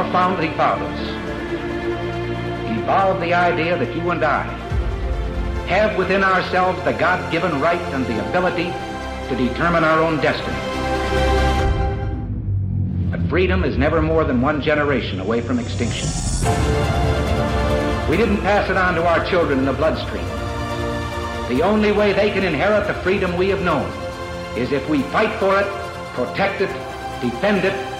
our founding fathers evolved the idea that you and I have within ourselves the God-given right and the ability to determine our own destiny. But freedom is never more than one generation away from extinction. We didn't pass it on to our children in the bloodstream. The only way they can inherit the freedom we have known is if we fight for it, protect it, defend it,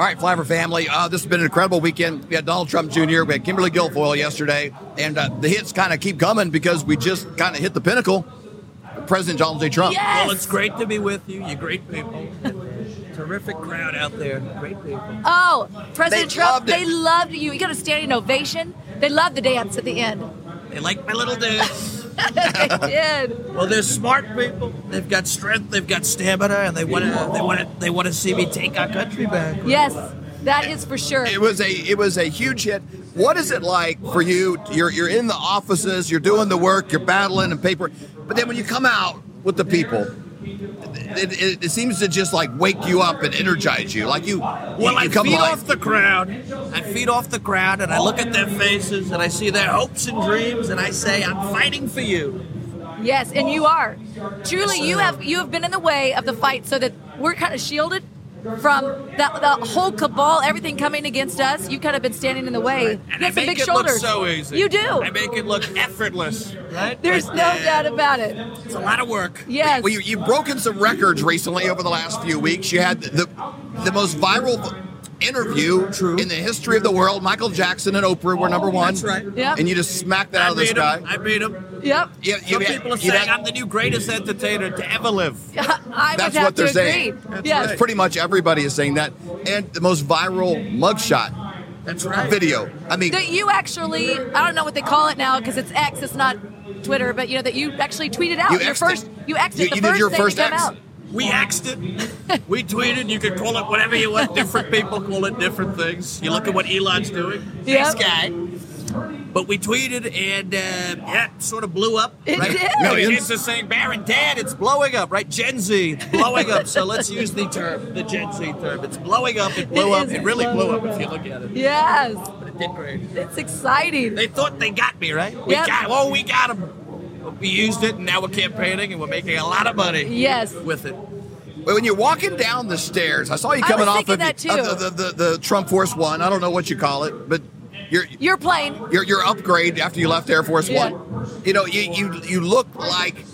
All right, Flyover family, uh, this has been an incredible weekend. We had Donald Trump Jr., we had Kimberly Guilfoyle yesterday, and uh, the hits kind of keep coming because we just kind of hit the pinnacle. President Donald J. Trump. Yes! Well, it's great to be with you. You're great people. Terrific crowd out there. Great people. Oh, President They Trump, loved they loved you. You got a standing ovation. They loved the dance at the end. They like my little dance. they did. Well, they're smart people. They've got strength. They've got stamina, and they want to. They want to. They want to see me take our country back. Yes, that is for sure. It was a it was a huge hit. What is it like for you? You're you're in the offices, you're doing the work, you're battling and paper, but then when you come out with the people, it, it, it seems to just like wake you up and energize you. Like you, Well, you, I you come feed alive. off the crowd. I feed off the crowd, and I look at their faces, and I see their hopes and dreams, and I say, "I'm fighting for you." Yes, and you are. Truly, you have you have been in the way of the fight, so that we're kind of shielded from that the whole cabal, everything coming against us. You've kind of been standing in the way. And you I have some make big it look shoulders. so easy. You do. I make it look effortless, right? There's But, no uh, doubt about it. It's a lot of work. Yes. Well, you, you've broken some records recently over the last few weeks. You had the the most viral interview True. in the history of the world. Michael Jackson and Oprah were number one. That's right. Yep. And you just smacked that I out of the beat sky. I beat him. Yep. You- you- Some you- people are saying had- I'm the new greatest entertainer to ever live. I That's what they're to saying. agree. That's yes. right. Pretty much everybody is saying that. And the most viral mugshot That's right. video. I mean, That you actually, I don't know what they call it now because it's X, it's not Twitter, but you know that you actually tweeted out You your X'd it. first, you X'd You- it, the you did your first to come X. out. We axed it. We tweeted. You can call it whatever you want. Different people call it different things. You look at what Elon's doing. Nice Yep. guy. But we tweeted, and uh, yeah, it sort of blew up. It right? did. Millions. Kids are saying, Baron, Dad, it's blowing up, right? Gen Z, it's blowing up. So let's use the term, the Gen Z term. It's blowing up. It blew It up. It really blew up blowing if you look at it. Yes, But it did great. it's exciting. They thought they got me, right? We Yep. got, oh, we got them. We used it, and now we're campaigning, and we're making a lot of money Yes. with it. when you're walking down the stairs, I saw you coming off of, that of the, the, the, the Trump Force One. I don't know what you call it, but your Your plane. your your upgrade after you left Air Force Yeah. One. You know, you you you look like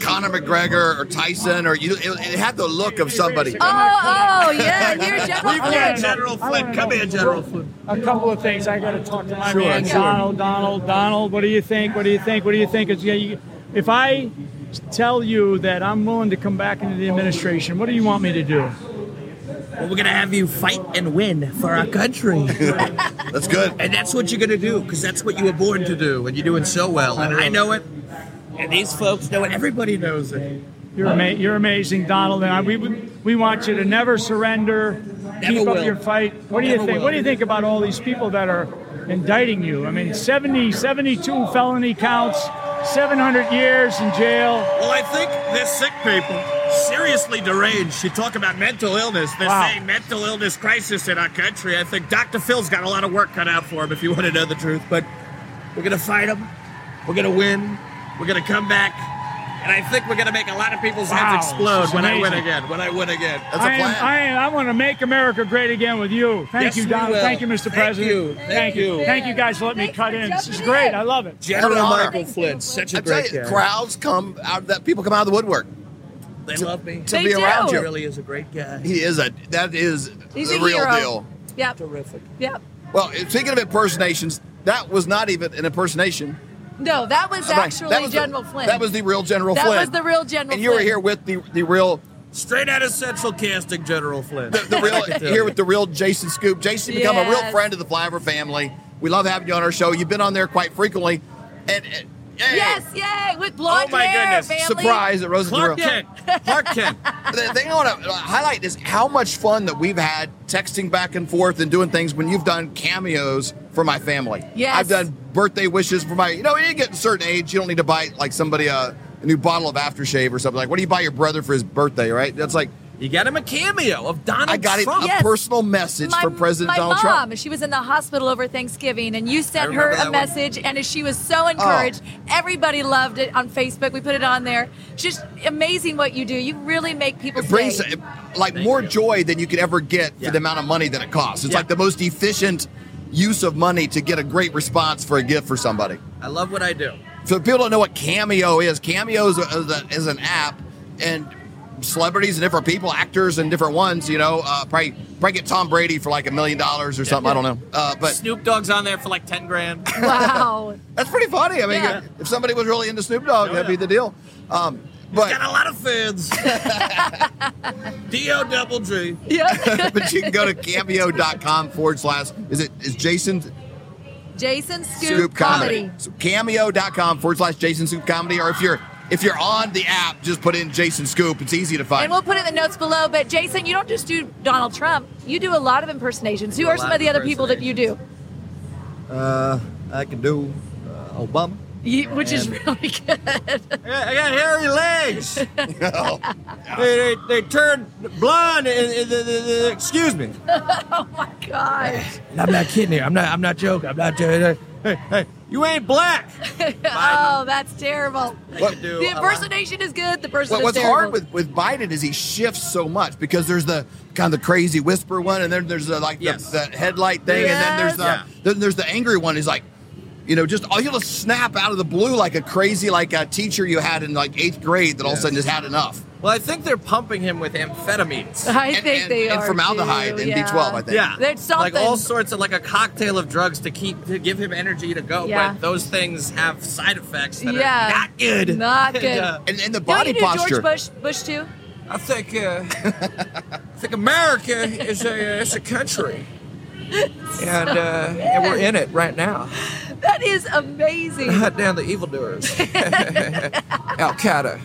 Conor McGregor or Tyson, or you. It, it had the look of somebody. Oh, oh, yeah, you're General We've got General Flynn. Come here, General Flynn. a couple of things. I got to talk to my Sure, man sure. Donald. Donald, Donald. What do you think? What do you think? What do you think? It's, yeah, you, if I tell you that I'm willing to come back into the administration, what do you want me to do? Well, we're gonna have you fight and win for our country, That's good. and that's what you're gonna do because that's what you were born to do, and you're doing so well. And I know it, and these folks know it. Everybody knows it. You're ama- you're amazing, Donald, and I, we we want you to never surrender. Never keep will. up your fight. What do you Never think? will. What do you think about all these people that are indicting you? I mean, 70, 72 felony counts, 700 years in jail. Well, I think they're sick people, seriously deranged. You talk about mental illness. They're Wow. saying mental illness crisis in our country. I think Dr. Phil's got a lot of work cut out for him, if you want to know the truth. But we're gonna fight him. We're gonna win. We're gonna come back. And I think we're gonna make a lot of people's Wow, heads explode this is when I win again. When I win again. That's a I am, plan. I, am, I want to make America great again with you. Thank Yes, you, Donald. Thank you, Mr. Thank President. you. Thank you. Thank you guys for letting me cut in. This is great. in. I love it. General What. Michael Flynn, such a I tell great you, guy. crowds come out. That people come out of the woodwork They love me. to They be do. around He really is a great guy. He is a that is He's the a real hero. deal. Yep, Terrific. yep. Well, speaking of impersonations, that was not even an impersonation. No, that was Right. actually That was the- General Flynn. That was the real General That Flynn. That was the real General And you were here with the the real Straight out of Central Casting, General Flynn. the, the real here with the real Jason Scoop. Jason become a real friend of the Flyover family. We love having you on our show. You've been on there quite frequently, and, and Yay. Yes, yay! With blonde Oh my hair, goodness. family. Surprise at Rosen Clark Grill. Kent. Clark Kent. The thing I want to uh, highlight is how much fun that we've had texting back and forth and doing things when you've done cameos for my family. Yes. I've done birthday wishes for my, you know, when you get a certain age, you don't need to buy like somebody a, a new bottle of aftershave or something. Like, what do you buy your brother for his birthday, right? That's like, You got him a cameo of Donald I got it, a Yes. personal message my, from President my Donald mom, Trump. she was in the hospital over Thanksgiving, and you sent her remember that a one. message, and she was so encouraged. Everybody loved it on Facebook. We put it on there. Just amazing what you do. You really make people It brings stay. uh, like more joy than you could ever get for the amount of money that it costs. It's Yeah. like the most efficient use of money to get a great response for a gift for somebody. I love what I do. So people don't know what Cameo is, Cameo is, a, is an app, and celebrities and different people, actors and different ones, you know, uh, probably probably get Tom Brady for like a million dollars or something. I don't know, uh, but Snoop Dogg's on there for like 10 grand. Wow. that's pretty funny. I mean, Yeah. if somebody was really into Snoop Dogg, Oh, that'd be the deal. Um, but Got a lot of fans. D-O double G. Yeah. but you can go to cameo.com forward slash is it is Jason Jason Scoop, Scoop Comedy. Comedy. So cameo.com forward slash Jason Scoop Comedy. Or if you're if you're on the app, just put in Jason Scoop. It's easy to find. And we'll put it in the notes below. But Jason, you don't just do Donald Trump. You do a lot of impersonations. Who Do a are some of the other people that you do? Uh, I can do uh, Obama. You, which is really good. I got hairy legs. Oh, they, they, they turned blonde. And, and, and- and- excuse me. oh my gosh. I'm not kidding you. I'm not. I'm not joking. I'm not joking. Hey, hey, you ain't black. oh, that's terrible. What- The impersonation is good. The person What, is what's terrible. hard with, with Biden is he shifts so much because there's the kind of the crazy whisper one, and then there's the, like Yes. the, the headlight thing, and then there's the Yes. then there's the angry one. He's like, you know, just oh, he'll just snap out of the blue like a crazy like a teacher you had in like eighth grade that all of a sudden just had enough. Well, I think they're pumping him with amphetamines. I And- think and- they and are. And formaldehyde too, and yeah. B12, I think. Yeah, There's something. like all sorts of like a cocktail of drugs to keep to give him energy to go. Yeah. But those things have side effects that Yeah. are not good. Not And, good. uh, And, and the Don't body you do posture. George Bush, Bush too? I think uh, I think America is a it's a country, and uh, and we're in it right now. That is amazing. Hunt down the evildoers. Al Qaeda.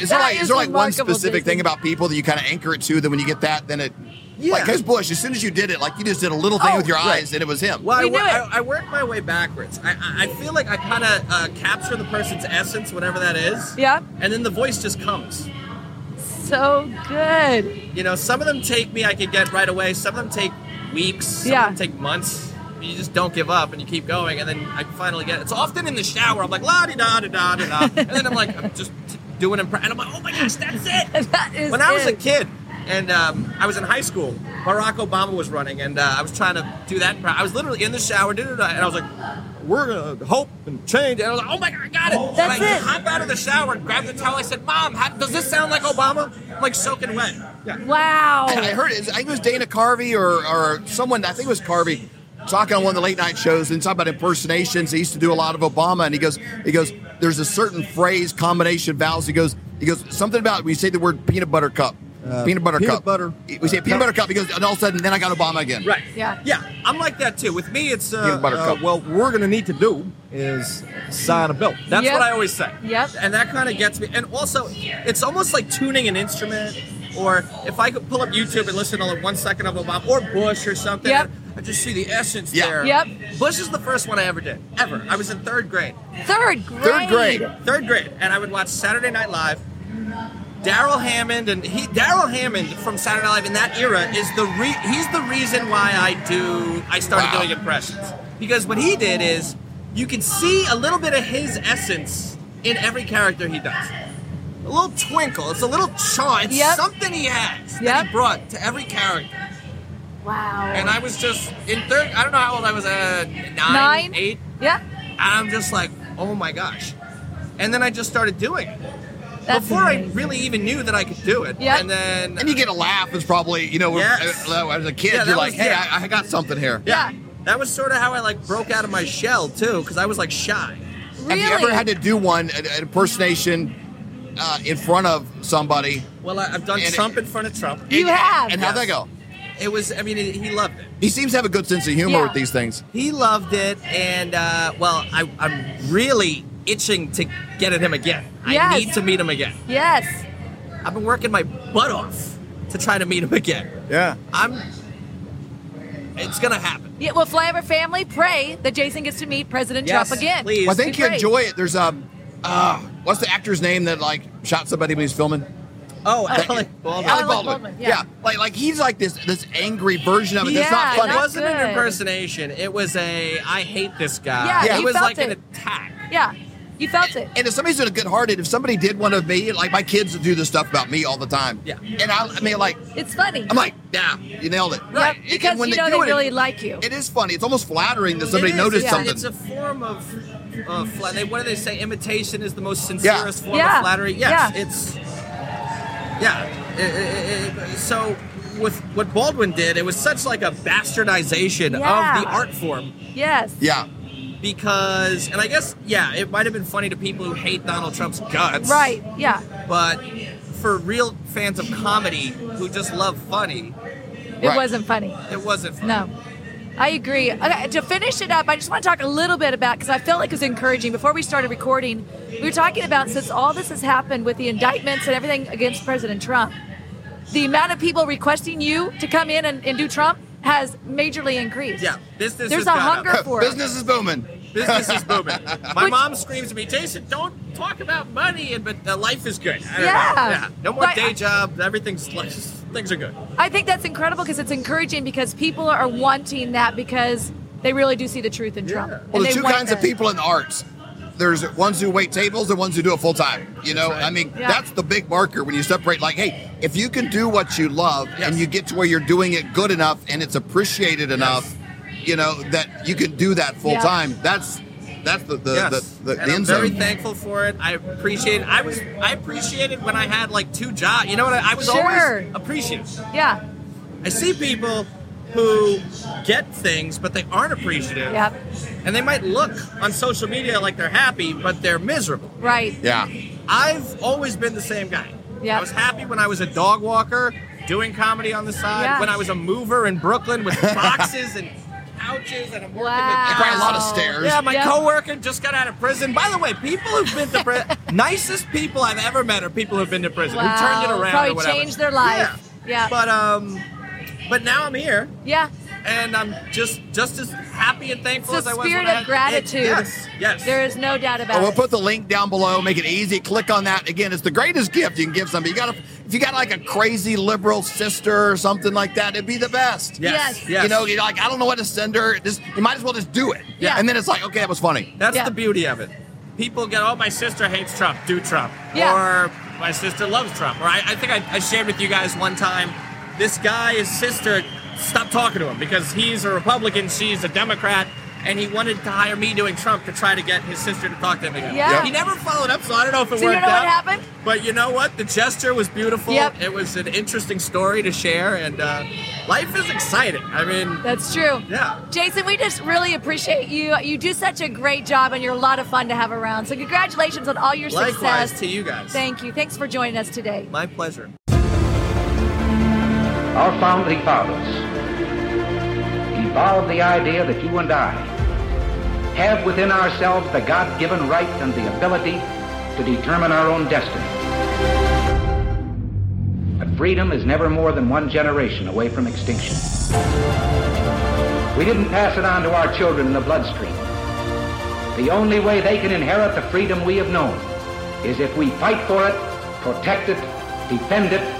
Is there like is is there like one specific Jason. thing about people that you kind of anchor it to that when you get that, then it Yeah. like because Bush, as soon as you did it, like you just did a little thing Oh, with your right. eyes and it was him. Well, I, We wor- knew it. I, I work my way backwards. I, I I feel like I kind of uh, capture the person's essence, whatever that is. Yeah. And then the voice just comes. So good. You know, some of them take me, I could get right away. Some of them take weeks. Some Yeah. of them take months. You just don't give up and you keep going, and then I finally get it. It's often in the shower. I'm like la di da da da da da, and then I'm like I'm just t- doing impre- and I'm like, oh my gosh, that's it. That is when I was a kid and um, I was in high school, Barack Obama was running, and uh, I was trying to do that. I was literally in the shower, da, da, da, and I was like, "We're gonna hope and change." And I was like, "Oh my god, I got it!" That's and I it. hop out of the shower and grab the towel. I said, "Mom, how, does this sound like Obama?" I'm like soaking wet. Yeah. Wow. I, I heard it. I think it was Dana Carvey or, or someone. I think it was Carvey talking on one of the late night shows and talking about impersonations. He used to do a lot of Obama, and he goes, he goes, there's a certain phrase combination vowels. He goes, he goes something about we say the word peanut butter cup. Uh, peanut butter peanut cup. butter We say peanut butter cup. He goes, and all of a sudden, then I got Obama again. Right. Yeah. Yeah. I'm like that too. With me, it's uh, Peanut butter Uh, cup. well, what we're going to need to do is sign a bill. That's Yep. what I always say. Yep. And that kind of gets me. And also, it's almost like tuning an instrument. Or if I could pull up YouTube and listen to like one second of Obama or Bush or something, Yep. I just see the essence Yeah. there. Yep. Bush is the first one I ever did. Ever. I was in third grade. Third grade. Third grade. Third grade. And I would watch Saturday Night Live. Darrell Hammond and he Darrell Hammond from Saturday Night Live in that era is the re- he's the reason why I do I started Wow. doing impressions because what he did is you can see a little bit of his essence in every character he does. A little twinkle, it's a little charm, it's Yep. something he has that Yep. he brought to every character. Wow. And I was just in third. I don't know how old I was. Uh, nine, Nine? eight. Yeah. And I'm just like, oh my gosh. And then I just started doing it. That's Before I really even knew that I could do it. Yep. And then And you get a laugh is probably you know Yes. uh, as a kid Yeah, you're like was- hey yeah. I, I got something here. Yeah. that was sort of how I like broke out of my shell too, because I was like shy. Really? Have you ever had to do one an, an impersonation uh, in front of somebody? Well, I, I've done And- Trump in front of Trump. You And- have. And how'd that go? It was. I mean, he he loved it. He seems to have a good sense of humor Yeah. with these things. He loved it, and uh, well, I, I'm really itching to get at him again. Yes. I need to meet him again. Yes. I've been working my butt off to try to meet him again. Yeah. I'm. It's gonna happen. Yeah, well, Flyover family, pray that Jason gets to meet President Yes, Trump again. please. Well, I think you enjoy it. There's um, uh, what's the actor's name that like shot somebody when he's filming? Oh, Alec Baldwin. Alec Alec Baldwin. Baldwin, Yeah. yeah. like like he's like this this angry version of it. That's Yeah, not funny. It not wasn't an impersonation. It was a I hate this guy. Yeah, it you was felt like an it. attack. Yeah, you felt it. And if somebody's a good hearted, if somebody did one of me, like my kids do this stuff about me all the time. Yeah. And I, I mean, like, It's funny. I'm like, yeah, you nailed it. Yep, And- because when you know do they it, really like you. It is funny. It's almost flattering that somebody It is. noticed Yeah. something. It's a form of, of fla- they, what do they say? Imitation is the most sincerest form Yeah. of flattery. Yes, Yeah. it's yeah. It- it- it- so with what Baldwin did, it was such like a bastardization Yeah. of the art form Yes. yeah. because, and I guess yeah, it might have been funny to people who hate Donald Trump's guts, Right. Yeah. But for real fans of comedy who just love funny, It Right. wasn't funny. it wasn't funny. No. I agree. Okay, to finish it up, I just want to talk a little bit about because I felt like it was encouraging. Before we started recording, we were talking about since all this has happened with the indictments and everything against President Trump, the amount of people requesting you to come in and, and do Trump has majorly increased. Yeah, business There's has a gone up. hunger for it. Business is booming. Business is booming. My Which- mom screams at me, Jason, don't talk about money, and but uh, life is good. Yeah. yeah. No more Right. day job. Everything's like, things are good. I think that's incredible because it's encouraging because people are wanting that because they really do see the truth in Trump. Well, And there's two want kinds of people in the arts. There's ones who wait tables and ones who do it full time. You know, right. I mean, Yeah. that's the big marker when you separate. Like, hey, if you can do what you love Yes. and you get to where you're doing it good enough and it's appreciated enough, you know, that you can do that full Yeah. time. That's that's the the, yes. the, the, and the I'm very zone. thankful for it. I appreciate. I was. I appreciated when I had like two jobs. You know what? I, I was Sure. always appreciative. Yeah. I see people who get things, but they aren't appreciative. Yep. And they might look on social media like they're happy, but they're miserable. Right. Yeah. I've always been the same guy. Yeah. I was happy when I was a dog walker, doing comedy on the side, Yeah. when I was a mover in Brooklyn with boxes and couches and I'm working Wow. with Probably a lot of stairs. Yeah, my Yep. coworker just got out of prison. By the way, people who've been to prison, nicest people I've ever met are people who've been to prison, wow. who turned it around Probably or whatever. changed their life. Yeah. But um, but now I'm here Yeah. and I'm just just as happy and thankful It's a as I was. spirit when I of had- gratitude. It- yes, yes. There is no doubt about Oh, we'll put the link down below. Make it easy. Click on that. Again, it's the greatest gift you can give somebody. You got if you got like a crazy liberal sister or something like that, it'd be the best. yes, Yes. yes. You know, you're like, I don't know what to send her. Just you might as well just do it. Yeah. And then it's like, okay, that was funny. That's Yeah. the beauty of it. People get, oh, my sister hates Trump, do Trump. Yeah. Or my sister loves Trump. Or I, I think I, I shared with you guys one time, this guy, his sister, stopped talking to him because he's a Republican, she's a Democrat, and he wanted to hire me doing Trump to try to get his sister to talk to him again. Yeah. He never followed up, so I don't know if it So you worked know out. what happened? But you know what? The gesture was beautiful. Yep. It was an interesting story to share, and uh, life is exciting. I mean, That's true. yeah. Jason, we just really appreciate you. You do such a great job and you're a lot of fun to have around. So congratulations on all your Likewise success. to you guys. Thank you. Thanks for joining us today. My pleasure. Our founding fathers evolved the idea that you and I have within ourselves the God-given right and the ability to determine our own destiny. But freedom is never more than one generation away from extinction. We didn't pass it on to our children in the bloodstream. The only way they can inherit the freedom we have known is if we fight for it, protect it, defend it,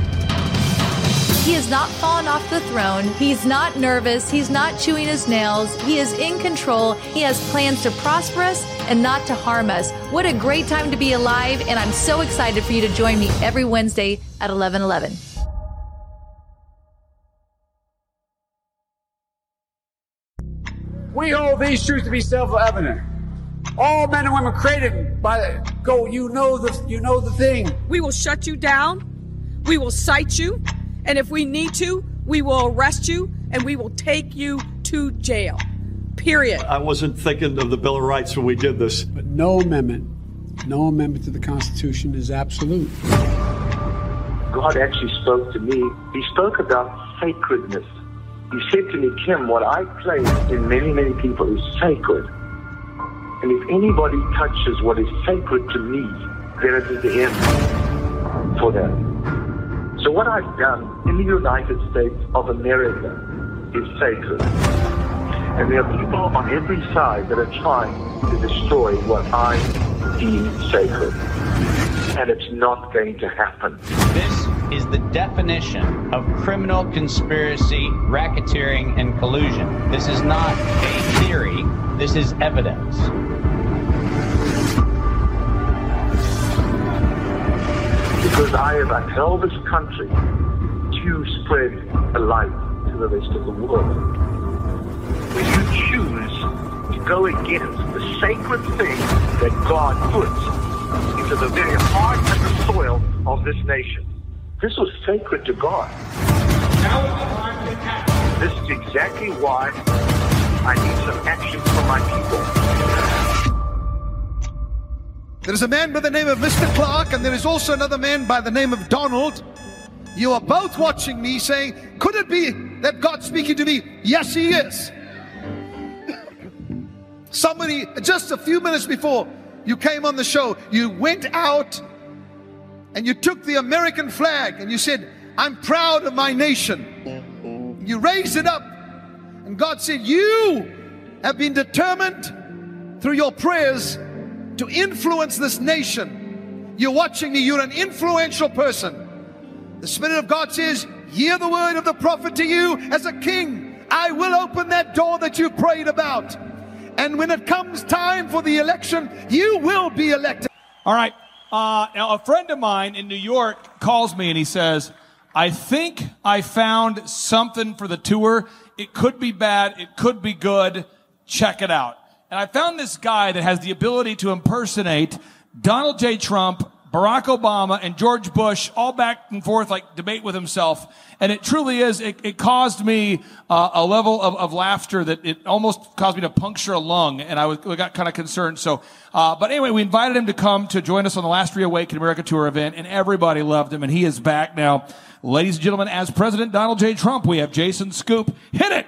He has not fallen off the throne. He's not nervous. He's not chewing his nails. He is in control. He has plans to prosper us and not to harm us. What a great time to be alive. And I'm so excited for you to join me every Wednesday at 1111. We hold these truths to be self-evident. All men and women created by go. You know the you know the thing. We will shut you down. We will cite you. And if we need to, we will arrest you and we will take you to jail. Period. I wasn't thinking of the Bill of Rights when we did this. But no amendment, no amendment to the Constitution is absolute. God actually spoke to me. He spoke about sacredness. He said to me, Kim, what I place in many, many people is sacred. And if anybody touches what is sacred to me, then it is the end for them. So what I've done in the United States of America is sacred. And there are people on every side that are trying to destroy what I deem sacred. And it's not going to happen. This is the definition of criminal conspiracy, racketeering, and collusion. This is not a theory, this is evidence. Because I have upheld this country to spread a light to the rest of the world. When you choose to go against the sacred thing that God puts into the very heart and the soil of this nation, this was sacred to God. This is exactly why I need some action from my people. There's a man by the name of Mr. Clark, and there is also another man by the name of Donald. You are both watching me saying, Could it be that God's speaking to me? Yes, He is. Somebody, just a few minutes before you came on the show, you went out and you took the American flag and you said, I'm proud of my nation. You raised it up, and God said, You have been determined through your prayers to influence this nation. You're watching me, you're an influential person. The Spirit of God says, Hear the word of the prophet to you as a king. I will open that door that you prayed about. And when it comes time for the election, you will be elected. All right. Uh, now, a friend of mine in New York calls me and he says, I think I found something for the tour. It could be bad. It could be good. Check it out. And I found this guy that has the ability to impersonate Donald J. Trump, Barack Obama, and George Bush all back and forth, like debate with himself. And it truly is, it, it caused me uh, a level of, of, laughter that it almost caused me to puncture a lung. And I, was, got kind of concerned. So, uh, but anyway, we invited him to come to join us on the last Reawaken America Tour event, and everybody loved him. And he is back now. Ladies and gentlemen, as President Donald J. Trump, we have Jason Scoop. Hit it!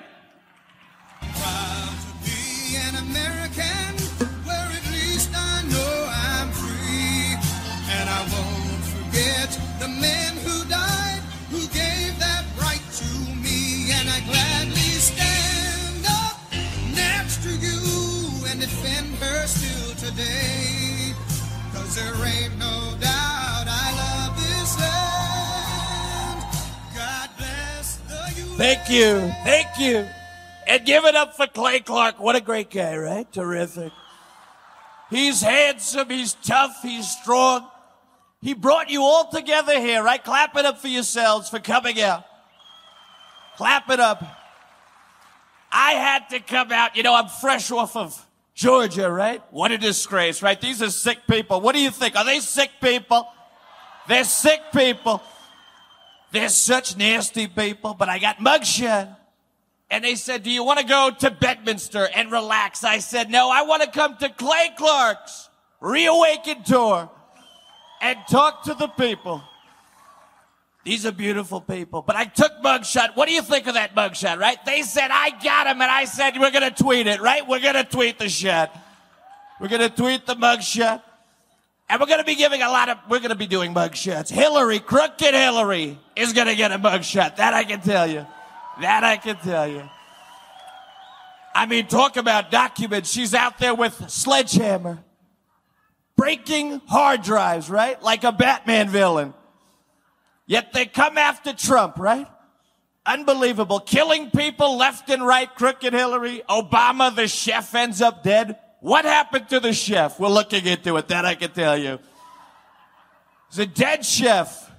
Thank you. Thank you. And give it up for Clay Clark. What a great guy, right? Terrific. He's handsome, he's tough, he's strong. He brought you all together here, right? Clap it up for yourselves for coming out. Clap it up. I had to come out. You know, I'm fresh off of Georgia, right? What a disgrace, right? These are sick people. What do you think? Are they sick people? They're sick people. They're such nasty people, but I got mugshot. And they said, do you want to go to Bedminster and relax? I said, no, I want to come to Clay Clark's Reawaken Tour and talk to the people. These are beautiful people. But I took mugshot. What do you think of that mugshot, right? They said, I got him. And I said, we're going to tweet it, right? We're going to tweet the shot. We're going to tweet the mugshot. And we're going to be giving a lot of, we're going to be doing mugshots. Hillary, crooked Hillary, is going to get a mugshot. That I can tell you. That I can tell you. I mean, talk about documents. She's out there with sledgehammer, breaking hard drives, right? Like a Batman villain. Yet they come after Trump, right? Unbelievable. Killing people left and right, crooked Hillary. Obama, the chef, ends up dead. What happened to the chef? We're looking into it. That I can tell you. It's a dead chef.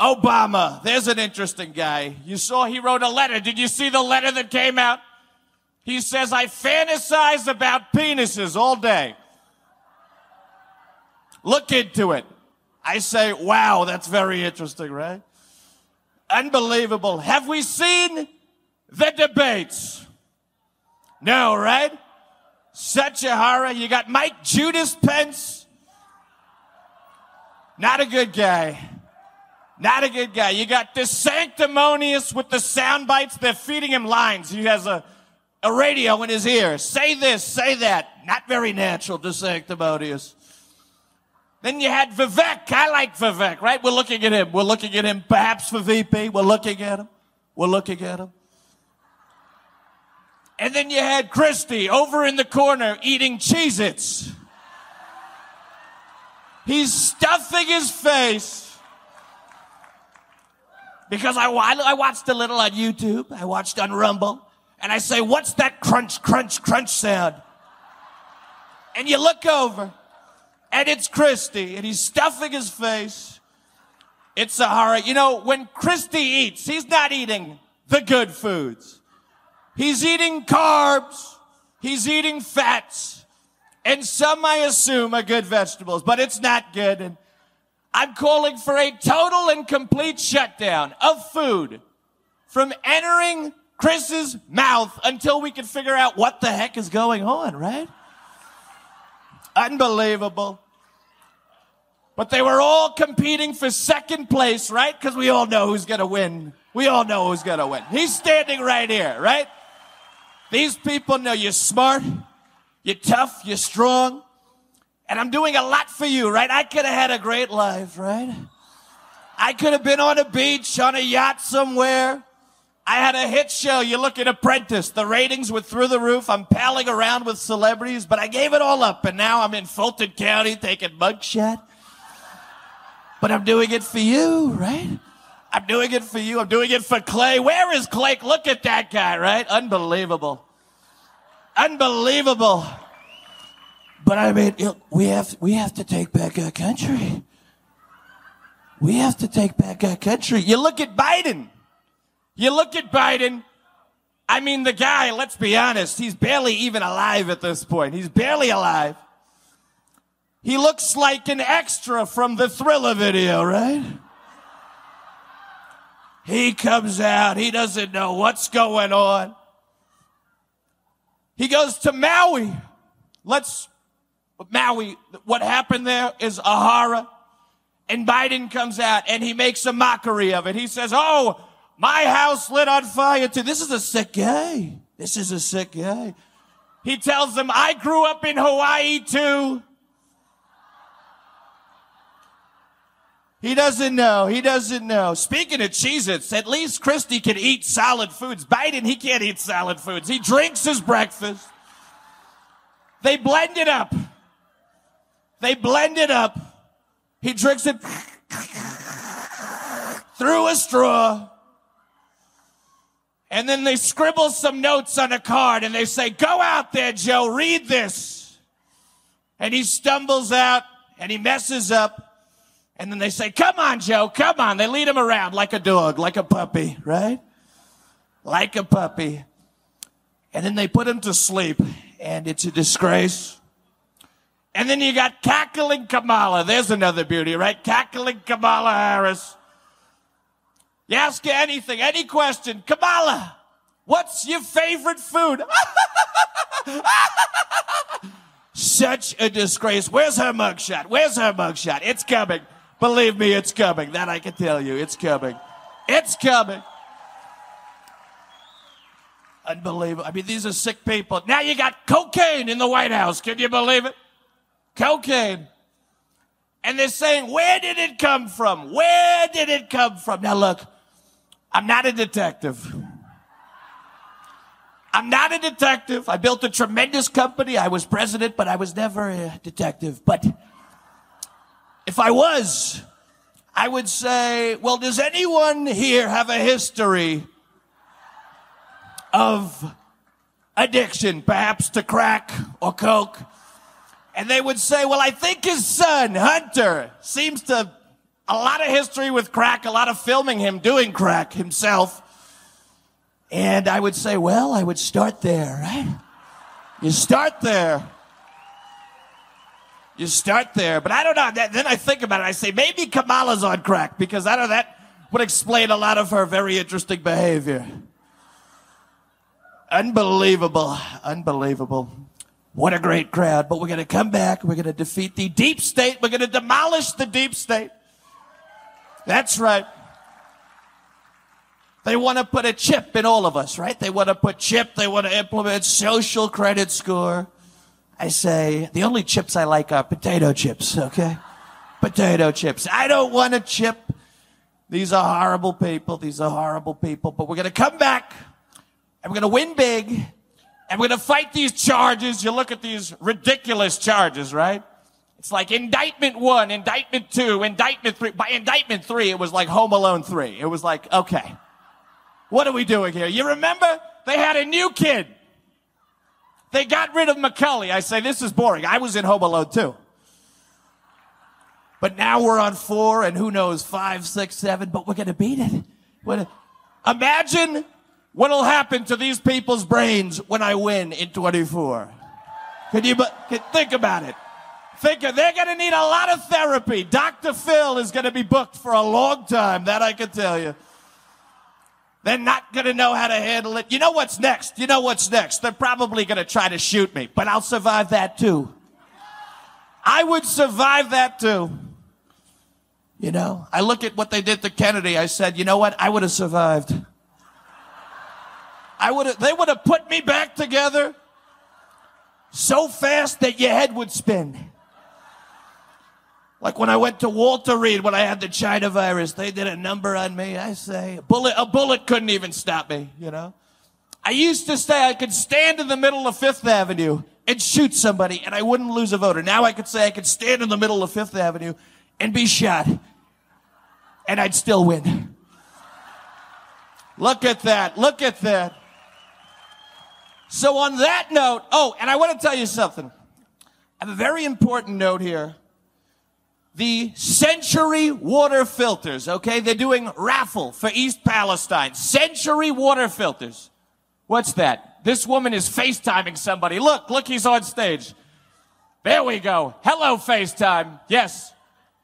Obama. There's an interesting guy. You saw he wrote a letter. Did you see the letter that came out? He says, I fantasize about penises all day. Look into it. I say, wow, that's very interesting, right? Unbelievable. Have we seen the debates? No, right? Such a horror. You got Mike Judas Pence. Not a good guy. Not a good guy. You got this sanctimonious with the sound bites. They're feeding him lines. He has a, a radio in his ear. Say this, say that. Not very natural, just sanctimonious. Then you had Vivek. I like Vivek, right? We're looking at him. We're looking at him perhaps for VP. We're looking at him. We're looking at him. And then you had Christie over in the corner eating Cheez Its. He's stuffing his face. Because I, I watched a little on YouTube. I watched on Rumble. And I say, what's that crunch, crunch, crunch sound? And you look over and it's Christie, and he's stuffing his face. It's Sahara. You know, when Christie eats, he's not eating the good foods. He's eating carbs. He's eating fats. And some, I assume, are good vegetables, but it's not good. And I'm calling for a total and complete shutdown of food from entering Chris's mouth until we can figure out what the heck is going on, right? Unbelievable. But they were all competing for second place, right? Because we all know who's going to win. We all know who's going to win. He's standing right here, right? These people know you're smart, you're tough, you're strong, and I'm doing a lot for you, right? I could have had a great life, right? I could have been on a beach, on a yacht somewhere. I had a hit show. You look at Apprentice. The ratings were through the roof. I'm palling around with celebrities, but I gave it all up. And now I'm in Fulton County taking mugshot. But I'm doing it for you, right? I'm doing it for you. I'm doing it for Clay. Where is Clay? Look at that guy, right? Unbelievable. Unbelievable. But I mean, we have, we have to take back our country. We have to take back our country. You look at Biden. You look at Biden. I mean, the guy, let's be honest, he's barely even alive at this point. He's barely alive. He looks like an extra from the thriller video, right? He comes out. He doesn't know what's going on. He goes to Maui. Let's, Maui, what happened there is a horror. And Biden comes out and he makes a mockery of it. He says, Oh, my house lit on fire too. This is a sick guy. This is a sick guy. He tells them, I grew up in Hawaii too. He doesn't know. He doesn't know. Speaking of Cheez-Its, at least Christie can eat solid foods. Biden, he can't eat solid foods. He drinks his breakfast. They blend it up. They blend it up. He drinks it through a straw. And then they scribble some notes on a card and they say, Go out there, Joe, read this. And he stumbles out and he messes up. And then they say, Come on, Joe, come on. They lead him around like a dog, like a puppy, right? Like a puppy. And then they put him to sleep, and it's a disgrace. And then you got cackling Kamala. There's another beauty, right? Cackling Kamala Harris. You ask her anything, any question. Kamala, what's your favorite food? Such a disgrace. Where's her mugshot? Where's her mugshot? It's coming. Believe me, it's coming. That I can tell you. It's coming. It's coming. Unbelievable. I mean, these are sick people. Now you got cocaine in the White House. Can you believe it? Cocaine. And they're saying, where did it come from? Where did it come from? Now look, I'm not a detective. I'm not a detective. I built a tremendous company. I was president, but I was never a detective. But if I was, I would say, well, does anyone here have a history of addiction, perhaps to crack or coke? And they would say, well, I think his son, Hunter, seems to a lot of history with crack, a lot of filming him doing crack himself. And I would say, well, I would start there, right? You start there. You start there. But I don't know. Then I think about it. I say, maybe Kamala's on crack because I know. That would explain a lot of her very interesting behavior. Unbelievable. Unbelievable. What a great crowd. But we're going to come back. We're going to defeat the deep state. We're going to demolish the deep state. That's right. They want to put a chip in all of us, right? They want to put chip. They want to implement social credit score. I say, the only chips I like are potato chips, okay? Potato chips. I don't want a chip. These are horrible people. These are horrible people. But we're going to come back and we're going to win big and we're going to fight these charges. You look at these ridiculous charges, right? It's like indictment one, indictment two, indictment three. By indictment three, it was like Home Alone three. It was like, okay, what are we doing here? You remember? They had a new kid. They got rid of Macaulay. I say, this is boring. I was in Home Alone too. But now we're on four and who knows, five, six, seven, but we're going to beat it. What, imagine what'll happen to these people's brains when I win in 24. Can you can, think about it? Think of, they're going to need a lot of therapy. Dr. Phil is going to be booked for a long time. That I can tell you. They're not going to know how to handle it. You know what's next? You know what's next? They're probably going to try to shoot me, but I'll survive that too. I would survive that too. You know, I look at what they did to Kennedy. I said, you know what? I would have survived. I would have, they would have put me back together so fast that your head would spin. Like when I went to Walter Reed when I had the China virus, they did a number on me. I say, a bullet, a bullet couldn't even stop me, you know? I used to say I could stand in the middle of Fifth Avenue and shoot somebody and I wouldn't lose a voter. Now I could say I could stand in the middle of Fifth Avenue and be shot and I'd still win. Look at that. Look at that. So on that note, oh, and I want to tell you something. I have a very important note here the Century water filters, okay? They're doing raffle for East Palestine. Century water filters. What's that? This woman is FaceTiming somebody. Look, look, he's on stage. There we go. Hello, FaceTime. Yes.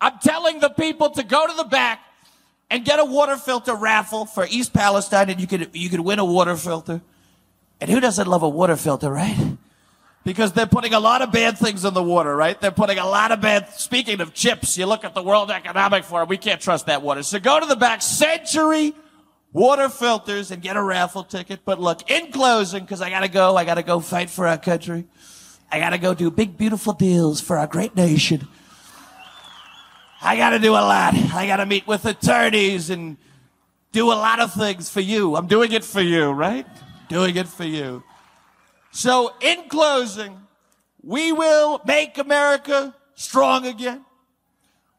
I'm telling the people to go to the back and get a water filter raffle for East Palestine and you could, you could win a water filter. And who doesn't love a water filter, right? Because they're putting a lot of bad things in the water, right? They're putting a lot of bad, speaking of chips, you look at the World Economic Forum, we can't trust that water. So go to the back century water filters and get a raffle ticket. But look, in closing, because I gotta go, I gotta go fight for our country. I gotta go do big, beautiful deals for our great nation. I gotta do a lot. I gotta meet with attorneys and do a lot of things for you. I'm doing it for you, right? Doing it for you. So, in closing, we will make America strong again.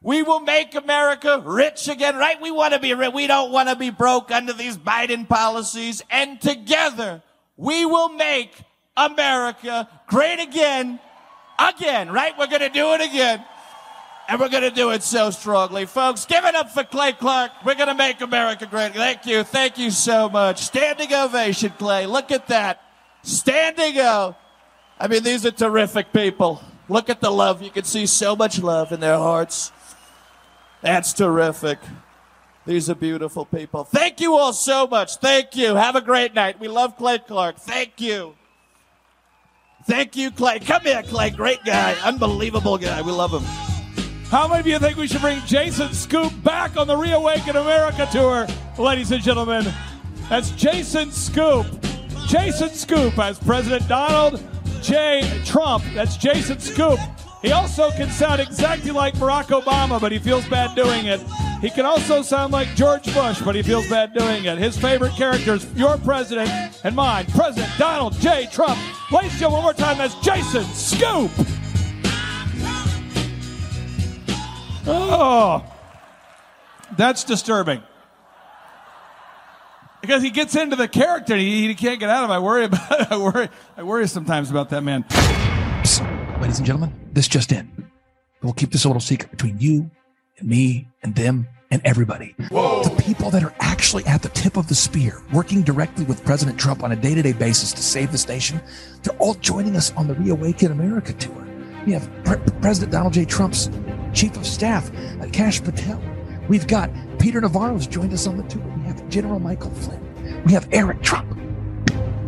We will make America rich again, right? We want to be rich. We don't want to be broke under these Biden policies. And together, we will make America great again, again, right? We're going to do it again. And we're going to do it so strongly. Folks, give it up for Clay Clark. We're going to make America great. Thank you. Thank you so much. Standing ovation, Clay. Look at that standing out. I mean, these are terrific people. Look at the love. You can see so much love in their hearts. That's terrific. These are beautiful people. Thank you all so much. Thank you. Have a great night. We love Clay Clark. Thank you. Thank you, Clay. Come here, Clay. Great guy. Unbelievable guy. We love him. How many of you think we should bring Jason Scoop back on the Reawaken America tour, ladies and gentlemen? That's Jason Scoop. Jason Scoop as President Donald J. Trump. That's Jason Scoop. He also can sound exactly like Barack Obama, but he feels bad doing it. He can also sound like George Bush, but he feels bad doing it. His favorite characters, your president and mine, President Donald J. Trump. Ladies and gentlemen, one more time, that's Jason Scoop. Oh, that's disturbing. Because he gets into the character, he, he can't get out of it. I worry about. I worry. I worry sometimes about that man. Ladies and gentlemen, this just in. We'll keep this a little secret between you and me and them and everybody. The people that are actually at the tip of the spear, working directly with President Trump on a day to day basis to save this nation, they're all joining us on the Reawaken America tour. We have Pre- President Donald J. Trump's chief of staff, Kash Patel. We've got Peter Navarro's joined us on the tour. General Michael Flynn. We have Eric Trump.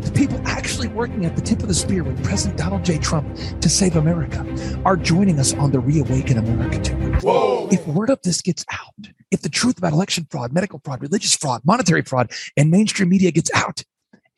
The people actually working at the tip of the spear with President Donald J. Trump to save America are joining us on the Reawaken America tour. If word of this gets out, if the truth about election fraud, medical fraud, religious fraud, monetary fraud, and mainstream media gets out,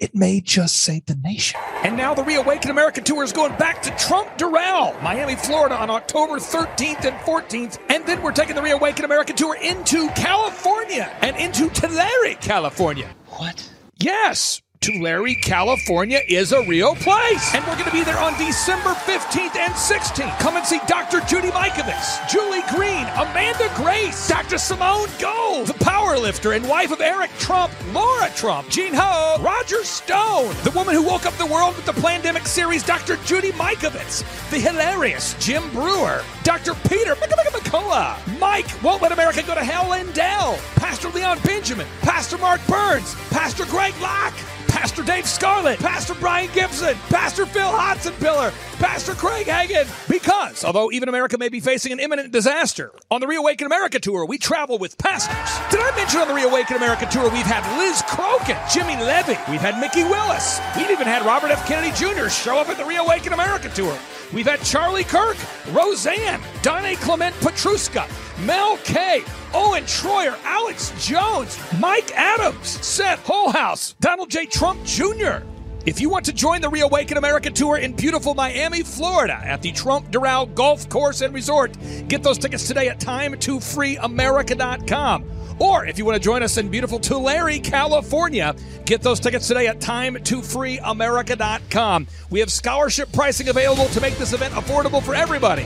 it may just save the nation. And now the Reawaken America Tour is going back to Trump Doral, Miami, Florida on October 13th and 14th. And then we're taking the Reawaken America Tour into California and into Tulare, California. What? Yes. Tulare, California is a real place. And we're going to be there on December 15th and 16th. Come and see Dr. Judy Mikovits, Julie Green, Amanda Grace, Dr. Simone Gold, the power lifter and wife of Eric Trump, Laura Trump, Gene Ho, Roger Stone, the woman who woke up the world with the pandemic series, Dr. Judy Mikovits, the hilarious Jim Breuer, Dr. Peter McCullough, Mike Won't Let America Go to Hell Lindell, Pastor Leon Benjamin, Pastor Mark Burns, Pastor Greg Locke, Pastor Dave Scarlett, Pastor Brian Gibson, Pastor Phil Hotsenpiller, Pastor Craig Hagan. Because although even America may be facing an imminent disaster, on the Reawaken America tour, we travel with pastors. Did I mention on the Reawaken America tour, we've had Liz Crokin, Jimmy Levy, we've had Mikki Willis, we've even had Robert F. Kennedy Jr. show up at the Reawaken America tour. We've had Charlie Kirk, Roseanne, Donna Clement Petruska, Mel K, Owen Shroyer, Alex Jones, Mike Adams, Seth Holehouse, Donald J. Trump Jr. If you want to join the Reawaken America Tour in beautiful Miami, Florida at the Trump Doral Golf Course and Resort, get those tickets today at time2freeamerica.com. Or if you want to join us in beautiful Tulare, California, get those tickets today at time2freeamerica.com. We have scholarship pricing available to make this event affordable for everybody.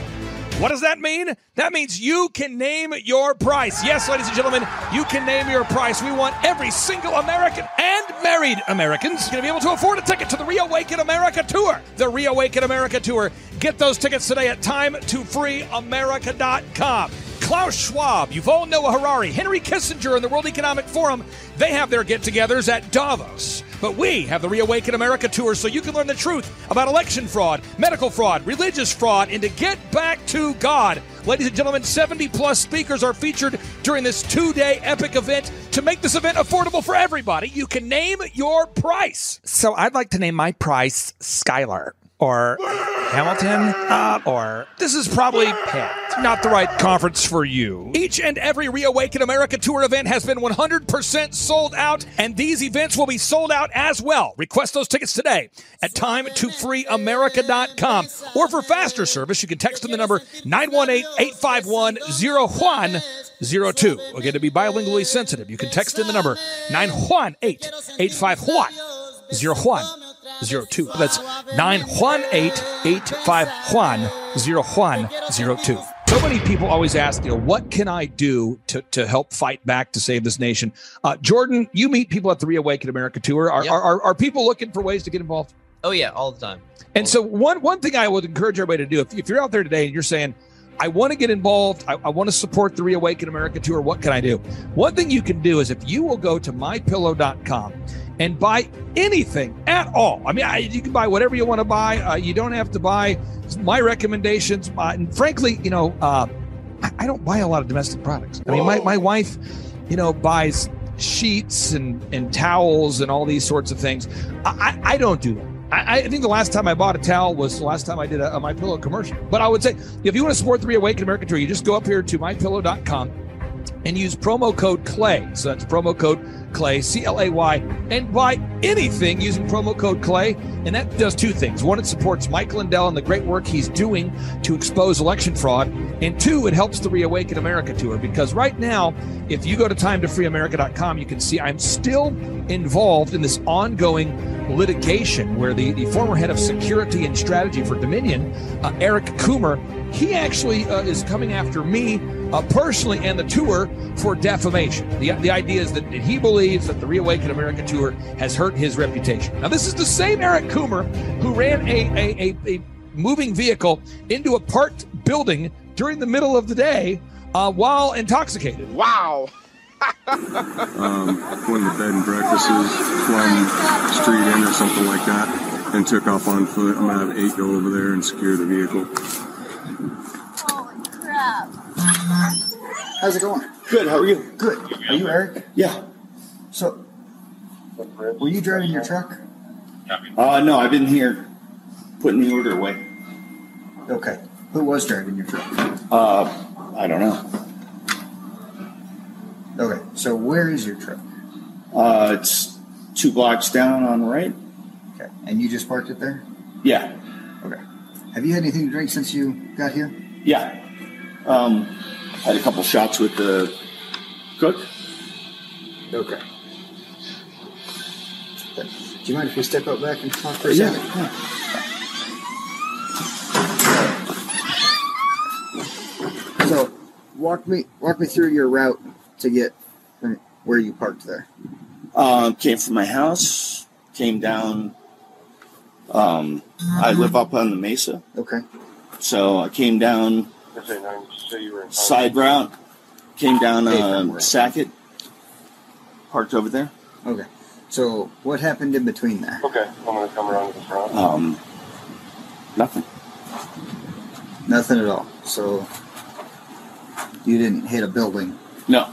What does that mean? That means you can name your price. Yes, ladies and gentlemen, you can name your price. We want every single American and married Americans to be able to afford a ticket to the Reawaken America Tour. The Reawaken America Tour. Get those tickets today at time2freeamerica.com. Klaus Schwab, Yuval Noah Harari, Henry Kissinger, and the World Economic Forum, they have their get togethers at Davos. But we have the Reawaken America Tour so you can learn the truth about election fraud, medical fraud, religious fraud, and to get back to God. Ladies and gentlemen, 70 plus speakers are featured during this two day epic event. To make this event affordable for everybody, you can name your price. So I'd like to name my price Skylar or Hamilton, uh, or this is probably. Not the right conference for you. Each and every Reawaken America Tour event has been 100% sold out, and these events will be sold out as well. Request those tickets today at time2freeamerica.com. Or for faster service, you can text in the number 918-851-0102. Again, to be bilingually sensitive, you can text in the number 918-851-0102. 02. That's 918-851-0102. So many people always ask, you know, what can I do to, to help fight back to save this nation? Uh, Jordan, you meet people at the Reawaken America Tour. Are, Yep. are, are, are people looking for ways to get involved? Oh yeah, all the time. And so one one thing I would encourage everybody to do, if, if you're out there today and you're saying, I want to get involved, I, I want to support the Reawaken America Tour, what can I do? One thing you can do is if you will go to mypillow.com and buy anything at all. I mean, I, you can buy whatever you want to buy. Uh, you don't have to buy my recommendations. Uh, and frankly, you know, uh, I, I don't buy a lot of domestic products. I mean, my, my wife, you know, buys sheets and, and towels and all these sorts of things. I, I, I don't do that. I, I think the last time I bought a towel was the last time I did a, a My Pillow commercial. But I would say if you want to support the Reawaken American Tour, you just go up here to mypillow.com and use promo code CLAY. So that's promo code CLAY, C L A Y, and buy anything using promo code Clay. And that does two things. One, it supports Mike Lindell and the great work he's doing to expose election fraud. And two, it helps the Reawaken America tour because right now, if you go to timetofreeamerica.com, you can see I'm still involved in this ongoing litigation where the, the former head of security and strategy for Dominion, uh, Eric Coomer, he actually uh, is coming after me uh, personally and the tour for defamation. The, the idea is that he believes that the Reawaken America tour has hurt his reputation. Now, this is the same Eric Coomer who ran a, a, a, a moving vehicle into a parked building during the middle of the day uh, while intoxicated. Wow. um, one of the bed and breakfasts, Plum Street Inn or something like that, and took off on foot. I'm gonna have eight go over there and secure the vehicle. How's it going? Good. How are you? Good. Are you Eric? Yeah. So, were you driving your truck? Uh, no, I've been here putting the order away. Okay. Who was driving your truck? Uh, I don't know. Okay. So, where is your truck? Uh, it's two blocks down on the right. Okay. And you just parked it there? Yeah. Okay. Have you had anything to drink since you got here? Yeah. Um, had a couple shots with the cook. Okay. Do you mind if we step out back and talk for a Yeah. second? So, walk me walk me through your route to get where you parked there. Um, came from my house. Came down. Um, I live up on the mesa. Okay. So I came down side route. Came down uh, Sackett. Parked over there. Okay. So, what happened in between there? Okay, I'm gonna come around to the front. Um, nothing. Nothing at all. So, you didn't hit a building. No.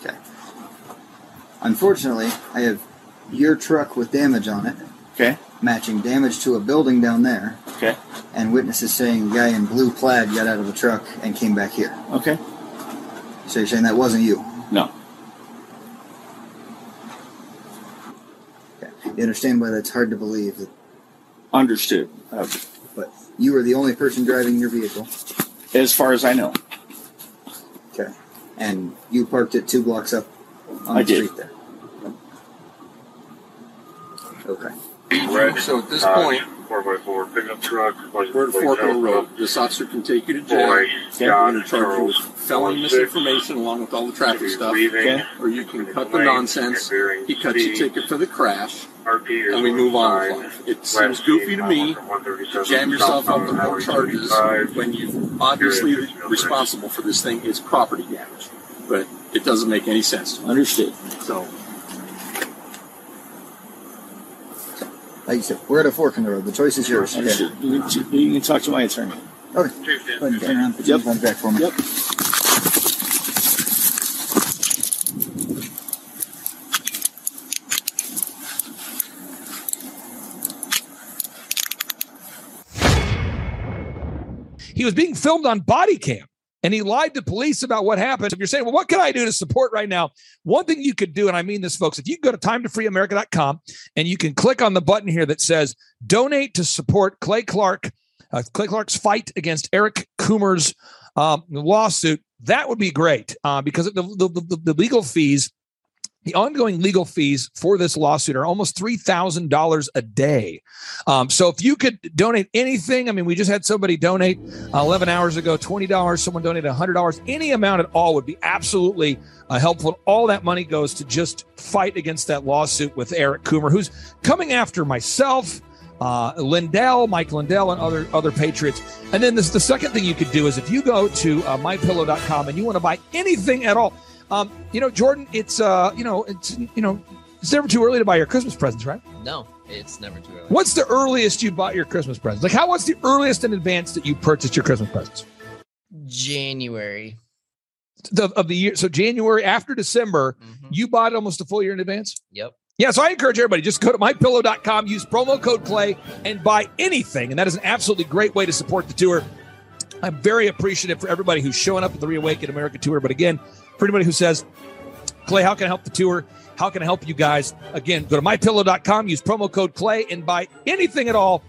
Okay. Unfortunately, I have your truck with damage on it. Okay. Matching damage to a building down there. Okay. And witnesses saying a guy in blue plaid got out of the truck and came back here. Okay. So you're saying that wasn't you? No. Okay. You understand why that's hard to believe that Understood. Uh, but you were the only person driving your vehicle. as far as I know. Okay. And you parked it two blocks up on I the did. street there. Okay. Right. So at this Uh, point, four by four pickup truck. we're at a Fork Hill Road. This officer can take you to jail. Boy, We're John, going to charge you with Charles, felony one six. misinformation along with all the traffic stuff. leaving, Or you can cut the nonsense. He cuts your C. ticket for the crash. And we move on with life. It seems goofy to me to jam yourself up to southbound more charges when you obviously responsible for this thing is property damage. But it doesn't make any sense to me. Understood. So Like you said, we're at a fork in the road. The choice is yours. Understood. You can, you can talk to my attorney. Okay. Go ahead and turn around. Put your phone back for me. Yep. He was being filmed on body cam and he lied to police about what happened. If you're saying, well, what can I do to support right now? One thing you could do, and I mean this, folks, if you go to timetofreeamerica.com and you can click on the button here that says donate to support Clay Clark, uh, Clay Clark's fight against Eric Coomer's um, lawsuit, that would be great uh, because the, the, the, the legal fees the ongoing legal fees for this lawsuit are almost $3,000 a day. Um, so if you could donate anything, I mean, we just had somebody donate 11 hours ago, $20, someone donated $100, any amount at all would be absolutely uh, helpful. All that money goes to just fight against that lawsuit with Eric Coomer, who's coming after myself, uh, Lindell, Mike Lindell, and other other patriots. And then this, the second thing you could do is if you go to uh, mypillow.com and you want to buy anything at all, um, you know, Jordan, it's uh, you know, it's you know, it's never too early to buy your Christmas presents, right? No, it's never too early. What's the earliest you bought your Christmas presents? Like, how what's the earliest in advance that you purchased your Christmas presents? January. The, of the year, so January after December, you bought it almost a full year in advance. Yep. Yeah, so I encourage everybody just go to mypillow.com, use promo code Clay, and buy anything. And that is an absolutely great way to support the tour. I'm very appreciative for everybody who's showing up at the Reawaken America tour. But again, for anybody who says, Clay, how can I help the tour? How can I help you guys? Again, go to mypillow.com, use promo code Clay, and buy anything at all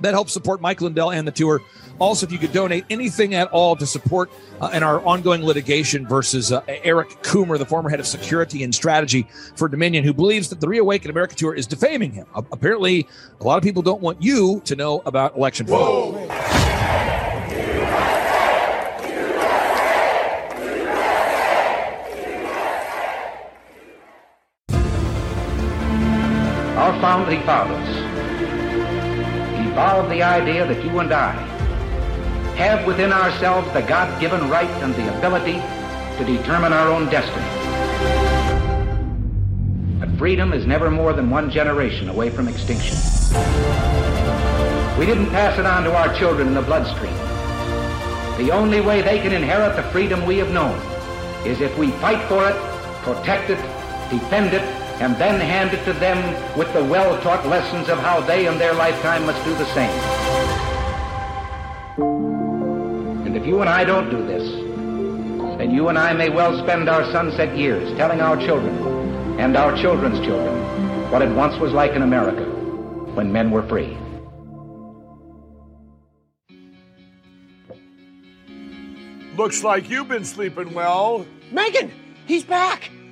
that helps support Mike Lindell and the tour. Also, if you could donate anything at all to support uh, in our ongoing litigation versus uh, Eric Coomer, the former head of security and strategy for Dominion, who believes that the Reawaken America tour is defaming him. Uh, apparently, a lot of people don't want you to know about election fraud. Founding fathers evolved the idea that you and I have within ourselves the God given right and the ability to determine our own destiny. But freedom is never more than one generation away from extinction. We didn't pass it on to our children in the bloodstream. The only way they can inherit the freedom we have known is if we fight for it, protect it, defend it, and then hand it to them with the well-taught lessons of how they in their lifetime must do the same. And if you and I don't do this, then you and I may well spend our sunset years telling our children and our children's children what it once was like in America when men were free. Looks like you've been sleeping well. Megan, he's back.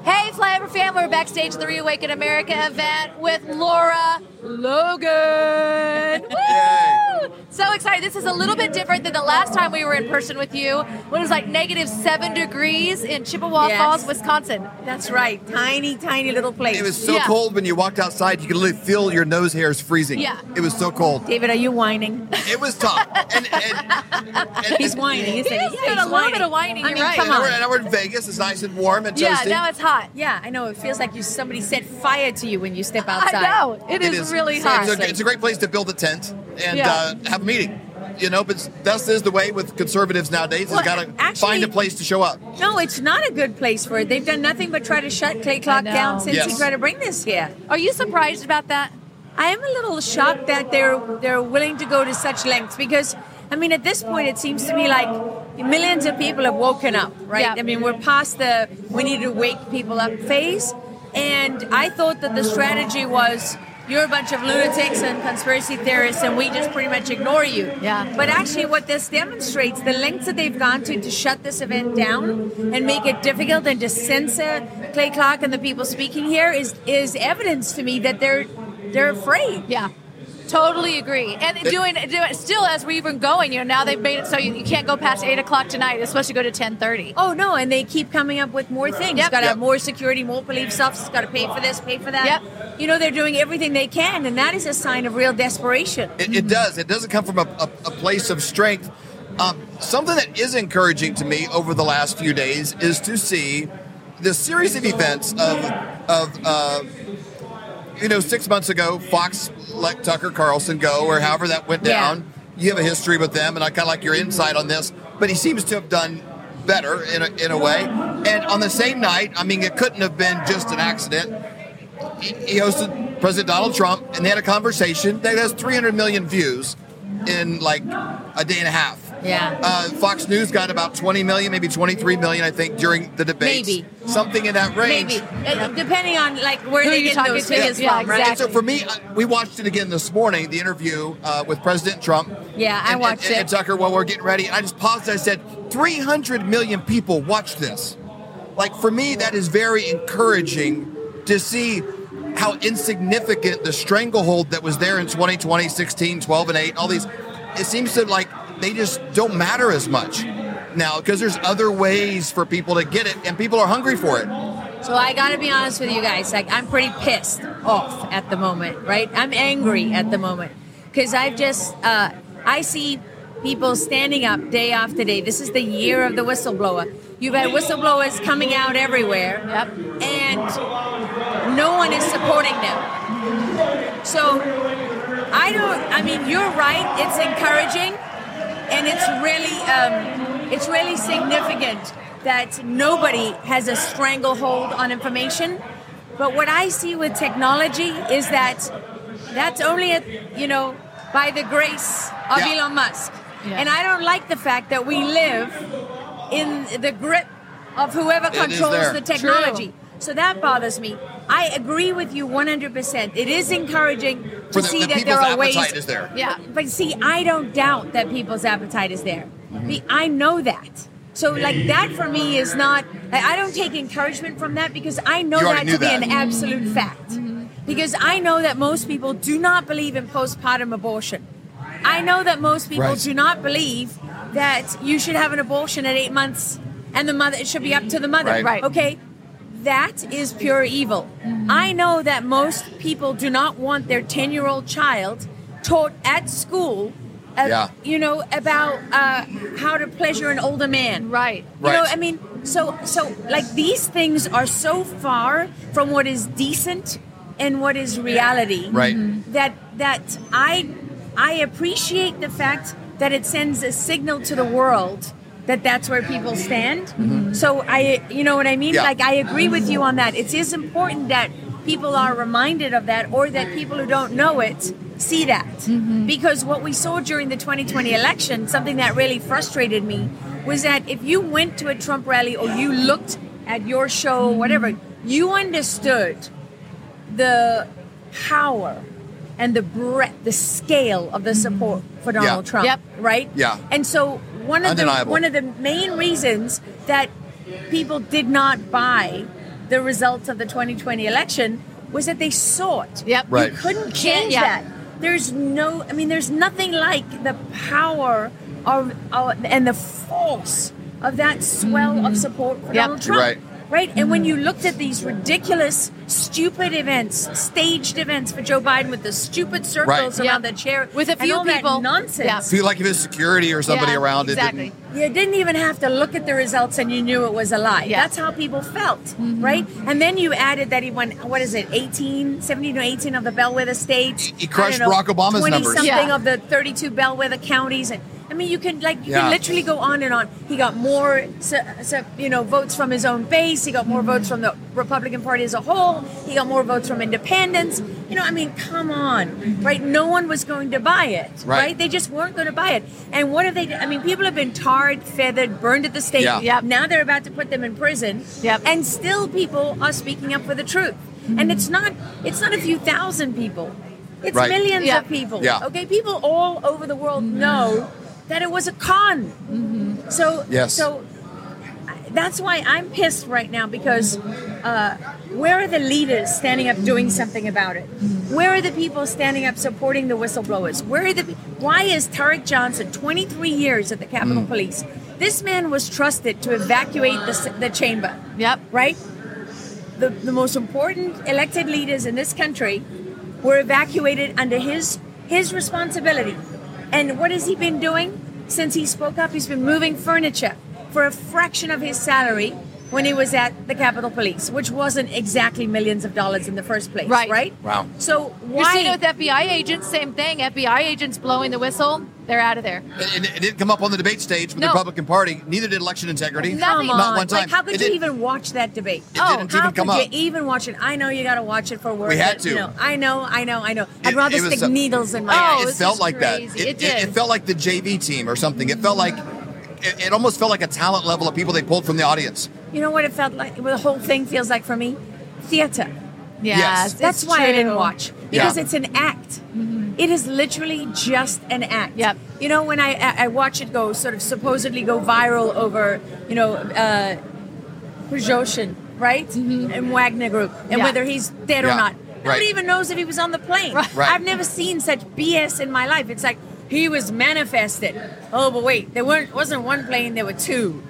Hey, Flyover family, we're backstage at the Reawaken America event with Lara Logan. Woo! So excited. This is a little bit different than the last time we were in person with you when it was like negative seven degrees in Chippewa Yes. Falls, Wisconsin. That's right. Tiny, tiny little place. It was so Yeah. cold when you walked outside, you could literally feel your nose hairs freezing. Yeah. It was so cold. David, are you whining? It was tough. And, He's whining, isn't he? He is doing a little bit of whining, I you're mean, right. come now, on. we're, now we're in Vegas. It's nice and warm and toasty. Yeah, now it's hot. Yeah, I know. It feels like you somebody set fire to you when you step outside. I know. it is, really hot. It's a, it's a great place to build a tent and Yeah. uh, have a meeting. You know, but that's is the way with conservatives nowadays. Well, is got to find a place to show up. No, it's not a good place for it. They've done nothing but try to shut Clay Clark down since he Yes. tried to bring this here. Are you surprised about that? I am a little shocked that they're they're willing to go to such lengths because I mean at this point it seems to me like millions of people have woken up, right? Yeah. I mean we're past the we need to wake people up phase, and I thought that the strategy was you're a bunch of lunatics and conspiracy theorists and we just pretty much ignore you. Yeah. But actually what this demonstrates, the lengths that they've gone to to shut this event down and make it difficult and to censor Clay Clark and the people speaking here is is evidence to me that they're they're afraid. Yeah. Totally agree. And doing, doing still as we've been going, you know, now they've made it so you, you can't go past eight o'clock tonight. It's supposed to go to ten thirty. Oh no, and they keep coming up with more things. Yep. Got to have more security, more police officers. Got to pay for this, pay for that. Yep. You know they're doing everything they can, and that is a sign of real desperation. It, it does. It doesn't come from a, a, a place of strength. Um, something that is encouraging to me over the last few days is to see the series of events of of uh, you know six months ago Fox let Tucker Carlson go or however that went Yeah. down. You have a history with them, and I kind of like your insight on this. But he seems to have done better in a, in a way. And on the same night, I mean, it couldn't have been just an accident he hosted President Donald Trump, and they had a conversation that has 300 million views in like a day and a half. Yeah. Uh, Fox News got about 20 million, maybe 23 million, I think, during the debate. Maybe. Something in that range. Maybe Uh, depending on like where Who they you get talking those to? figures Yeah, from, right? And so for me, uh, we watched it again this morning, the interview uh, with President Trump. Yeah, I watched and, it. And Tucker, while we're getting ready, I just paused and I said, 300 million people watched this. Like, for me, that is very encouraging to see how insignificant the stranglehold that was there in 2020, 16, 12, and 8, all these, it seems to like they just don't matter as much now because there's other ways for people to get it and people are hungry for it. So I got to be honest with you guys. Like I'm pretty pissed off at the moment, right? I'm angry at the moment because I've just uh, I see people standing up day after day. This is the year of the whistleblower. You've had whistleblowers coming out everywhere, yep. and no one is supporting them. So I don't. I mean, you're right. It's encouraging, and it's really um, it's really significant that nobody has a stranglehold on information. But what I see with technology is that that's only, a, you know, by the grace of Yeah. Elon Musk. Yeah. And I don't like the fact that we live in the grip of whoever controls the technology. So that bothers me. I agree with you 100%. It is encouraging to the- see the that there are ways. is there. Yeah, but see, I don't doubt that people's appetite is there. Mm-hmm. I know that. So, like that for me is not. I I don't take encouragement from that because I know that to knew be that. an absolute fact. Because I know that most people do not believe in postpartum abortion. I know that most people Right. do not believe that you should have an abortion at eight months and the mother it should be up to the mother. Right. Right. Okay. That is pure evil. I know that most people do not want their 10 year old child taught at school, uh, Yeah. you know, about uh, how to pleasure an older man. Right. You know, I mean, so, so like these things are so far from what is decent and what is reality Right. that that I I appreciate the fact that it sends a signal to the world that that's where people stand. Mhm. So I, you know what I mean? Yeah. Like I agree with you on that. It is important that people are reminded of that, or that people who don't know it see that. Mm-hmm. Because what we saw during the 2020 election, something that really frustrated me, was that if you went to a Trump rally or you looked at your show, mm-hmm. whatever, you understood the power and the breadth, the scale of the support for mm-hmm. Yeah. Donald Trump. Yep. Right? Yeah. And so one of the one of the main reasons that people did not buy the results of the 2020 election was that they saw it. Yep. Right. You couldn't change Yeah. that. There's no I mean there's nothing like the power of, of and the force of that swell of support for Yep. Donald Trump. Right. Right? And when you looked at these ridiculous, stupid events, staged events for Joe Biden with the stupid circles Right. around the chair, With a and few all that people. nonsense. Feel like if it's security or somebody Yeah, around it. exactly. didn't- You didn't even have to look at the results and you knew it was a lie. That's how people felt, Mm-hmm. right? And then you added that he won, what is it, 18, 17 or 18 of the bellwether states. He crushed I don't know, Barack Obama's 20 numbers. something Yeah. of the 32 bellwether counties. And I mean, you can like you Yeah. can literally go on and on. He got more, so, so, you know, votes from his own base. He got more votes from the Republican Party as a whole. He got more votes from independents. You know, I mean, come on, right? No one was going to buy it, Right. right? They just weren't going to buy it. And what have they? I mean, people have been tarred, feathered, burned at the stake. Yeah. Yep. Now they're about to put them in prison. Yep. And still, people are speaking up for the truth. And it's not. It's not a few thousand people. It's Right. millions Yeah. of people. Yeah. Okay, people all over the world know that it was a con. So Yes. So that's why I'm pissed right now because uh, where are the leaders standing up doing something about it? Where are the people standing up supporting the whistleblowers? Where are the why is Tarik Johnson 23 years at the Capitol Mm. Police? This man was trusted to evacuate the, the chamber. Yep. Right? The, the most important elected leaders in this country were evacuated under his his responsibility. And what has he been doing since he spoke up? He's been moving furniture for a fraction of his salary when he was at the Capitol Police, which wasn't exactly millions of dollars in the first place, Right. right? Wow. So You're why it with FBI agents, same thing. FBI agents blowing the whistle, they're out of there. It, it didn't come up on the debate stage with No. the Republican Party. Neither did election integrity. Come Not on. one time. Like, how could It you did- even watch that debate? It oh, didn't how even come could up. you even watch it? I know you got to watch it for work. We had to. You know, I know, I know, I know. I'd rather it was stick so- needles in my oh, Yeah, eyes. it felt like that. crazy. It, It it, did. it felt like the JV team or something. It felt like it, it almost felt like a talent level of people they pulled from the audience. You know what it felt like? What The whole thing feels like for me? Theater. Yeah, Yes. That's it's why I didn't true. watch because Yeah. it's an act. It is literally just an act. Yep. You know, when I I I watch it go sort of supposedly go viral over, you know, uh, Prigozhin, right, and Wagner Group, and Yeah. whether he's dead or Yeah. not. Right. Nobody even knows if he was on the plane. Right. I've never seen such BS in my life. It's like he was manifested. Oh, but wait, there weren't wasn't one plane, there were two.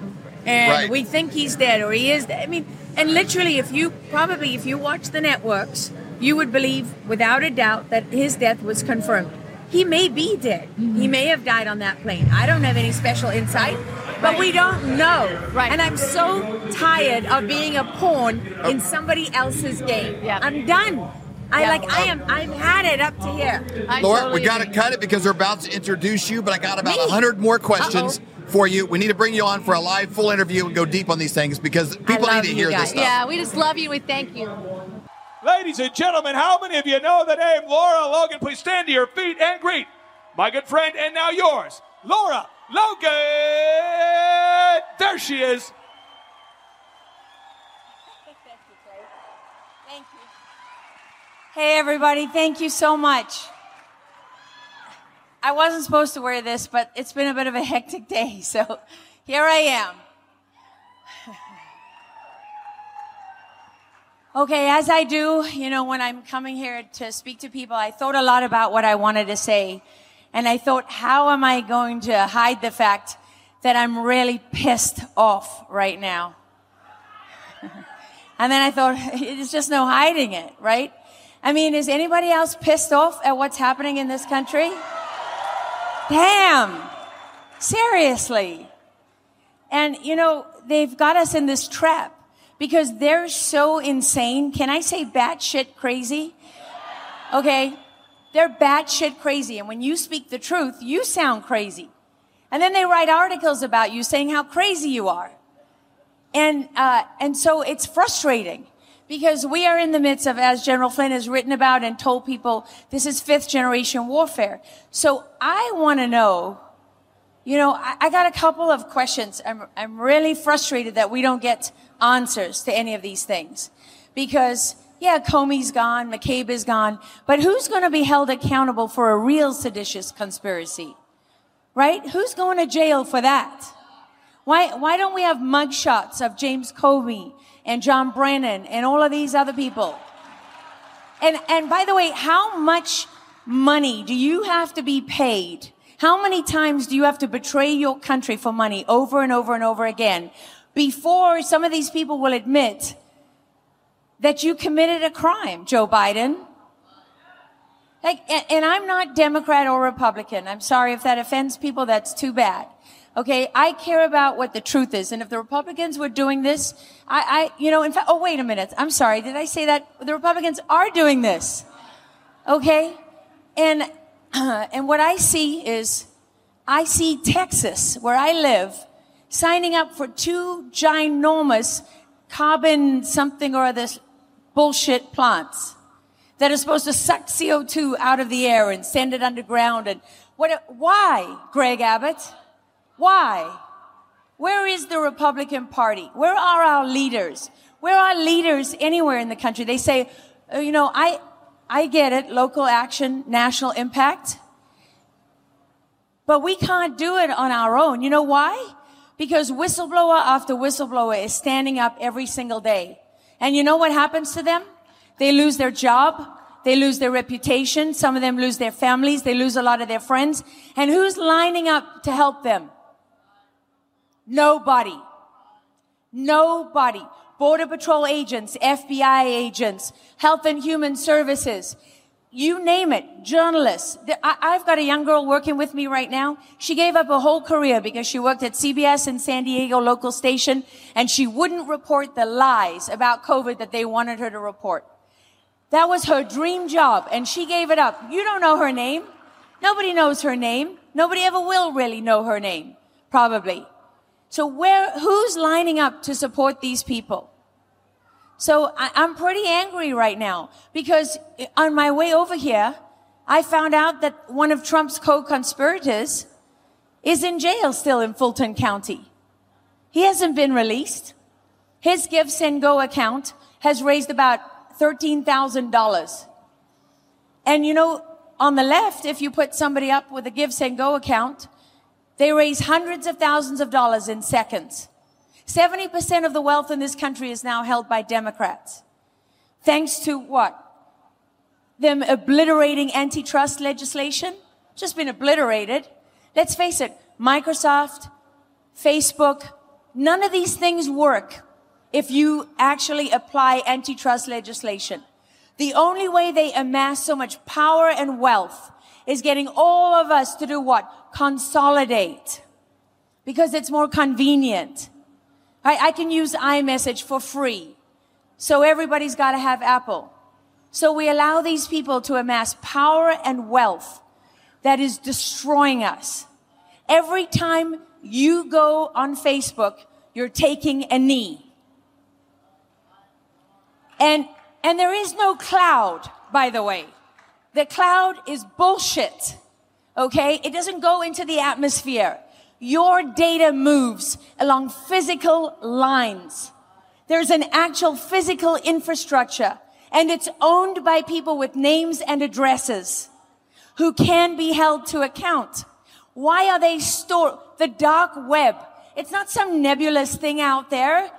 And Right. we think he's dead or he is dead. I mean, and literally if you probably if you watch the networks, you would believe without a doubt that his death was confirmed. He may be dead. He mm-hmm. may have died on that plane. I don't have any special insight, but we don't know. Right. And I'm so tired of being a pawn oh. in somebody else's game. Yeah. I'm done. I Yeah. like I am I've had it up to here. I Lara, we got to cut it because they're about to introduce you, but I got about a 100 more questions for you. We need to bring you on for a live full interview and go deep on these things because people need to hear this stuff. Yeah, we just love you. We thank you. Ladies and gentlemen, how many of you know the name Lara Logan? Please stand to your feet and greet my good friend and now yours, Lara Logan. There she is. Hey, everybody, thank you so much. I wasn't supposed to wear this, but it's been a bit of a hectic day, so here I am. Okay, as I do, you know, when I'm coming here to speak to people, I thought a lot about what I wanted to say. And I thought, how am I going to hide the fact that I'm really pissed off right now? and then I thought, it's just no hiding it, right? I mean, is anybody else pissed off at what's happening in this country? Damn. Seriously. And, you know, they've got us in this trap because they're so insane. Can I say batshit crazy? Okay. They're batshit crazy. And when you speak the truth, you sound crazy. And then they write articles about you saying how crazy you are. And, uh, and so it's frustrating because we are in the midst of, as General Flynn has written about and told people, this is fifth generation warfare. So I want to know, you know, I, I got a couple of questions. I'm, I'm really frustrated that we don't get answers to any of these things because yeah, Comey's gone, McCabe is gone, but who's going to be held accountable for a real seditious conspiracy? Right? Who's going to jail for that? Why, why don't we have mugshots of James Comey and John Brennan and all of these other people? And, and by the way, how much money do you have to be paid? How many times do you have to betray your country for money over and over and over again before some of these people will admit that you committed a crime, Joe Biden? Like, and, I'm not Democrat or Republican. I'm sorry if that offends people. That's too bad. Okay. I care about what the truth is. And if the Republicans were doing this, I, I, you know, in fact, oh, wait a minute. I'm sorry. Did I say that? The Republicans are doing this. Okay. And, and what I see is I see Texas, where I live, signing up for two ginormous carbon something or other bullshit plants that are supposed to suck CO2 out of the air and send it underground. And what, why, Greg Abbott? Why? Where is the Republican Party? Where are our leaders? Where are leaders anywhere in the country? They say, uh, you know, I, I get it, local action, national impact. But we can't do it on our own. You know why? Because whistleblower after whistleblower is standing up every single day. And you know what happens to them? They lose their job. They lose their reputation. Some of them lose their families. They lose a lot of their friends. And who's lining up to help them? Nobody. Nobody. Border Patrol agents, FBI agents, Health and Human Services, you name it, journalists. I've got a young girl working with me right now. She gave up a whole career because she worked at CBS in San Diego local station and she wouldn't report the lies about COVID that they wanted her to report. That was her dream job and she gave it up. You don't know her name. Nobody knows her name. Nobody ever will really know her name, probably. So where, who's lining up to support these people? So I, I'm pretty angry right now because on my way over here, I found out that one of Trump's co-conspirators is in jail still in Fulton County. He hasn't been released. His Give Send Go account has raised about $13,000. And you know, on the left, if you put somebody up with a Give Send Go account, they raise hundreds of thousands of dollars in seconds. 70% of the wealth in this country is now held by Democrats. Thanks to what? them obliterating antitrust legislation. Just been obliterated. Let's face it, Microsoft, Facebook, none of these things work if you actually apply antitrust legislation. The only way they amass so much power and wealth is getting all of us to do what? Consolidate. Because it's more convenient. I, I can use iMessage for free. So everybody's got to have Apple. So we allow these people to amass power and wealth that is destroying us. Every time you go on Facebook, you're taking a knee. And, and there is no cloud, by the way. The cloud is bullshit. Okay? It doesn't go into the atmosphere. Your data moves along physical lines. There's an actual physical infrastructure and it's owned by people with names and addresses who can be held to account. Why are they stored? The dark web. It's not some nebulous thing out there.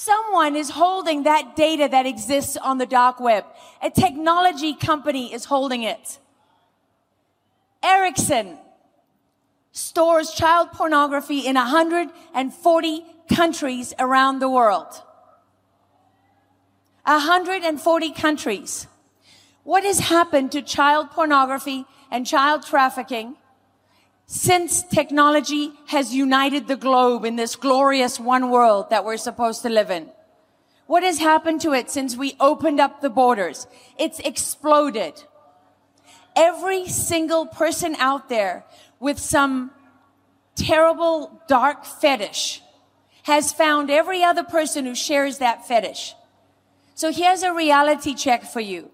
Someone is holding that data that exists on the dark web. A technology company is holding it. Ericsson stores child pornography in 140 countries around the world. 140 countries. What has happened to child pornography and child trafficking since technology has united the globe in this glorious one world that we're supposed to live in. What has happened to it since we opened up the borders? It's exploded. Every single person out there with some terrible dark fetish has found every other person who shares that fetish. So here's a reality check for you.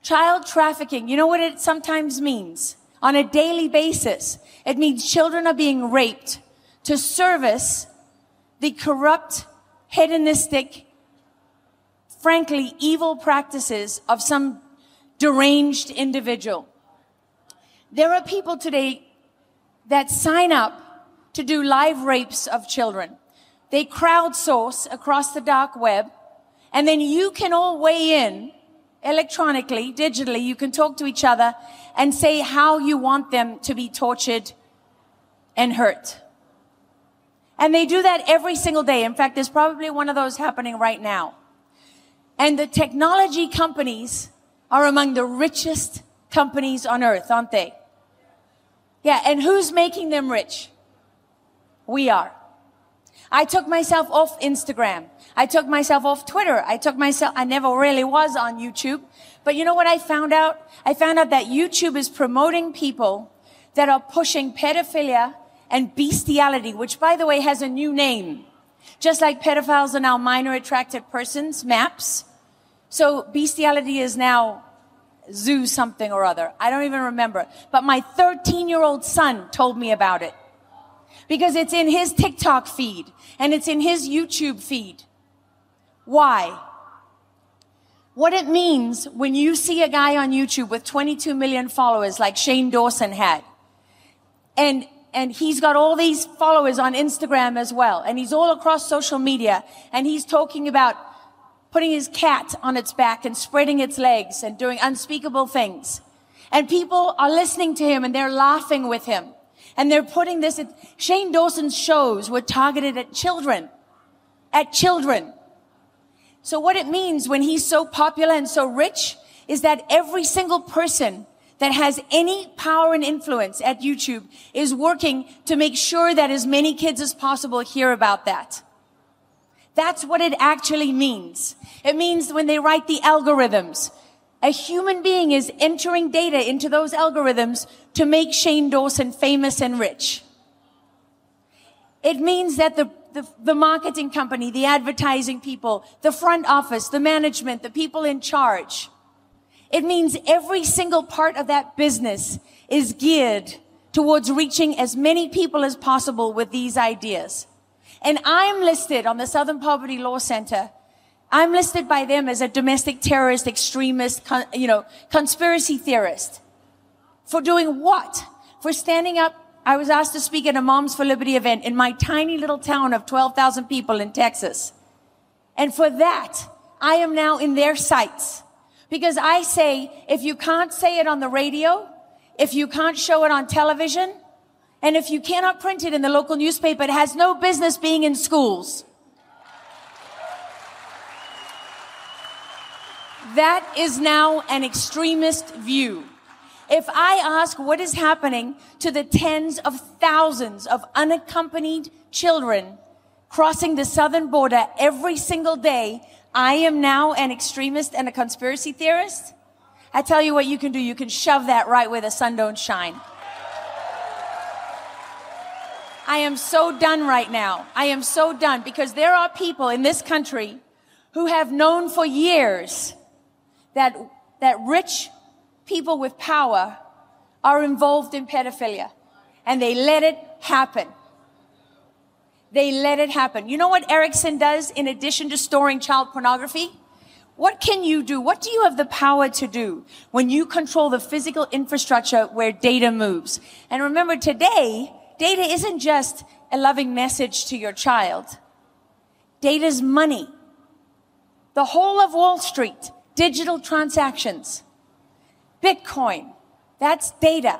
Child trafficking, you know what it sometimes means? On a daily basis, it means children are being raped to service the corrupt, hedonistic, frankly, evil practices of some deranged individual. There are people today that sign up to do live rapes of children. They crowdsource across the dark web, and then you can all weigh in electronically, digitally. You can talk to each other and say how you want them to be tortured and hurt. And they do that every single day. In fact, there's probably one of those happening right now. And the technology companies are among the richest companies on earth, aren't they? Yeah, and who's making them rich? We are. I took myself off Instagram. I took myself off Twitter. I took myself, I never really was on YouTube. But you know what I found out? I found out that YouTube is promoting people that are pushing pedophilia and bestiality, which by the way has a new name. Just like pedophiles are now minor attracted persons, MAPS. So bestiality is now zoo something or other. I don't even remember. But my 13 year old son told me about it because it's in his TikTok feed and it's in his YouTube feed. Why? What it means when you see a guy on YouTube with 22 million followers like Shane Dawson had, and, and he's got all these followers on Instagram as well, and he's all across social media, and he's talking about putting his cat on its back and spreading its legs and doing unspeakable things. And people are listening to him and they're laughing with him. And they're putting this, Shane Dawson's shows were targeted at children. At children. So what it means when he's so popular and so rich is that every single person that has any power and influence at YouTube is working to make sure that as many kids as possible hear about that. That's what it actually means. It means when they write the algorithms, a human being is entering data into those algorithms to make Shane Dawson famous and rich. It means that the, the, the, marketing company, the advertising people, the front office, the management, the people in charge. It means every single part of that business is geared towards reaching as many people as possible with these ideas. And I'm listed on the Southern Poverty Law Center I'm listed by them as a domestic terrorist, extremist, con, you know, conspiracy theorist. For doing what? For standing up. I was asked to speak at a Moms for Liberty event in my tiny little town of 12,000 people in Texas. And for that, I am now in their sights Because I say, if you can't say it on the radio, if you can't show it on television, and if you cannot print it in the local newspaper, it has no business being in schools. That is now an extremist view. If I ask what is happening to the tens of thousands of unaccompanied children crossing the southern border every single day, I am now an extremist and a conspiracy theorist. I tell you what you can do. You can shove that right where the sun don't shine. I am so done right now. I am so done because there are people in this country who have known for years that, that rich people with power are involved in pedophilia and they let it happen. They let it happen. You know what Ericsson does in addition to storing child pornography? What can you do? What do you have the power to do when you control the physical infrastructure where data moves? And remember today, data isn't just a loving message to your child. Data's money. The whole of Wall Street, digital transactions, Bitcoin, that's data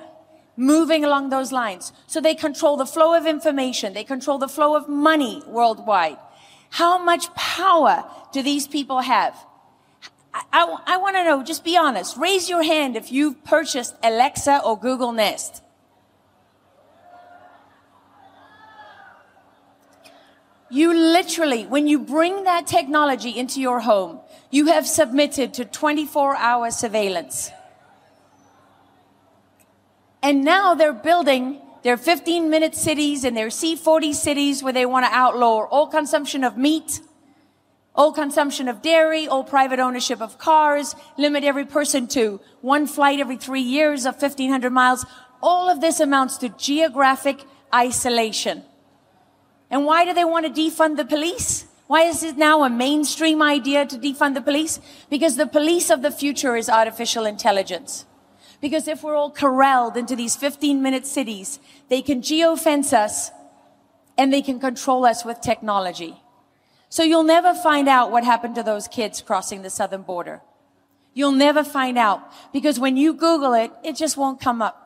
moving along those lines. So they control the flow of information. They control the flow of money worldwide. How much power do these people have? I, I, I want to know, just be honest. Raise your hand if you've purchased Alexa or Google Nest. You literally, when you bring that technology into your home, you have submitted to 24 hour surveillance. And now they're building their 15 minute cities and their C40 cities where they want to outlaw all consumption of meat, all consumption of dairy, all private ownership of cars, limit every person to one flight every three years of 1500 miles. All of this amounts to geographic isolation. And why do they want to defund the police? Why is it now a mainstream idea to defund the police? Because the police of the future is artificial intelligence. Because if we're all corralled into these 15 minute cities, they can geofence us and they can control us with technology. So you'll never find out what happened to those kids crossing the southern border. You'll never find out because when you Google it, it just won't come up.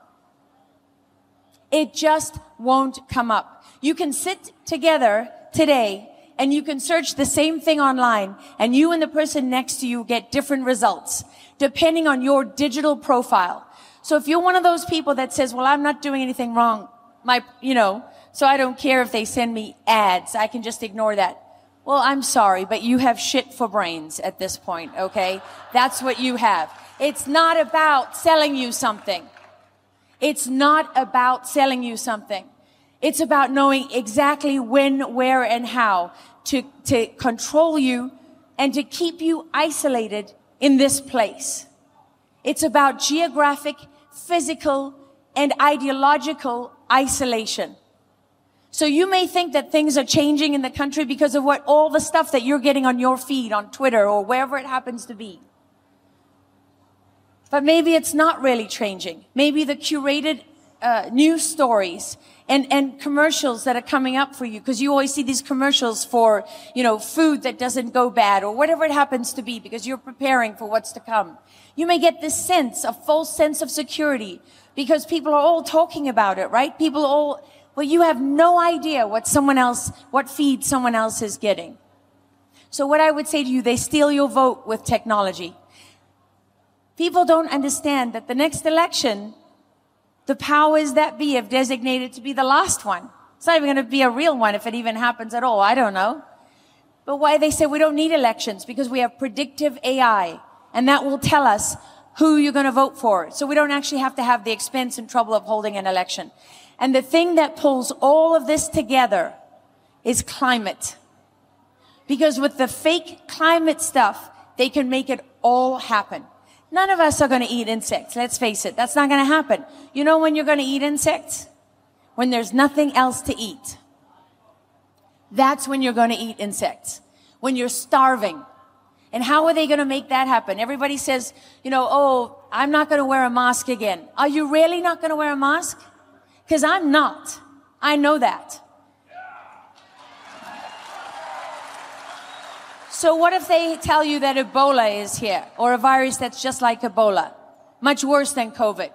It just won't come up. You can sit together today and you can search the same thing online and you and the person next to you get different results depending on your digital profile. So if you're one of those people that says, well, I'm not doing anything wrong, my, you know, so I don't care if they send me ads. I can just ignore that. Well, I'm sorry, but you have shit for brains at this point, okay? That's what you have. It's not about selling you something. It's not about selling you something. It's about knowing exactly when, where, and how to, to control you and to keep you isolated in this place. It's about geographic, physical, and ideological isolation. So you may think that things are changing in the country because of what all the stuff that you're getting on your feed on Twitter or wherever it happens to be. But maybe it's not really changing. Maybe the curated uh, news stories and, and commercials that are coming up for you because you always see these commercials for, you know, food that doesn't go bad or whatever it happens to be because you're preparing for what's to come. You may get this sense, a false sense of security because people are all talking about it, right? People all, well, you have no idea what someone else, what feed someone else is getting. So what I would say to you, they steal your vote with technology. People don't understand that the next election, the powers that be have designated to be the last one. It's not even going to be a real one if it even happens at all. I don't know. But why they say we don't need elections because we have predictive AI and that will tell us who you're going to vote for. So we don't actually have to have the expense and trouble of holding an election. And the thing that pulls all of this together is climate. Because with the fake climate stuff, they can make it all happen. None of us are going to eat insects. Let's face it. That's not going to happen. You know when you're going to eat insects? When there's nothing else to eat. That's when you're going to eat insects. When you're starving. And how are they going to make that happen? Everybody says, you know, oh, I'm not going to wear a mask again. Are you really not going to wear a mask? Because I'm not. I know that. So what if they tell you that Ebola is here or a virus that's just like Ebola, much worse than COVID,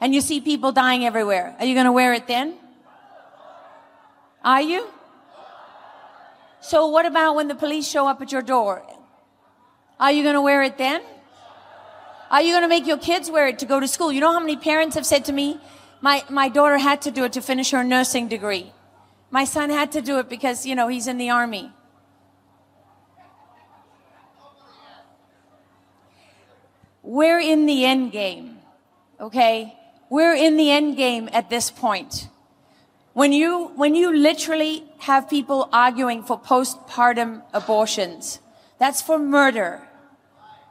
and you see people dying everywhere? Are you going to wear it then? Are you? So what about when the police show up at your door? Are you going to wear it then? Are you going to make your kids wear it to go to school? You know how many parents have said to me, my, my daughter had to do it to finish her nursing degree. My son had to do it because, you know, he's in the army. We're in the end game. Okay? We're in the end game at this point. When you, when you literally have people arguing for postpartum abortions, that's for murder.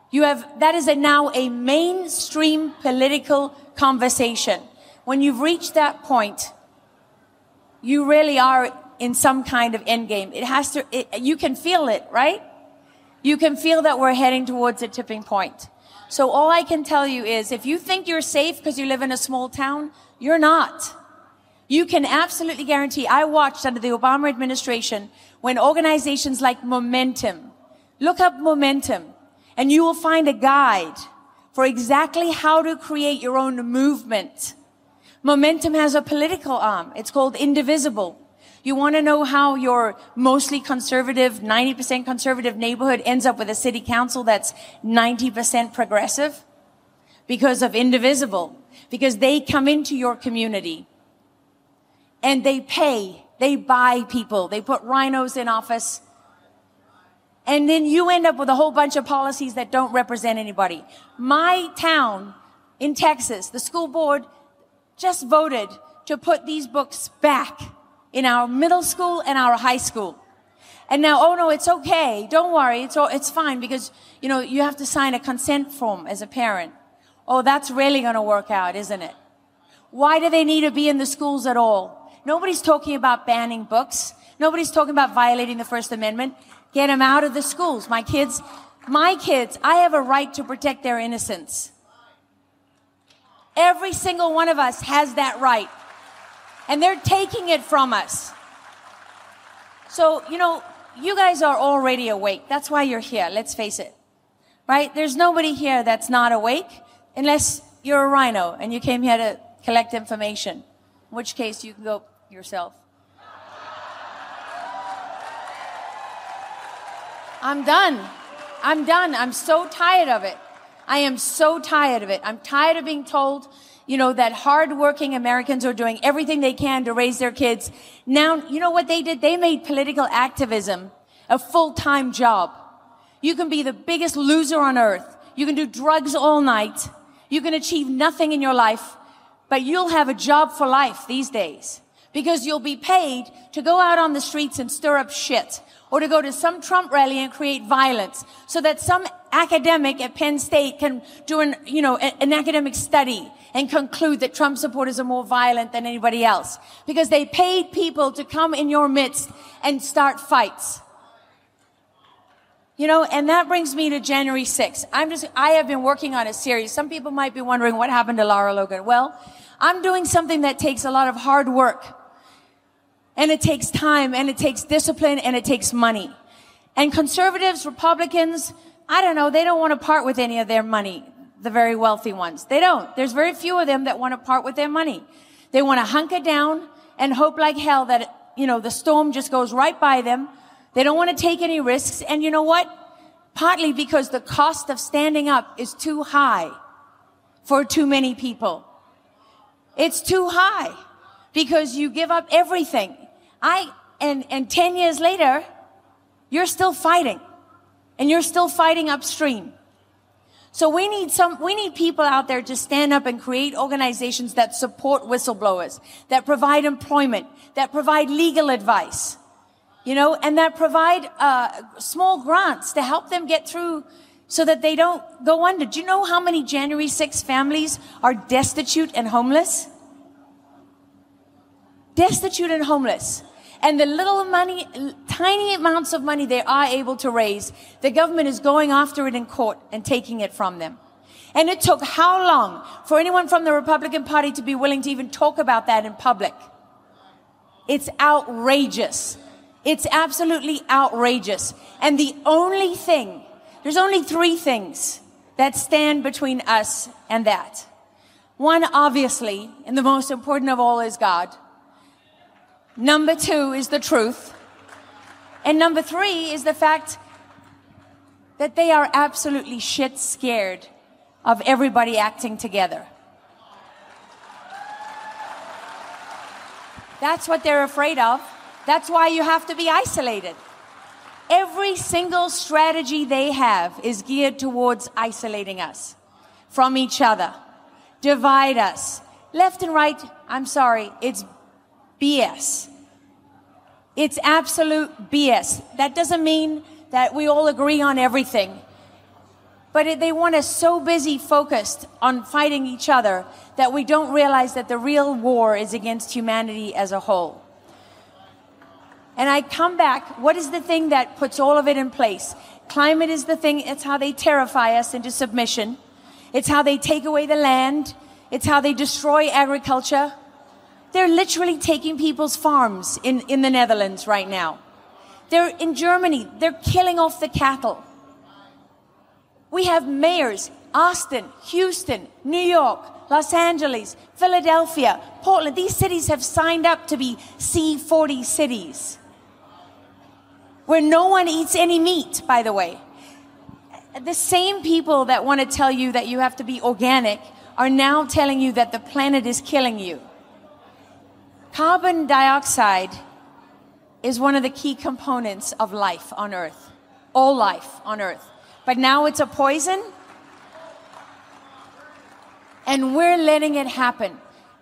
You have, that is a now a mainstream political conversation. When you've reached that point, you really are in some kind of end game. It has to, it, you can feel it, right? You can feel that we're heading towards a tipping point. So all I can tell you is if you think you're safe because you live in a small town, you're not. You can absolutely guarantee. I watched under the Obama administration when organizations like Momentum, look up Momentum, and you will find a guide for exactly how to create your own movement. Momentum has a political arm. It's called Indivisible. You want to know how your mostly conservative, 90% conservative neighborhood ends up with a city council that's 90% progressive? Because of Indivisible. Because they come into your community and they pay, they buy people, they put rhinos in office. And then you end up with a whole bunch of policies that don't represent anybody. My town in Texas, the school board just voted to put these books back in our middle school and our high school. And now, oh no, it's okay. Don't worry. It's, all, it's fine because, you know, you have to sign a consent form as a parent. Oh, that's really going to work out, isn't it? Why do they need to be in the schools at all? Nobody's talking about banning books. Nobody's talking about violating the First Amendment. Get them out of the schools. My kids, my kids, I have a right to protect their innocence. Every single one of us has that right. And they're taking it from us. So, you know, you guys are already awake. That's why you're here. Let's face it. Right? There's nobody here that's not awake unless you're a rhino and you came here to collect information. In which case you can go yourself. I'm done. I'm done. I'm so tired of it. I am so tired of it. I'm tired of being told, you know, that hardworking Americans are doing everything they can to raise their kids. Now, you know what they did? They made political activism a full-time job. You can be the biggest loser on earth. You can do drugs all night. You can achieve nothing in your life, but you'll have a job for life these days because you'll be paid to go out on the streets and stir up shit or to go to some Trump rally and create violence so that some academic at Penn State can do an, you know, an academic study and conclude that Trump supporters are more violent than anybody else because they paid people to come in your midst and start fights. You know, and that brings me to January 6th. I'm just, I have been working on a series. Some people might be wondering what happened to Lara Logan. Well, I'm doing something that takes a lot of hard work and it takes time and it takes discipline and it takes money. And conservatives, Republicans, I don't know, they don't want to part with any of their money, the very wealthy ones. They don't. There's very few of them that want to part with their money. They want to hunker down and hope like hell that, you know, the storm just goes right by them. They don't want to take any risks. And you know what? Partly because the cost of standing up is too high for too many people. It's too high because you give up everything. I, and, and 10 years later, you're still fighting and you're still fighting upstream. So we need some, we need people out there to stand up and create organizations that support whistleblowers, that provide employment, that provide legal advice, you know, and that provide, uh, small grants to help them get through so that they don't go under. Do you know how many January 6 families are destitute and homeless? Destitute and homeless and the little money, tiny amounts of money they are able to raise, the government is going after it in court and taking it from them. And it took how long for anyone from the Republican Party to be willing to even talk about that in public? It's outrageous. It's absolutely outrageous. And the only thing, there's only three things that stand between us and that. One, obviously, and the most important of all is God. Number two is the truth. And number three is the fact that they are absolutely shit scared of everybody acting together. That's what they're afraid of. That's why you have to be isolated. Every single strategy they have is geared towards isolating us from each other, divide us. Left and right, I'm sorry, it's BS. It's absolute BS. That doesn't mean that we all agree on everything. But they want us so busy focused on fighting each other that we don't realize that the real war is against humanity as a whole. And I come back, what is the thing that puts all of it in place? Climate is the thing, it's how they terrify us into submission. It's how they take away the land. It's how they destroy agriculture. They're literally taking people's farms in, in the Netherlands right now. They're in Germany. They're killing off the cattle. We have mayors, Austin, Houston, New York, Los Angeles, Philadelphia, Portland. These cities have signed up to be C40 cities. Where no one eats any meat, by the way. The same people that want to tell you that you have to be organic are now telling you that the planet is killing you. Carbon dioxide is one of the key components of life on Earth, all life on Earth. But now it's a poison, and we're letting it happen.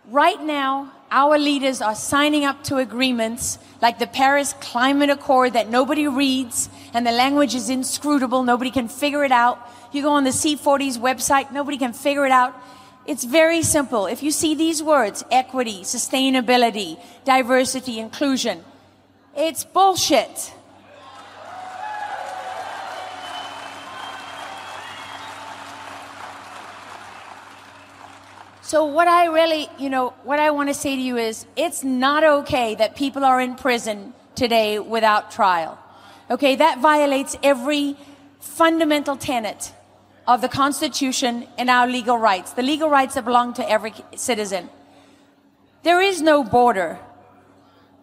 Right now, our leaders are signing up to agreements like the Paris Climate Accord that nobody reads and the language is inscrutable. Nobody can figure it out. You go on the C40's website, nobody can figure it out. It's very simple. If you see these words, equity, sustainability, diversity, inclusion, it's bullshit. So what I really, you know, what I want to say to you is it's not okay that people are in prison today without trial. Okay, that violates every fundamental tenet of the Constitution and our legal rights, the legal rights that belong to every citizen. There is no border.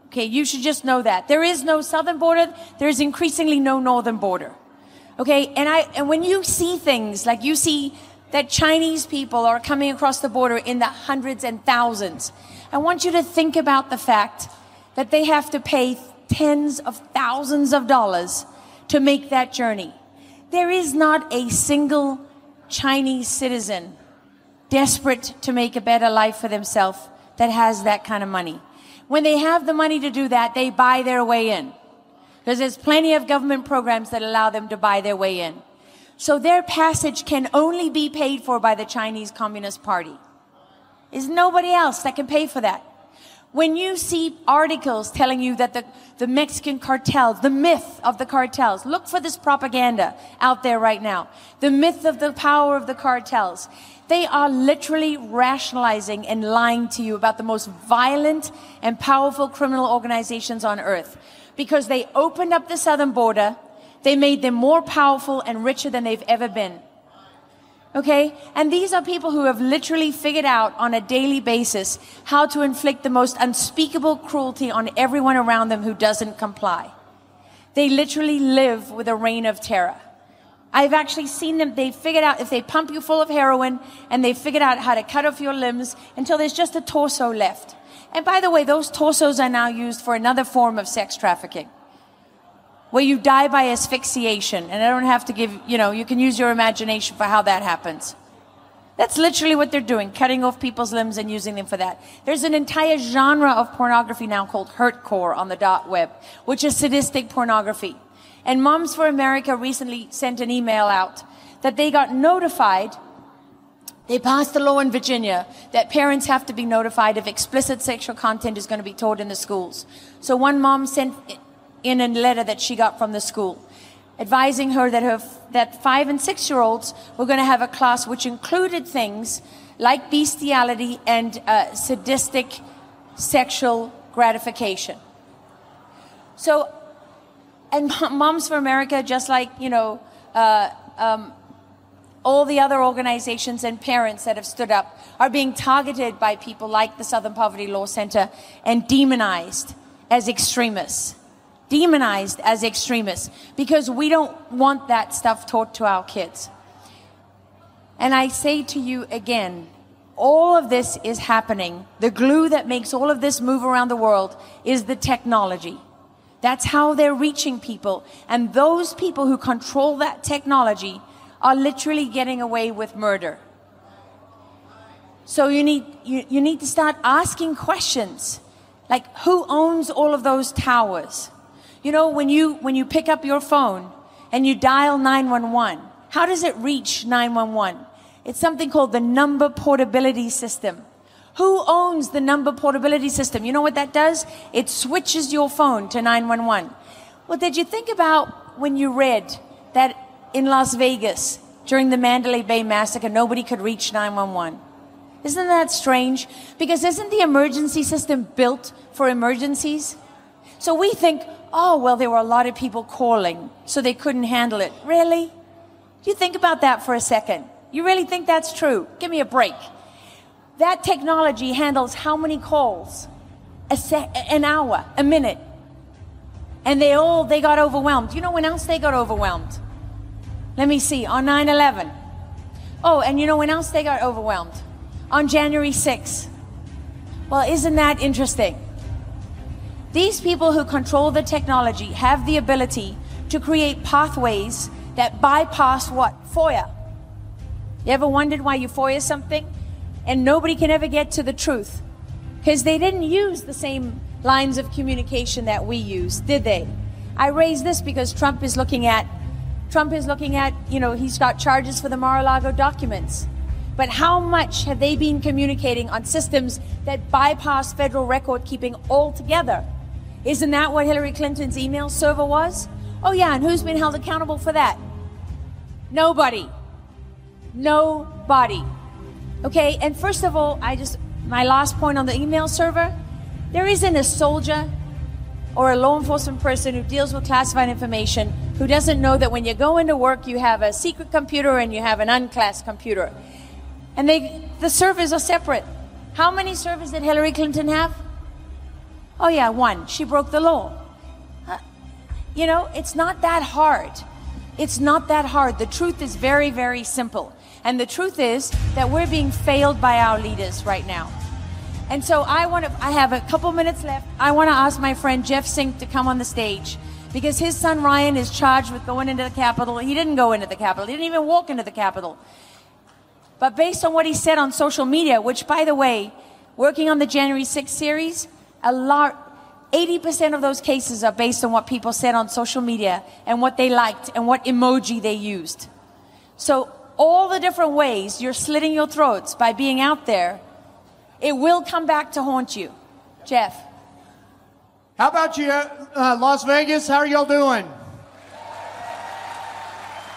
Okay, you should just know that. There is no southern border, there is increasingly no northern border. Okay, and I and when you see things like you see that Chinese people are coming across the border in the hundreds and thousands, I want you to think about the fact that they have to pay tens of thousands of dollars to make that journey. There is not a single Chinese citizen desperate to make a better life for themselves that has that kind of money. When they have the money to do that, they buy their way in. Because there's plenty of government programs that allow them to buy their way in. So their passage can only be paid for by the Chinese Communist Party. There's nobody else that can pay for that. When you see articles telling you that the, the Mexican cartels, the myth of the cartels, look for this propaganda out there right now. The myth of the power of the cartels. They are literally rationalizing and lying to you about the most violent and powerful criminal organizations on earth. Because they opened up the southern border, they made them more powerful and richer than they've ever been. Okay? And these are people who have literally figured out on a daily basis how to inflict the most unspeakable cruelty on everyone around them who doesn't comply. They literally live with a reign of terror. I've actually seen them, they figured out if they pump you full of heroin and they figured out how to cut off your limbs until there's just a torso left. And by the way, those torsos are now used for another form of sex trafficking where you die by asphyxiation. And I don't have to give, you know, you can use your imagination for how that happens. That's literally what they're doing, cutting off people's limbs and using them for that. There's an entire genre of pornography now called hurtcore on the dot web, which is sadistic pornography. And Moms for America recently sent an email out that they got notified. They passed a law in Virginia that parents have to be notified if explicit sexual content is going to be taught in the schools. So one mom sent in a letter that she got from the school, advising her that her that five and six year olds were going to have a class which included things like bestiality and uh, sadistic sexual gratification. So and Moms for America, just like, you know, uh, um, all the other organizations and parents that have stood up, are being targeted by people like the Southern Poverty Law Center and demonized as extremists. Demonized as extremists because we don't want that stuff taught to our kids. And I say to you again, all of this is happening. The glue that makes all of this move around the world is the technology. That's how they're reaching people. And those people who control that technology are literally getting away with murder. So you need, you, you need to start asking questions. Like, who owns all of those towers? You know, when you, when you pick up your phone and you dial 911, how does it reach 911? It's something called the number portability system. Who owns the number portability system? You know what that does? It switches your phone to 911. Well, did you think about when you read that in Las Vegas during the Mandalay Bay massacre, nobody could reach 911? Isn't that strange? Because isn't the emergency system built for emergencies? So we think, oh, well, there were a lot of people calling, so they couldn't handle it. Really? You think about that for a second. You really think that's true? Give me a break. That technology handles how many calls? A se- an hour, a minute. And they all, they got overwhelmed. You know when else they got overwhelmed? Let me see, on 9 11. Oh, and you know when else they got overwhelmed? On January 6th. Well, isn't that interesting? These people who control the technology have the ability to create pathways that bypass what? FOIA. You ever wondered why you FOIA something and nobody can ever get to the truth? Because they didn't use the same lines of communication that we use, did they? I raise this because Trump is looking at Trump is looking at, you know, he's got charges for the Mar-a-Lago documents. But how much have they been communicating on systems that bypass federal record keeping altogether? Isn't that what Hillary Clinton's email server was? Oh yeah, and who's been held accountable for that? Nobody. Nobody. Okay, and first of all, I just, my last point on the email server there isn't a soldier or a law enforcement person who deals with classified information who doesn't know that when you go into work, you have a secret computer and you have an unclassed computer. And they, the servers are separate. How many servers did Hillary Clinton have? Oh, yeah, one. She broke the law. Uh, you know, it's not that hard. It's not that hard. The truth is very, very simple. And the truth is that we're being failed by our leaders right now. And so I want to, I have a couple minutes left. I want to ask my friend Jeff Zink to come on the stage because his son Ryan is charged with going into the Capitol. He didn't go into the Capitol. He didn't even walk into the Capitol. But based on what he said on social media, which by the way, working on the January 6th series, a lot, 80% of those cases are based on what people said on social media and what they liked and what emoji they used. So all the different ways you're slitting your throats by being out there, it will come back to haunt you. Jeff. How about you, uh, Las Vegas? How are y'all doing?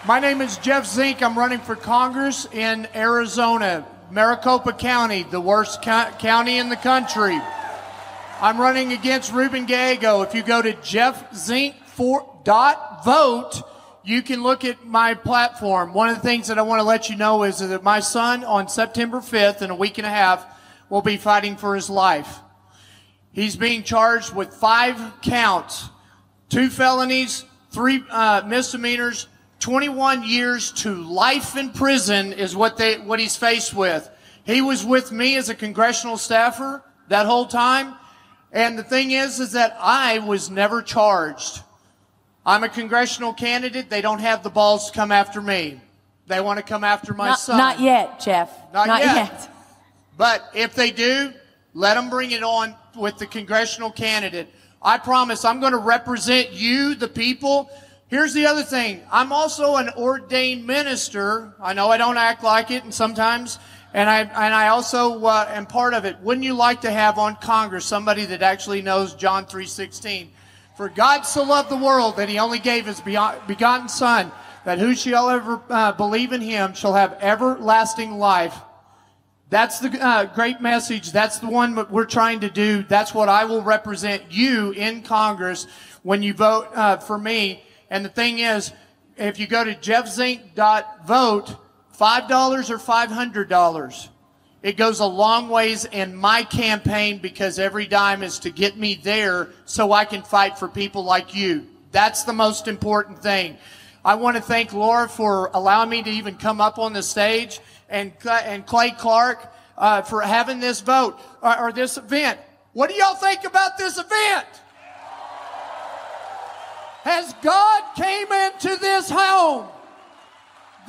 My name is Jeff Zink. I'm running for Congress in Arizona, Maricopa County, the worst co- county in the country. I'm running against Ruben Gallego. If you go to jeffzink4.vote, you can look at my platform. One of the things that I want to let you know is that my son on September 5th, in a week and a half, will be fighting for his life. He's being charged with five counts, two felonies, three uh, misdemeanors, 21 years to life in prison is what they what he's faced with. He was with me as a congressional staffer that whole time, and the thing is, is that I was never charged. I'm a congressional candidate. They don't have the balls to come after me. They want to come after my not, son. Not yet, Jeff. Not, not yet. yet. But if they do, let them bring it on with the congressional candidate. I promise I'm going to represent you, the people. Here's the other thing. I'm also an ordained minister. I know I don't act like it and sometimes, and I, and I also uh, am part of it. Wouldn't you like to have on Congress somebody that actually knows John 3.16? For God so loved the world that he only gave his begotten Son, that who shall ever uh, believe in him shall have everlasting life. That's the uh, great message. That's the one that we're trying to do. That's what I will represent you in Congress when you vote uh, for me. And the thing is, if you go to jeffzink.vote, $5 or $500, it goes a long ways in my campaign because every dime is to get me there so I can fight for people like you. That's the most important thing. I want to thank Lara for allowing me to even come up on the stage and, and Clay Clark uh, for having this vote or, or this event. What do y'all think about this event? Has God came into this home?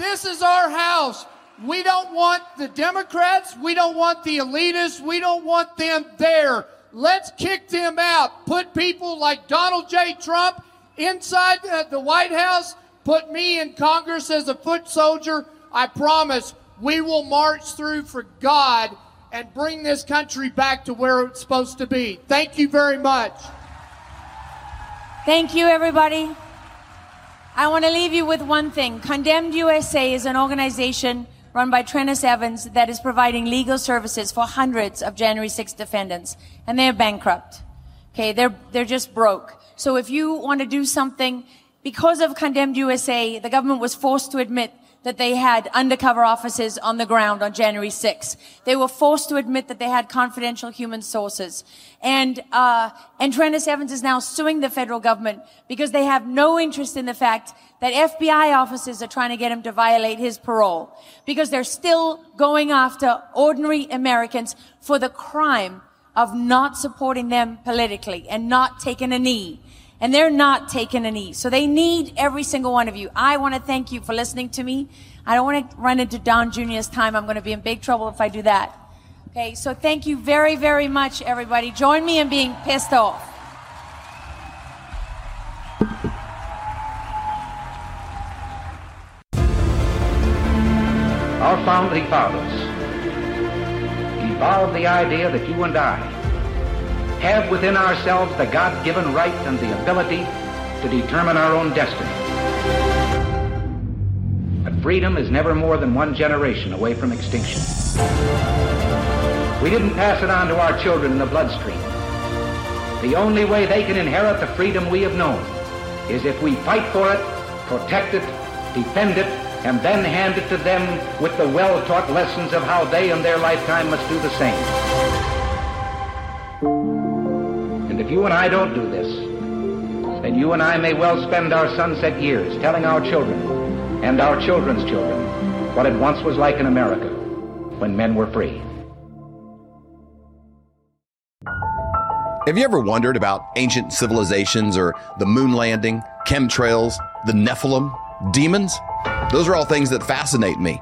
This is our house. We don't want the Democrats. We don't want the elitists. We don't want them there. Let's kick them out. Put people like Donald J. Trump inside uh, the White House. Put me in Congress as a foot soldier. I promise we will march through for God and bring this country back to where it's supposed to be. Thank you very much. Thank you, everybody. I want to leave you with one thing. Condemned USA is an organization run by Trennis Evans that is providing legal services for hundreds of January 6 defendants, and they're bankrupt. Okay, they're, they're just broke. So if you want to do something, because of Condemned USA, the government was forced to admit that they had undercover offices on the ground on January 6th. They were forced to admit that they had confidential human sources. And, uh, and Trennis Evans is now suing the federal government because they have no interest in the fact that FBI officers are trying to get him to violate his parole. Because they're still going after ordinary Americans for the crime of not supporting them politically and not taking a knee and they're not taking a knee. So they need every single one of you. I want to thank you for listening to me. I don't want to run into Don Jr.'s time. I'm going to be in big trouble if I do that. Okay, so thank you very, very much, everybody. Join me in being pissed off. Our founding fathers evolved the idea that you and I have within ourselves the God-given right and the ability to determine our own destiny. But freedom is never more than one generation away from extinction. We didn't pass it on to our children in the bloodstream. The only way they can inherit the freedom we have known is if we fight for it, protect it, defend it, and then hand it to them with the well-taught lessons of how they in their lifetime must do the same. If you and I don't do this, then you and I may well spend our sunset years telling our children and our children's children what it once was like in America when men were free. Have you ever wondered about ancient civilizations or the moon landing, chemtrails, the Nephilim, demons? Those are all things that fascinate me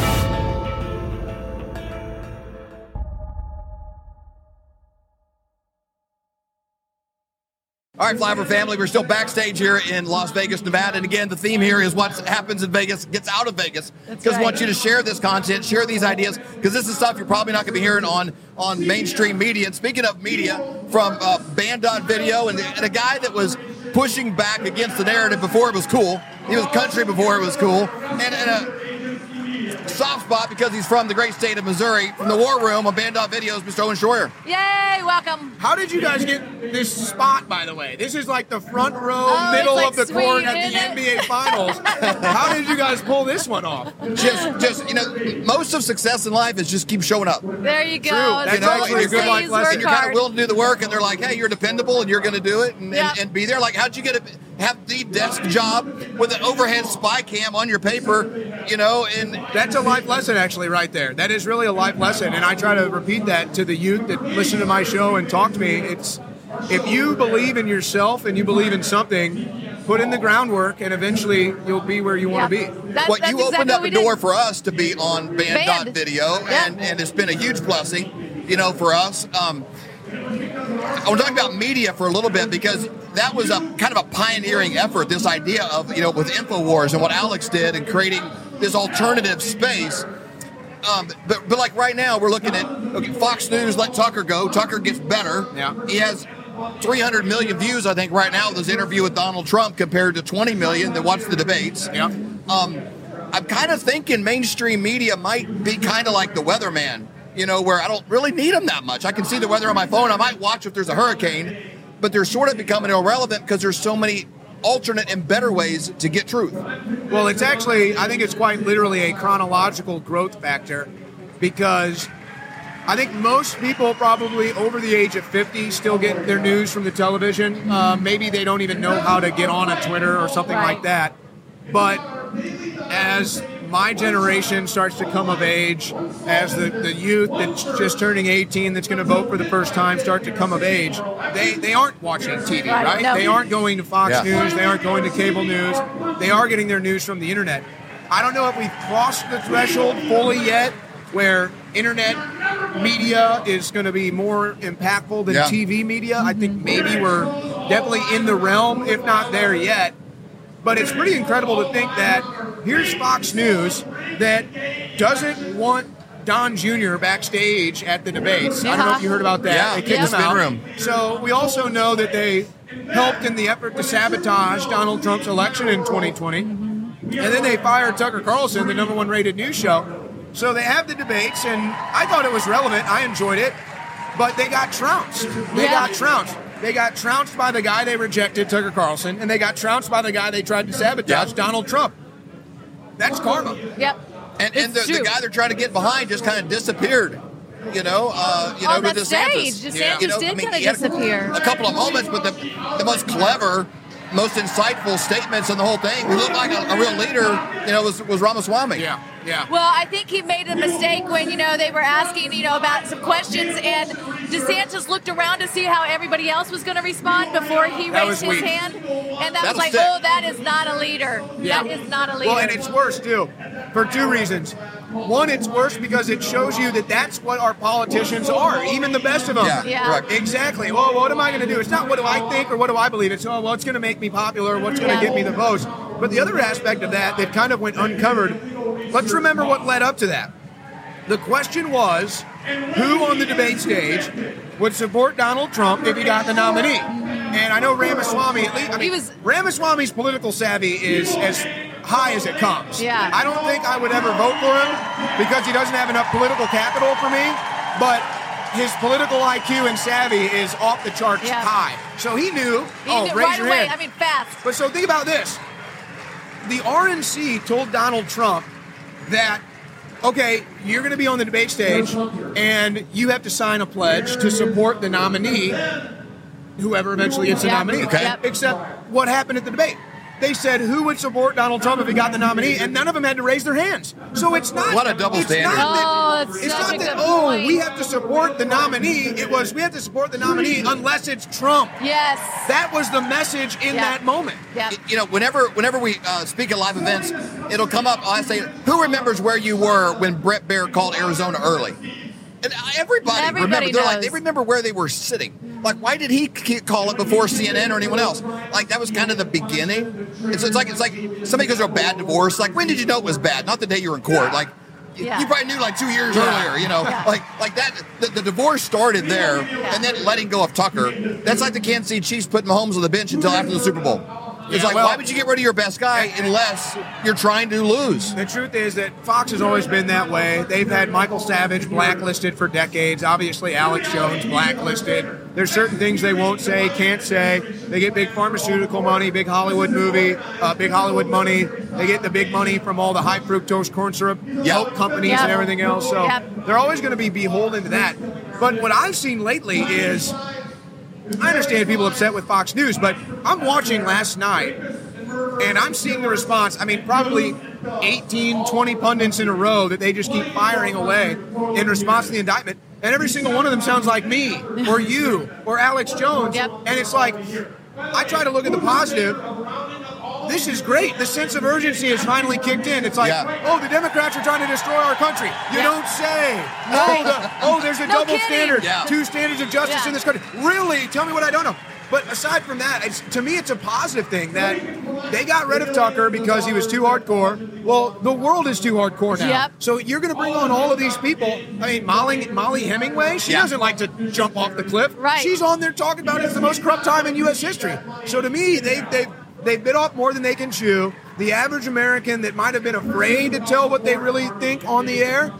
right, Flyover family, we're still backstage here in Las Vegas, Nevada. And again, the theme here is what happens in Vegas gets out of Vegas. Because right. I want you to share this content, share these ideas, because this is stuff you're probably not going to be hearing on, on mainstream media. And speaking of media, from uh, Banned.video and, and a guy that was pushing back against the narrative before it was cool. He was country before it was cool. And, and a soft spot because he's from the great state of Missouri. From the War Room on Banned Videos, Mr. Owen Shroyer. Yay, welcome. How did you guys get this spot, by the way? This is like the front row, Oh, middle it's of the like court at the isn't NBA Finals. How did you guys pull this one off? Just, just you know, most of success in life is just keep showing up. There you go. True. That's You know, actually a good life lesson. And you're kind of willing to do the work, and they're like, "Hey, you're dependable, and you're going to do it, and, Yeah. and, and be there." Like, how'd you get it? have the desk job with an overhead spy cam on your paper, you know, and That's a life lesson, actually, right there. That is really a life lesson, and I try to repeat that to the youth that listen to my show and talk to me. It's if you believe in yourself and you believe in something, put in the groundwork, and eventually you'll be where you want to be. what you opened up a door for us to be on Banned, Dot Banned. Video, and, and it's been a huge blessing, you know, for us. Um, I want to talk about media for a little bit because that was a kind of a pioneering effort. This idea of you know with Infowars and what Alex did and creating this alternative space. Um, but but like right now we're looking at okay, Fox News let Tucker go. Tucker gets better. Yeah. He has 300 million views, I think, right now. This interview with Donald Trump compared to 20 million that watch the debates. Yeah. Um, I'm kind of thinking mainstream media might be kind of like the weatherman, you know, where I don't really need them that much. I can see the weather on my phone. I might watch if there's a hurricane, but they're sort of becoming irrelevant because there's so many alternate and better ways to get truth. Well, it's actually, I think it's quite literally a chronological growth factor because I think most people probably over the age of 50 still get their news from the television. Uh, maybe they don't even know how to get on a Twitter or something like that. But as my generation starts to come of age, as the, the youth that's just turning 18 that's going to vote for the first time start to come of age, they, they aren't watching TV, Right, right? no. They aren't going to Fox Yeah. News, they aren't going to cable news, they are getting their news from the internet. I don't know if we've crossed the threshold fully yet where internet media is going to be more impactful than Yeah. TV media. I think maybe we're definitely in the realm, if not there yet. But it's pretty incredible to think that here's Fox News that doesn't want Don Jr. backstage at the debates. I don't know if you heard about that. Yeah, they kicked in the him out. spin room. So we also know that they helped in the effort to sabotage Donald Trump's election in 2020. And then they fired Tucker Carlson, the number one rated news show. So they have the debates, and I thought it was relevant. I enjoyed it. But they got trounced. They Yeah. got trounced. They got trounced by the guy they rejected, Tucker Carlson, and they got trounced by the guy they tried to sabotage, Donald Trump. That's karma. Yep. And, and the, the guy they're trying to get behind just kind of disappeared. You know, uh, you know, On with that DeSantis. stage, DeSantis You know, did I mean, kinda disappear. A couple of moments, but the the most clever, most insightful statements in the whole thing, who looked like a, a real leader, you know, was was Ramaswamy. Yeah, yeah. Well, I think he made a mistake when, you know, they were asking, you know, about some questions and DeSantis looked around to see how everybody else was going to respond before he That raised his weak. hand. And that That'll was like, stick. oh, that is not a leader. Yeah. That is not a leader. Well, and it's worse too, for two reasons. One, it's worse because it shows you that that's what our politicians are, even the best of them. Yeah, Yeah. correct. Exactly. Well, what am I going to do? It's not what do I think or what do I believe. It's oh, well, it's going to make me popular. What's going to Yeah. get me the votes? But the other aspect of that that kind of went uncovered. Let's remember what led up to that. The question was, who on the debate stage would support Donald Trump if he got the nominee? And I know Ramaswamy, at least, I mean, Ramaswamy's political savvy is as high as it comes. Yeah. I don't think I would ever vote for him because he doesn't have enough political capital for me, but his political IQ and savvy is off the charts Yeah. high. So he knew, He oh, knew raise right your away. hand. I mean, fast. But so think about this. The RNC told Donald Trump that, okay, you're going to be on the debate stage and you have to sign a pledge to support the nominee, whoever eventually gets the nominee. Okay. Yep. Except what happened at the debate? They said who would support Donald Trump if he got the nominee, and none of them had to raise their hands. So it's not What a double it's standard. Not that, Oh, that's it's such not a that good oh point. we have to support the nominee. It was we have to support the nominee unless it's Trump. Yes. That was the message in Yeah. that moment. Yeah. You know, whenever whenever we uh, speak at live events, it'll come up. I say, "Who remembers where you were when Bret Baier called Arizona early?" And everybody, Everybody remembers. They're like they remember where they were sitting. Like, why did he call it before CNN or anyone else? Like that was kind of the beginning. It's, it's like it's like somebody goes through a bad divorce. Like, when did you know it was bad? Not the day you were in court. Like. Yeah. You probably knew like two years Yeah. earlier, you know, Yeah. like like that. The, the divorce started there, and then letting go of Tucker. That's like the Kansas City Chiefs putting Mahomes on the bench until after the Super Bowl. It's Yeah, like, well- why would you get rid of your best guy unless you're trying to lose? The truth is that Fox has always been that way. They've had Michael Savage blacklisted for decades. Obviously, Alex Jones blacklisted. There's certain things they won't say, can't say. They get big pharmaceutical money, big Hollywood movie, uh, big Hollywood money. They get the big money from all the high fructose corn syrup milk companies Yep. and everything else. So Yep. they're always going to be beholden to that. But what I've seen lately is I understand people upset with Fox News, but I'm watching last night and I'm seeing the response. I mean, probably 18, 20 pundits in a row that they just keep firing away in response to the indictment. And every single one of them sounds like me or you or Alex Jones. And it's like, I try to look at the positive. This is great. The sense of urgency has finally kicked in. It's like, Yeah. oh, the Democrats are trying to destroy our country. You Yeah. don't say. Oh, the, oh, there's a No double kidding. standard. Yeah. Two standards of justice Yeah. in this country. Really? Tell me what I don't know. But aside from that, it's, to me, it's a positive thing that they got rid of Tucker because he was too hardcore. Well, the world is too hardcore now. Yep. So you're going to bring on all of these people. I mean, Molly, Mollie Hemingway, she Yeah. doesn't like to jump off the cliff. Right. She's on there talking about it's the most corrupt time in U.S. history. So to me, they they they bit off more than they can chew. The average American that might have been afraid to tell what they really think on the air.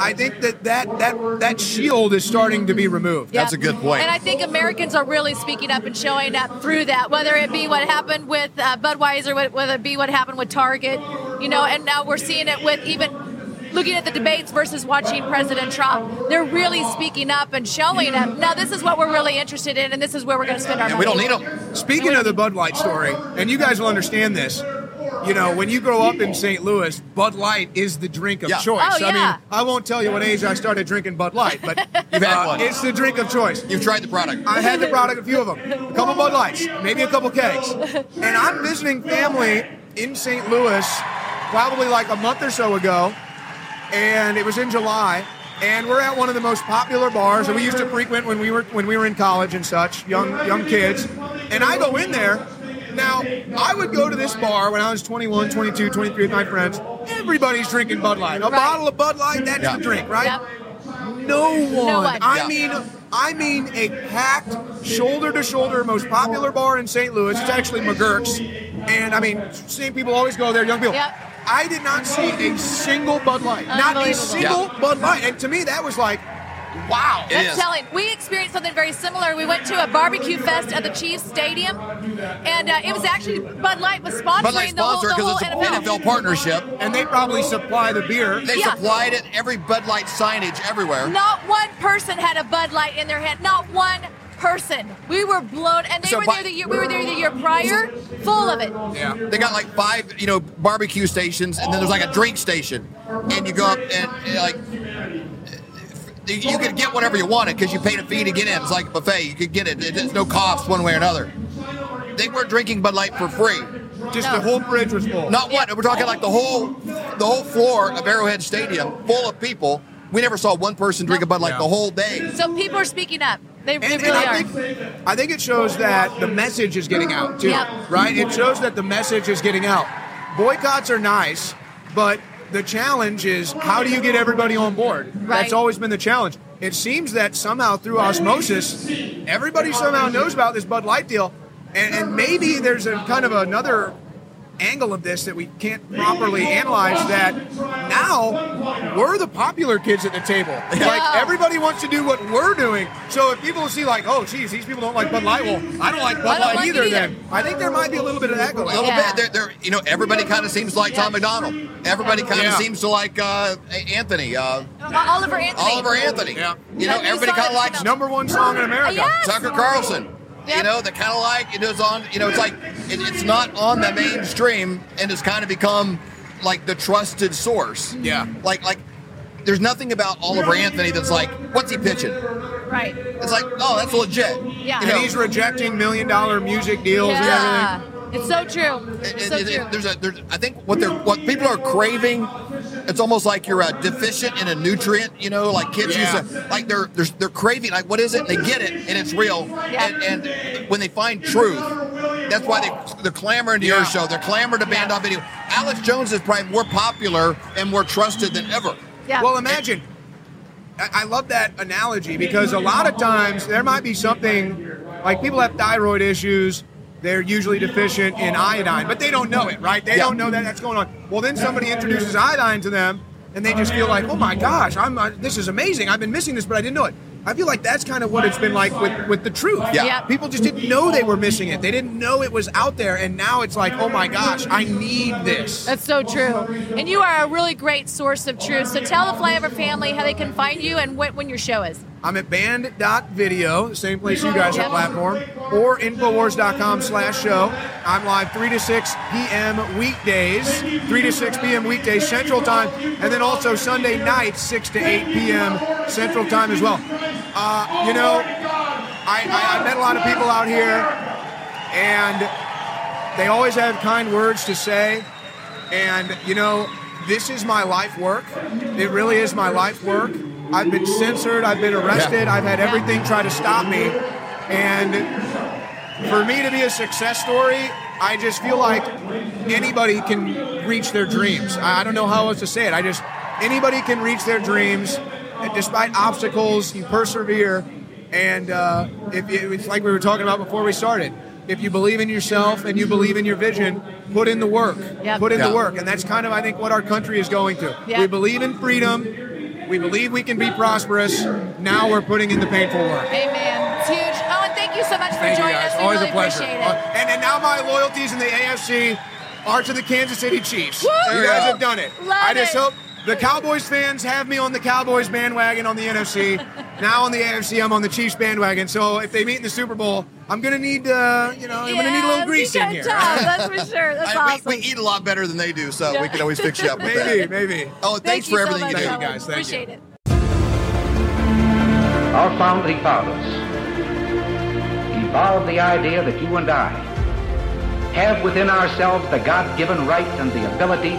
I think that that, that, that shield is starting to be removed. Yeah. That's a good point. And I think Americans are really speaking up and showing up through that, whether it be what happened with uh, Budweiser, whether it be what happened with Target, you know, and now we're seeing it with even looking at the debates versus watching President Trump. They're really speaking up and showing up. Now, this is what we're really interested in, and this is where we're going to spend our money. We don't need them. Speaking of the Bud Light story, and you guys will understand this. You know, when you grow up in St. Louis, Bud Light is the drink of Yeah. choice. Oh, yeah. I mean, I won't tell you what age I started drinking Bud Light, but You've had uh, one. It's the drink of choice. You've tried the product. I had the product, a few of them, a couple Bud Lights, maybe a couple kegs. And I'm visiting family in St. Louis probably like a month or so ago, and it was in July. And we're at one of the most popular bars that we used to frequent when we were when we were in college and such, young young kids. And I go in there. Now, I would go to this bar when I was 21, 22, 23 with my friends. Everybody's drinking Bud Light. A bottle of Bud Light, that's Yeah. the drink, right? No one. one. I Yeah. mean, I mean a packed, shoulder to shoulder, most popular bar in St. Louis. It's actually McGurk's, and I mean, same people always go there, young people. Yep. I did not see a single Bud Light, not a Unbelievable. single Bud Light, and to me that was like, wow. That's telling. We experienced something very similar. We went to a barbecue fest at the Chiefs Stadium, and uh, it was actually Bud Light was sponsoring Bud Light the whole, sponsor the because whole it's an NFL. NFL partnership. And they probably supply the beer. They Yeah. supplied it, every Bud Light signage everywhere. Not one person had a Bud Light in their hand. Not one person. We were blown, and they So were by- there the year. We were there the year prior, full of it. Yeah. They got like five, you know, barbecue stations, and then there's like a drink station, and you go up and like you could get whatever you wanted because you paid a fee to get in. It's like a buffet. You could get it. There's no cost one way or another. They weren't drinking Bud Light for free. Just the whole bridge was full. Not one. We're talking like the whole the whole floor of Arrowhead Stadium full of people. We never saw one person drink a Bud Light the whole day. So people are speaking up. They, they And, really and I are. think I think it shows that the message is getting out too. Yep. Right? It shows that the message is getting out. Boycotts are nice, but the challenge is how do you get everybody on board? Right. That's always been the challenge. It seems that somehow through osmosis, everybody somehow knows about this Bud Light deal, and, and maybe there's a kind of another angle of this that we can't properly analyze that now we're the popular kids at the table. Like everybody wants to do what we're doing. So if people see like, oh geez, these people don't like Bud Light, well, I don't like Bud don't Light like either, either. then I think there might be a little bit of that going on. A little Yeah. bit. They're, they're, you know, everybody kind of seems like Tom MacDonald. Everybody kind of Yeah. seems to like uh, Anthony. Uh, Oliver Anthony. Oliver Anthony. Yeah. You know, everybody kind of likes Number one song in America. Yes. Tucker Carlson. You know, that kind of like it is on. You know, it's like it, it's not on the mainstream, and it's kind of become like the trusted source. Yeah. Like like, there's nothing about Oliver Anthony that's like, what's he pitching? Right. It's like, oh, that's legit. Yeah. You And he's rejecting million dollar music deals and Yeah. everything. It's so true. it- It's it- so it- true. there's a there's I think what they're what people are craving. It's almost like you're uh, deficient in a nutrient. You know, like kids Yeah. used to like they're, they're they're craving like what is it? And They get it and it's real. Yeah. And, and when they find truth, that's why they they're clamoring to Yeah. your show. They're clamoring to band Yeah. on video. Alex Jones is probably more popular and more trusted than ever. yeah. Well, imagine. I I love that analogy because a lot of times there might be something like people have thyroid issues. They're usually deficient in iodine, but they don't know it, right? They Yeah. don't know that that's going on. Well, then somebody introduces iodine to them, and they just feel like, "Oh my gosh, I'm uh, this is amazing. I've been missing this, but I didn't know it." I feel like that's kind of what it's been like with with the truth. Yeah. Yeah. People just didn't know they were missing it. They didn't know it was out there, and now it's like, "Oh my gosh, I need this." That's so true. And you are a really great source of truth. So tell the Flyover family how they can find you and when, when your show is. I'm at banned.video, the same place you guys are platform, or Infowars.com slash show. I'm live 3 to 6 p.m. weekdays, 3 to 6 p.m. weekdays Central Time, and then also Sunday nights, 6 to 8 p.m. Central Time as well. Uh, you know, I, I, I met a lot of people out here, and they always have kind words to say. And, you know, this is my life work. It really is my life work. I've been censored, I've been arrested, I've had everything try to stop me. And for me to be a success story, I just feel like anybody can reach their dreams. I I don't know how else to say it. I just, anybody can reach their dreams. And Despite obstacles, you persevere. And uh, if you, it's like we were talking about before we started. If you believe in yourself and you believe in your vision, put in the work. Yep. Put in Yeah. the work. And that's kind of, I think, what our country is going to. Yep. We believe in freedom. We believe we can be prosperous. Now we're putting in the painful work. Amen. It's huge. Owen, thank you so much for Thank you joining guys. us. We Always really a pleasure. appreciate it. Uh, and, and now my loyalties in the AFC are to the Kansas City Chiefs. Woo! You guys have done it. Love I just it. hope the Cowboys fans have me on the Cowboys bandwagon on the NFC. now on the AFC, I'm on the Chiefs bandwagon. So if they meet in the Super Bowl, I'm gonna need, uh, you know, I'm gonna need a little grease in here. That's for sure. That's I- we- awesome. we, eat a lot better than they do, so we can always fix you up. With Maybe, that. maybe. Oh, thanks you for so everything much, you do, Owen. guys. Thank Appreciate it. Our founding fathers evolved the idea that you and I have within ourselves the God given right and the ability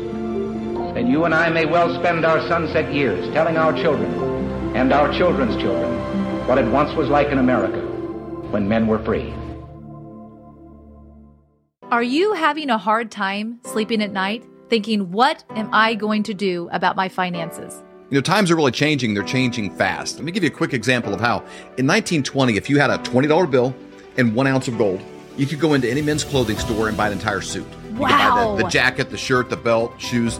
then you and I may well spend our sunset years telling our children and our children's children what it once was like in America when men were free. Are you having a hard time sleeping at night, thinking, what am I going to do about my finances? You know, times are really changing. They're changing fast. Let me give you a quick example of how. In 1920, if you had a $20 bill and one ounce of gold, you could go into any men's clothing store and buy an entire suit. You could buy the, the jacket, the shirt, the belt, shoes,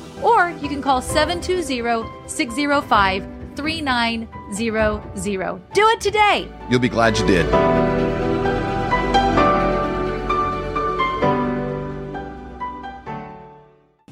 or you can call 720 605 3900. Do it today. You'll be glad you did.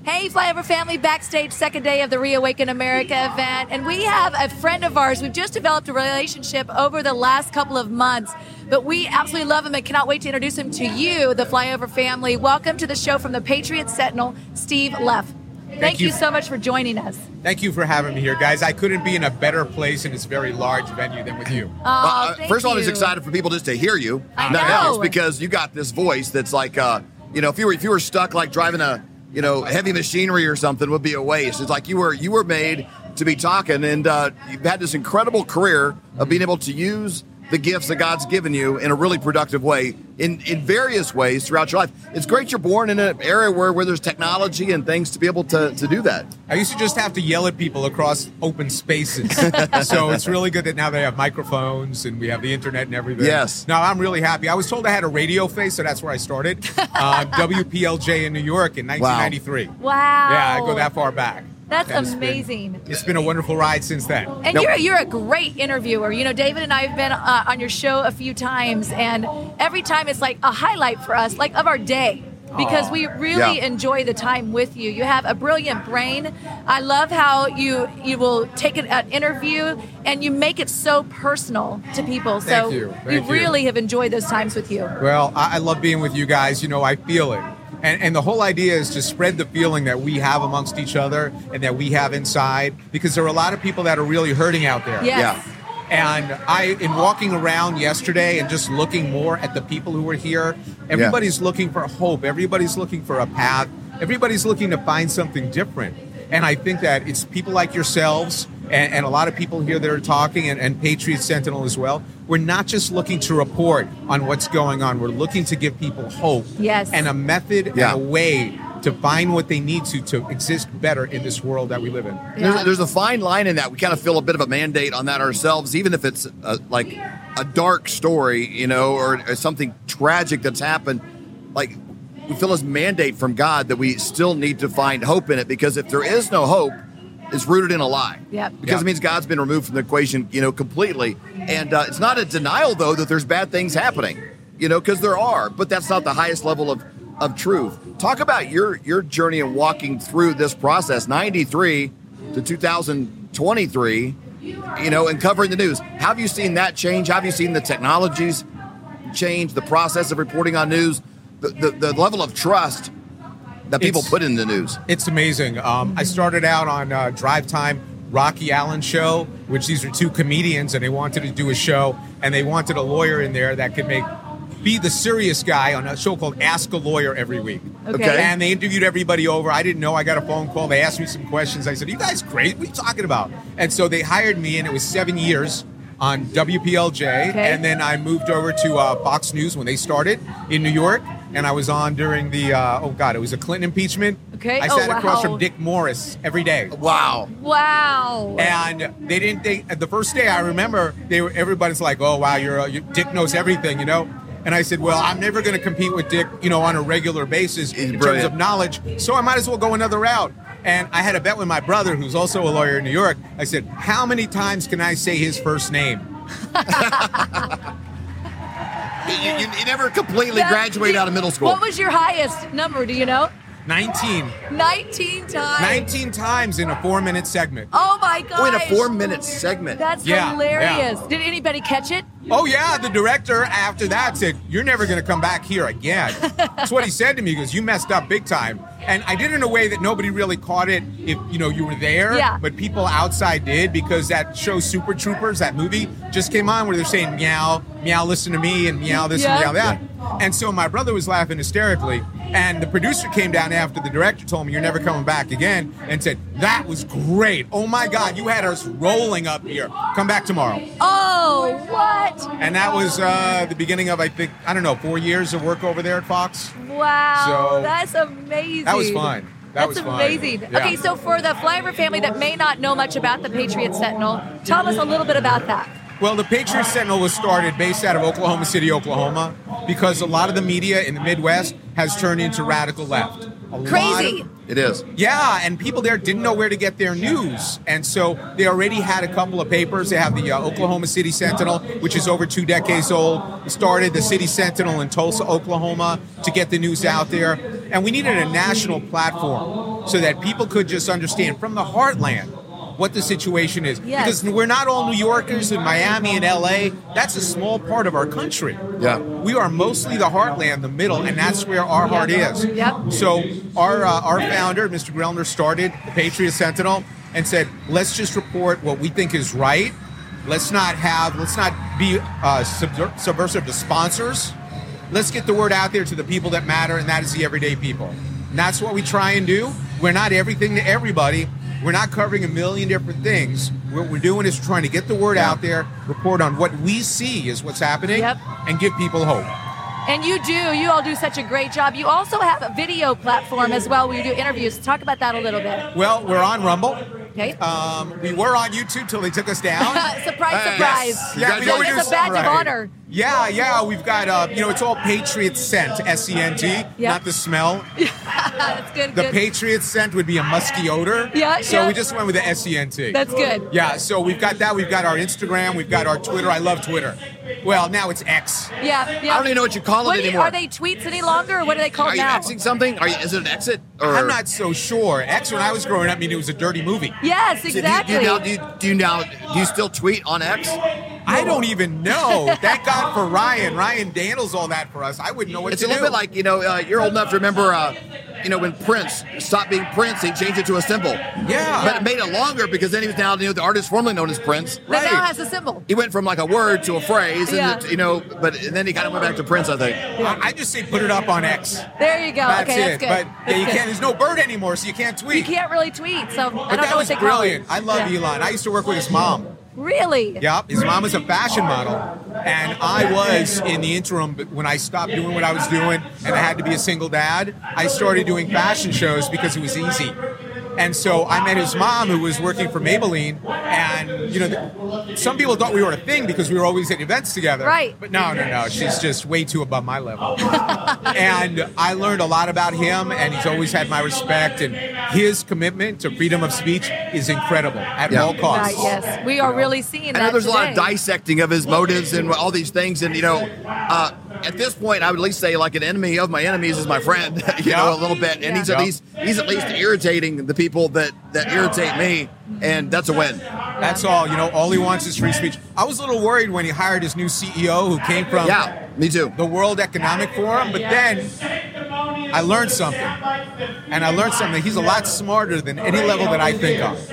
Hey, Flyover family, backstage second day of the Reawaken America event. And we have a friend of ours. We've just developed a relationship over the last couple of months, but we absolutely love him and cannot wait to introduce him to you, the Flyover family. Welcome to the show from the Patriot Sentinel, Steve Leff. Thank, you. you. so much for joining us. Thank you for having me here, guys. I couldn't be in a better place in this very large venue than with you. Oh, Uh, thank first of all, I'm just excited for people just to hear you. I Nothing know. else, because you got this voice that's like, uh, you know, if you were if you were stuck like driving a you know heavy machinery or something, would be a waste. It's like you were you were made to be talking, and uh, you've had this incredible career of being able to use the gifts that God's given you in a really productive way in, in various ways throughout your life. It's great you're born in an area where, where there's technology and things to be able to, to do that. I used to just have to yell at people across open spaces. so it's really good that now they have microphones and we have the internet and everything. Yes. Now I'm really happy. I was told I had a radio face, so that's where I started. Uh, WPLJ in New York in 1993. Wow. Yeah, I go that far back. That's And it's been- amazing. it's been a wonderful ride since then. And you're you're a great interviewer. You know, David and I have been uh, on your show a few times, and every time it's like a highlight for us, like of our day. Because we really Yeah. enjoy the time with you. You have a brilliant brain. I love how you you will take an, an interview and you make it so personal to people. Thank so you. we Thank you. really have enjoyed those times with you. Well, I, I love being with you guys. You know, I feel it. And, and the whole idea is to spread the feeling that we have amongst each other and that we have inside because there are a lot of people that are really hurting out there. Yes. Yeah. And I, in walking around yesterday and just looking more at the people who were here, everybody's looking for hope. Everybody's looking for a path. Everybody's looking to find something different. And I think that it's people like yourselves and, and a lot of people here that are talking, and, and Patriot Sentinel as well. We're not just looking to report on what's going on. We're looking to give people hope Yes. and a method Yeah. and a way to find what they need to to exist better in this world that we live in. There's, there's a fine line in that. We kind of feel a bit of a mandate on that ourselves, even if it's a, like a dark story, you know, or, or something tragic that's happened. Like we feel this mandate from God that we still need to find hope in it because if there is no hope, it's rooted in a lie. Yep. Because it means God's been removed from the equation, you know, completely. And uh, it's not a denial, though, that there's bad things happening, you know, because there are, but that's not the highest level of, of truth. Talk about your your journey and walking through this process, 93 to 2023, you know, and covering the news. Have you seen that change? Have you seen the technologies change, the process of reporting on news, the, the, the level of trust that people It's- put in the news? It's amazing. Um, I started out on uh, Drive Time, Rocky Allen show, which these are two comedians, and they wanted to do a show, and they wanted a lawyer in there that could make be the serious guy on a show called Ask a Lawyer every week. Okay. Okay. And they interviewed everybody over. I didn't know. I got a phone call. They asked me some questions. I said, "You guys great? What are you talking about?" And so they hired me, and it was seven years on WPLJ, Okay. and then I moved over to uh, Fox News when they started in New York, and I was on during the uh, oh god, it was a Clinton impeachment. Okay. I Oh, sat across from Dick Morris every day. Wow. Wow. And they didn't. They the first day I remember they were everybody's like, "Oh wow, you're, uh, you, Dick knows everything," you know. And I said, "Well, I'm never going to compete with Dick, you know, on a regular basis in terms of knowledge. So I might as well go another route." And I had a bet with my brother, who's also a lawyer in New York. I said, "How many times can I say his first name?" You, you, you never completely That- graduated out of middle school. What was your highest number? Do you know? 19. 19 times. 19 times in a four-minute segment. Oh my gosh. Oh, in a four-minute segment. That's Yeah, hilarious. Did anybody catch it? Oh yeah, the director after that said, "You're never going to come back here again." That's what he said to me. He goes, "You messed up big time." And I did it in a way that nobody really caught it if you know you were there. Yeah. But people outside did because that show Super Troopers, that movie, just came on where they're saying meow, meow, listen to me, and meow this Yeah. and meow that. And so my brother was laughing hysterically. And the producer came down after the director told me, You're never coming back again, and said, That was great. Oh my God, you had us rolling up here. Come back tomorrow. Oh, what? And that was uh, the beginning of, I think, I don't know, four years of work over there at Fox. Wow. So- that's amazing. That was fun. That That's was fun. amazing. Yeah. Okay, so for the Flyover family that may not know much about the Patriot Sentinel, tell us a little bit about that. Well, the Patriot Sentinel was started based out of Oklahoma City, Oklahoma, because a lot of the media in the Midwest has turned into radical left. A lot Crazy. of- It is. Yeah, and people there didn't know where to get their news. And so they already had a couple of papers. They have the uh, Oklahoma City Sentinel, which is over two decades old. Started the City Sentinel in Tulsa, Oklahoma, to get the news out there. And we needed a national platform so that people could just understand from the heartland what the situation is. Yes. Because we're not all New Yorkers in Miami and LA. That's a small part of our country. Yeah. We are mostly the heartland, the middle, and that's where our heart is. Yep. So our uh, our founder, Mr. Grellner, started the Patriot Sentinel and said, "Let's just report what we think is right. Let's not have, let's not be uh, subversive to sponsors. Let's get the word out there to the people that matter, and that is the everyday people. And that's what we try and do. We're not everything to everybody." We're not covering a million different things. What we're doing is trying to get the word out there, report on what we see is what's happening, and give people hope. And you do, you all do such a great job. You also have a video platform as well where you do interviews. Talk about that a little bit. Well, we're on Rumble. Okay. Um, we were on YouTube till they took us down. surprise, Uh, surprise. yes. Yeah, we So always it's do a badge something of right. honor. Yeah, yeah, we've got uh, you know, it's all Patriot scent, S E N T, not the smell. That's good. The good. Patriot scent would be a musky odor. Yeah, So yeah. we just went with the S E N T. That's good. Yeah, so we've got that. We've got our Instagram. We've got our Twitter. I love Twitter. Well, now it's X. Yeah, yeah. I don't even know what you call it What do you- anymore. Are they tweets any longer, or what are they called now? Are you now? Xing something? Are you, is it an exit? Or I'm not so sure. X, when I was growing up, I mean, it was a dirty movie. Yes, So do you- exactly. Do you, now, do, you, do you now do you still tweet on X? I don't even know. Thank God for Ryan. Ryan handles all that for us. I wouldn't know what It's to do. It's a little bit like you know uh, you're old enough to remember. Uh, you know when Prince stopped being Prince, he changed it to a symbol. Yeah. but it made it longer because then he was now you know the artist formerly known as Prince. Right. That now has a symbol. He went from like a word to a phrase, and Yeah. it- you know, but and then he kind of went back to Prince, I think. I I just say put it up on X. There you go. That's okay, it. that's good. But yeah, you That's can't. There's no bird anymore, so you can't tweet. You can't really tweet, so I But don't that know what was they call brilliant. it. I love Yeah. Elon. I used to work with his mom. Really? Yep, his mom was a fashion model, and I was in the interim but when I stopped doing what I was doing, and I had to be a single dad. I started doing fashion shows because it was easy. And so I met his mom, who was working for Maybelline, and you know, some people thought we were a thing because we were always at events together. Right. But no, no, no, she's just way too above my level. and I learned a lot about him, and he's always had my respect. And his commitment to freedom of speech is incredible at Yeah. all costs. Right, yes, we are really seeing I know there's a lot of dissecting of his motives and all these things, and you know, uh, at this point, I would at least say like an enemy of my enemies is my friend, you know, a little bit, and he's at least he's at least irritating the people that that irritate me, and that's a win. That's all. You know, all he wants is free speech. I was a little worried when he hired his new CEO, who came from Yeah, me too. the World Economic Forum. But then I learned something, and I learned something. He's a lot smarter than any level that I think of.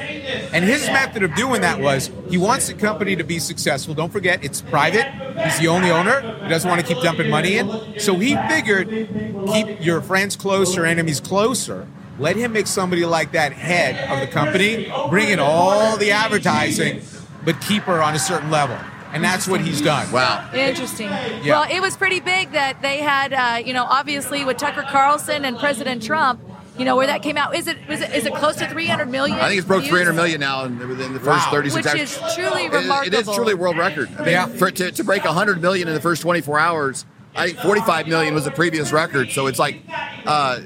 And his method of doing that was he wants the company to be successful. Don't forget, it's private. He's the only owner. He doesn't want to keep dumping money in. So he figured keep your friends closer, enemies closer. Let him make somebody like that head of the company, bring in all the advertising, but keep her on a certain level. And that's what he's done. Wow. Interesting. Yeah. Well, it was pretty big that they had, uh, you know, obviously with Tucker Carlson and President Trump, you know, where that came out. Is it was it, is it close to 300 million? I think it's broke views? 300 million now in, within the first Wow. 36 Which hours. is truly It- It is remarkable. truly a world record. I mean, Yeah. for to, to break 100 million in the first 24 hours, I think 45 million was the previous record. So it's like uh,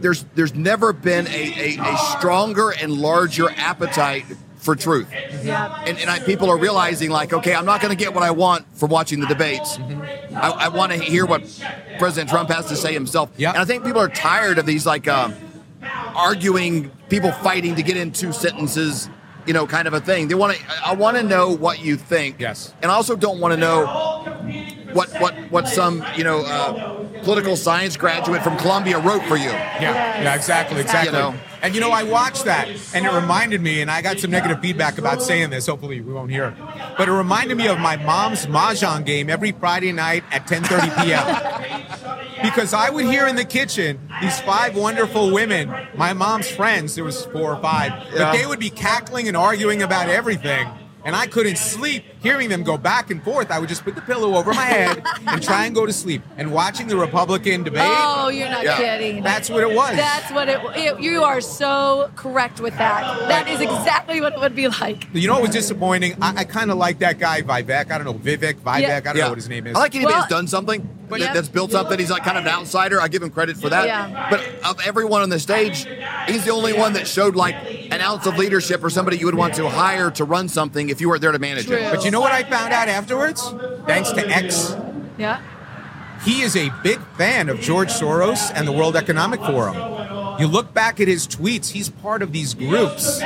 there's there's never been a, a, a stronger and larger appetite for truth. Yeah. And, and I, people are realizing, like, okay, I'm not going to get what I want from watching the debates. Mm-hmm. I, I want to hear what President Trump has to say himself. Yeah. And I think people are tired of these, like, um, arguing, people fighting to get in two sentences, you know, kind of a thing. They want to. I want to know what you think. Yes. And I also don't want to know what what what some you know uh, political science graduate from Columbia wrote for you. Yeah, yeah, exactly, exactly. You know. And you know, I watched that, and it reminded me, and I got some negative feedback about saying this. Hopefully, we won't hear it, but it reminded me of my mom's mahjong game every Friday night at 10:30 p.m. because I would hear in the kitchen these five wonderful women, my mom's friends. There was four or five, Yeah. but they would be cackling and arguing about everything. And I couldn't sleep hearing them go back and forth. I would just put the pillow over my head and try and go to sleep. And watching the Republican debate, Oh, you're not Yeah. kidding. that's what it was. That's what it, it. You are so correct with that. That is exactly what it would be like. You know what was disappointing? I, I kind of like that guy Vivek. I don't know Vivek, Vivek. Yeah. I don't know what his name is. I like anybody Well- that's done something, But- that- that's built something. He's like kind of an outsider. I give him credit for that. Yeah. But of everyone on the stage, he's the only one that showed like an ounce of leadership or somebody you would want to hire to run something if you were there to manage True. it. But you know what I found out afterwards? Thanks to X, Yeah. he is a big fan of George Soros and the World Economic Forum. You look back at his tweets, he's part of these groups.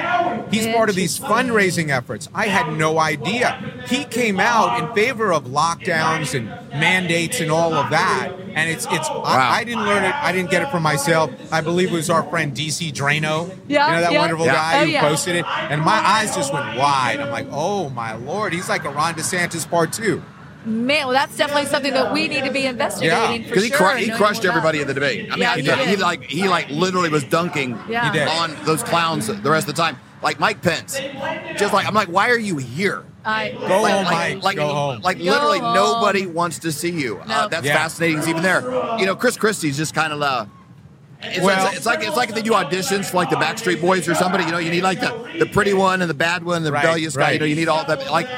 He's part of these fundraising efforts. I had no idea. He came out in favor of lockdowns and mandates and all of that. And it's it's Wow. I, I didn't learn it, I didn't get it from myself. I believe it was our friend DC Draino. Yeah, You know that yeah. wonderful Yeah. guy Oh, who yeah. posted it. And my eyes just went wide. I'm like, oh my lord, he's like a Ron DeSantis part two. Man, well, that's definitely something that we need to be investigating for Because he, sure. cru- and he crushed more about. everybody in the debate. I mean, Yeah, I- he he, did. like he like literally was dunking Yeah. On those clowns the rest of the time. Like Mike Pence, just like I'm like, why are you here? I, Go like, home, like, Mike. like, Go home. like Go literally home. nobody wants to see you. No. Uh, that's Yeah. fascinating. He's even there. You know, Chris Christie's just kind of. Uh, it's, Well- it's, it's like it's like if they do auditions for like the Backstreet Boys or somebody. You know, you need like the, the pretty one and the bad one, the Right, rebellious guy. You know, you need all that. Like,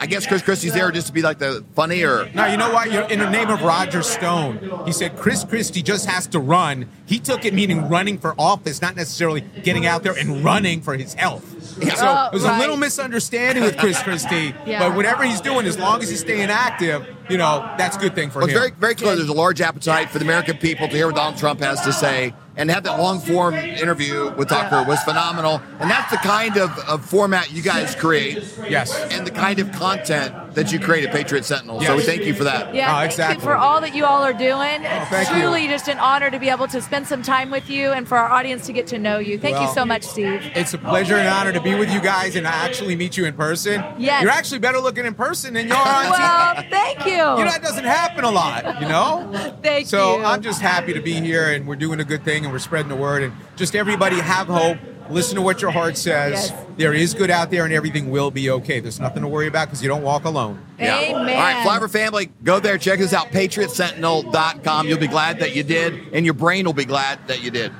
I guess Chris Christie's there just to be like the funny or No, you know what? You're, in the name of Roger Stone, he said Chris Christie just has to run. He took it meaning running for office, not necessarily getting out there and running for his health. Yeah. So Oh, it was a little misunderstanding with Chris Christie. Yeah. But whatever he's doing, as long as he's staying active, you know, that's a good thing for Well, it's him. very, very clear. There's a large appetite for the American people to hear what Donald Trump has to say, and to have that long form interview with Tucker was phenomenal. And that's the kind of, of format you guys create. Yes. And the kind of content that you created, Patriot Sentinel. So we thank you for that. Yeah, exactly. thank you for all that you all are doing. It's thank you. truly just an honor to be able to spend some time with you and for our audience to get to know you. Thank you so much, Steve. It's a pleasure and honor to be with you guys and actually meet you in person. Yes. You're actually better looking in person than you are on Well, TV. thank you. You know, that doesn't happen a lot, you know? Thank so you. So I'm just happy to be here and we're doing a good thing and we're spreading the word and just everybody have hope. Listen to what your heart says. Yes. There is good out there and everything will be okay. There's nothing to worry about because you don't walk alone. Amen. All right, Flyover family, go there, check us out, patriotsentinel.com. You'll be glad that you did, and your brain will be glad that you did.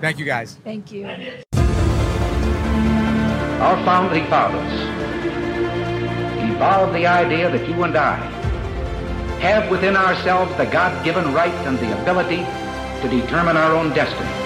Thank you, guys. Thank you. Our founding fathers evolved the idea that you and I have within ourselves the God given right and the ability to determine our own destiny.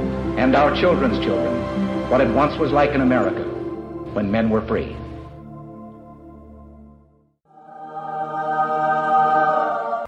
and our children's children what it once was like in America when men were free.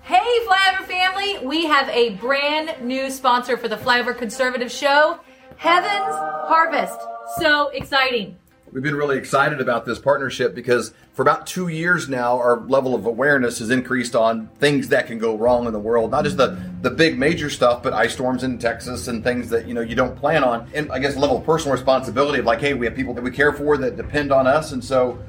Hey, Flyover family! We have a brand new sponsor for the Flyover Conservative Show, Heaven's Harvest. So exciting. We've been really excited about this partnership because for about two years now, our level of awareness has increased on things that can go wrong in the world. Not just the, the big major stuff, but ice storms in Texas and things that, you know, you don't plan on. And I guess level of personal responsibility of like, hey, we have people that we care for that depend on us. And so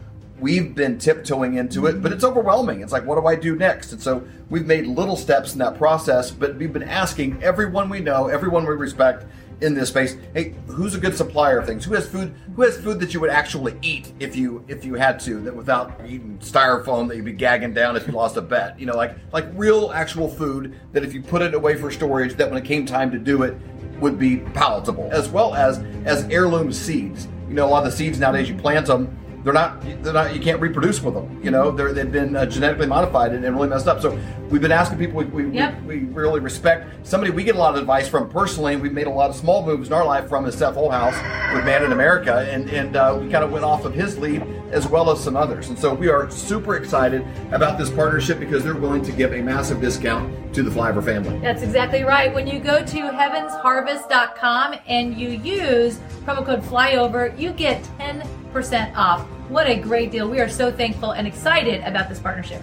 we've been tiptoeing into it, but it's overwhelming. It's like, what do I do next? And so we've made little steps in that process, but we've been asking everyone we know, everyone we respect in this space, hey, who's a good supplier of things? Who has food? Who has food that you would actually eat if you if you had to, that without eating styrofoam that you'd be gagging down if you lost a bet? You know, like like real actual food that if you put it away for storage, that when it came time to do it, would be palatable, as well as as heirloom seeds. You know, a lot of the seeds nowadays you plant them they're not they're not you can't reproduce with them you know? They're, they've been uh, genetically modified and, and really messed up. So we've been asking people we, we, Yep. we, we really respect somebody. We get a lot of advice from personally and we've made a lot of small moves in our life from is Seth Holehouse with Man in America and, and uh, we kind of went off of his lead as well as some others. And so we are super excited about this partnership because they're willing to give a massive discount to the Flyover family That's exactly right. When you go to heavensharvest.com and you use promo code FLYOVER, you get 10% off. What a great deal. We are so thankful and excited about this partnership.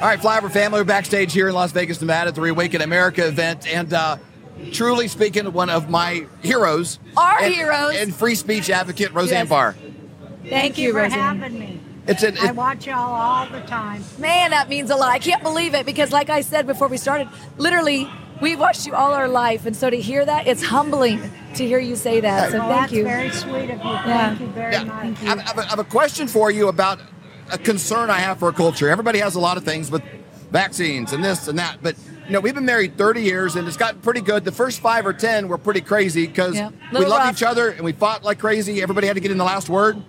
All right, Flyover family, we're backstage here in Las Vegas, Nevada at the Reawaken America event. And uh, truly speaking, one of my heroes. Our and, heroes. And free speech advocate, Roseanne Yes. Barr. Thank, you for Roseanne. having me. It's an, I watch y'all all the time. Man, that means a lot. I can't believe it because, like I said before we started, literally, we've watched you all our life. And so to hear that, it's humbling to hear you say that. So Well, thank that's you. very sweet of you. Yeah. Thank you very much. I have, I have a- I have a question for you about a concern I have for our culture. Everybody has a lot of things with vaccines and this and that, but you know we've been married 30 years and it's gotten pretty good. The first five or ten were pretty crazy because Yeah. we Little loved rough. each other and we fought like crazy. Everybody had to get in the last word,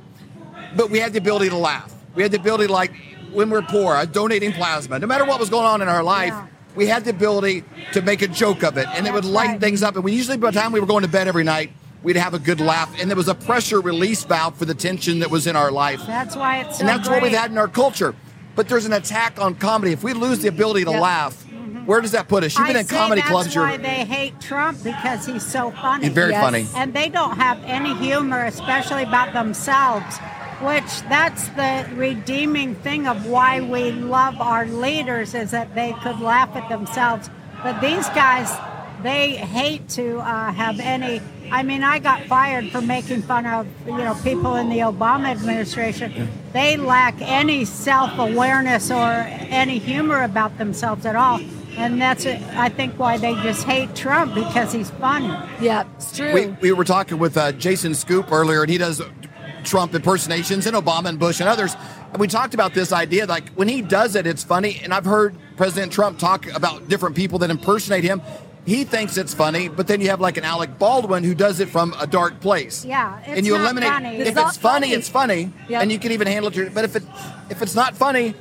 but we had the ability to laugh. We had the ability, to, like when we're poor, uh, donating plasma. No matter what was going on in our life, we had the ability to make a joke of it, and it would lighten things up. And we usually, by the time we were going to bed every night, we'd have a good laugh, and there was a pressure release valve for the tension that was in our life. That's why it's so and that's what we've had in our culture. But there's an attack on comedy. If we lose the ability to Yep. laugh, where does that put us? You've been I in say comedy that's clubs. why You're they hate Trump because he's so funny. He's very Yes. funny. and they don't have any humor, especially about themselves. Which that's the redeeming thing of why we love our leaders is that they could laugh at themselves. But these guys, they hate to uh, have any I mean, I got fired for making fun of you know people in the Obama administration. They lack any self-awareness or any humor about themselves at all, and that's I think why they just hate Trump because he's funny. Yeah, it's true. We, we were talking with uh, Jason Scoop earlier, and he does Trump impersonations and Obama and Bush and others. And we talked about this idea like when he does it, it's funny. And I've heard President Trump talk about different people that impersonate him. He thinks it's funny, but then you have like an Alec Baldwin who does it from a dark place. Yeah, it's and you not eliminate funny. if It's it's, funny, funny. it's funny, Yep. and you can even handle it. But if it if it's not funny,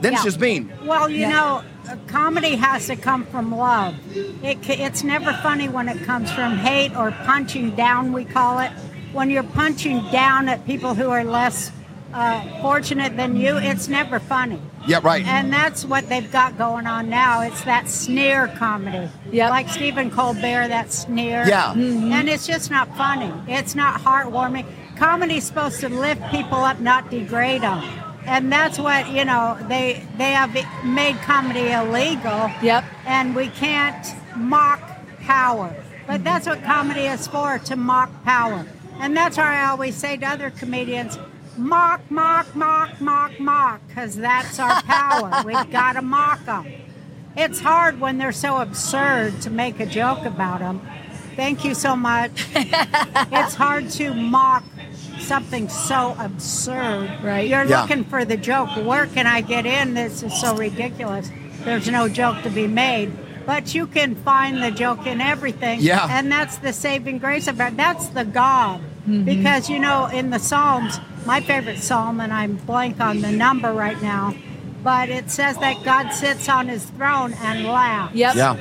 then it's just mean. Well, you Yeah. know, uh, comedy has to come from love. It, it's never funny when it comes from hate or punching down, we call it. When you're punching down at people who are less uh, fortunate than you, it's never funny. Yeah, right. And that's what they've got going on now. It's that sneer comedy. Yeah. Like Stephen Colbert, that sneer. Yeah. And it's just not funny. It's not heartwarming. Comedy's supposed to lift people up, not degrade them. And that's what, you know, they they have made comedy illegal. Yep. And we can't mock power. But that's what comedy is for, to mock power. And that's why I always say to other comedians, mock, mock, mock, mock, mock, because that's our power. We've got to mock them. It's hard when they're so absurd to make a joke about them. Thank you so much. it's hard to mock something so absurd. Right. You're Yeah. looking for the joke. Where can I get in? This is so ridiculous. There's no joke to be made. But you can find the joke in everything. Yeah. And that's the saving grace of it. That's the God. Because, you know, in the Psalms, my favorite psalm, and I'm blank on the number right now, but it says that God sits on his throne and laughs. Yep. Yeah.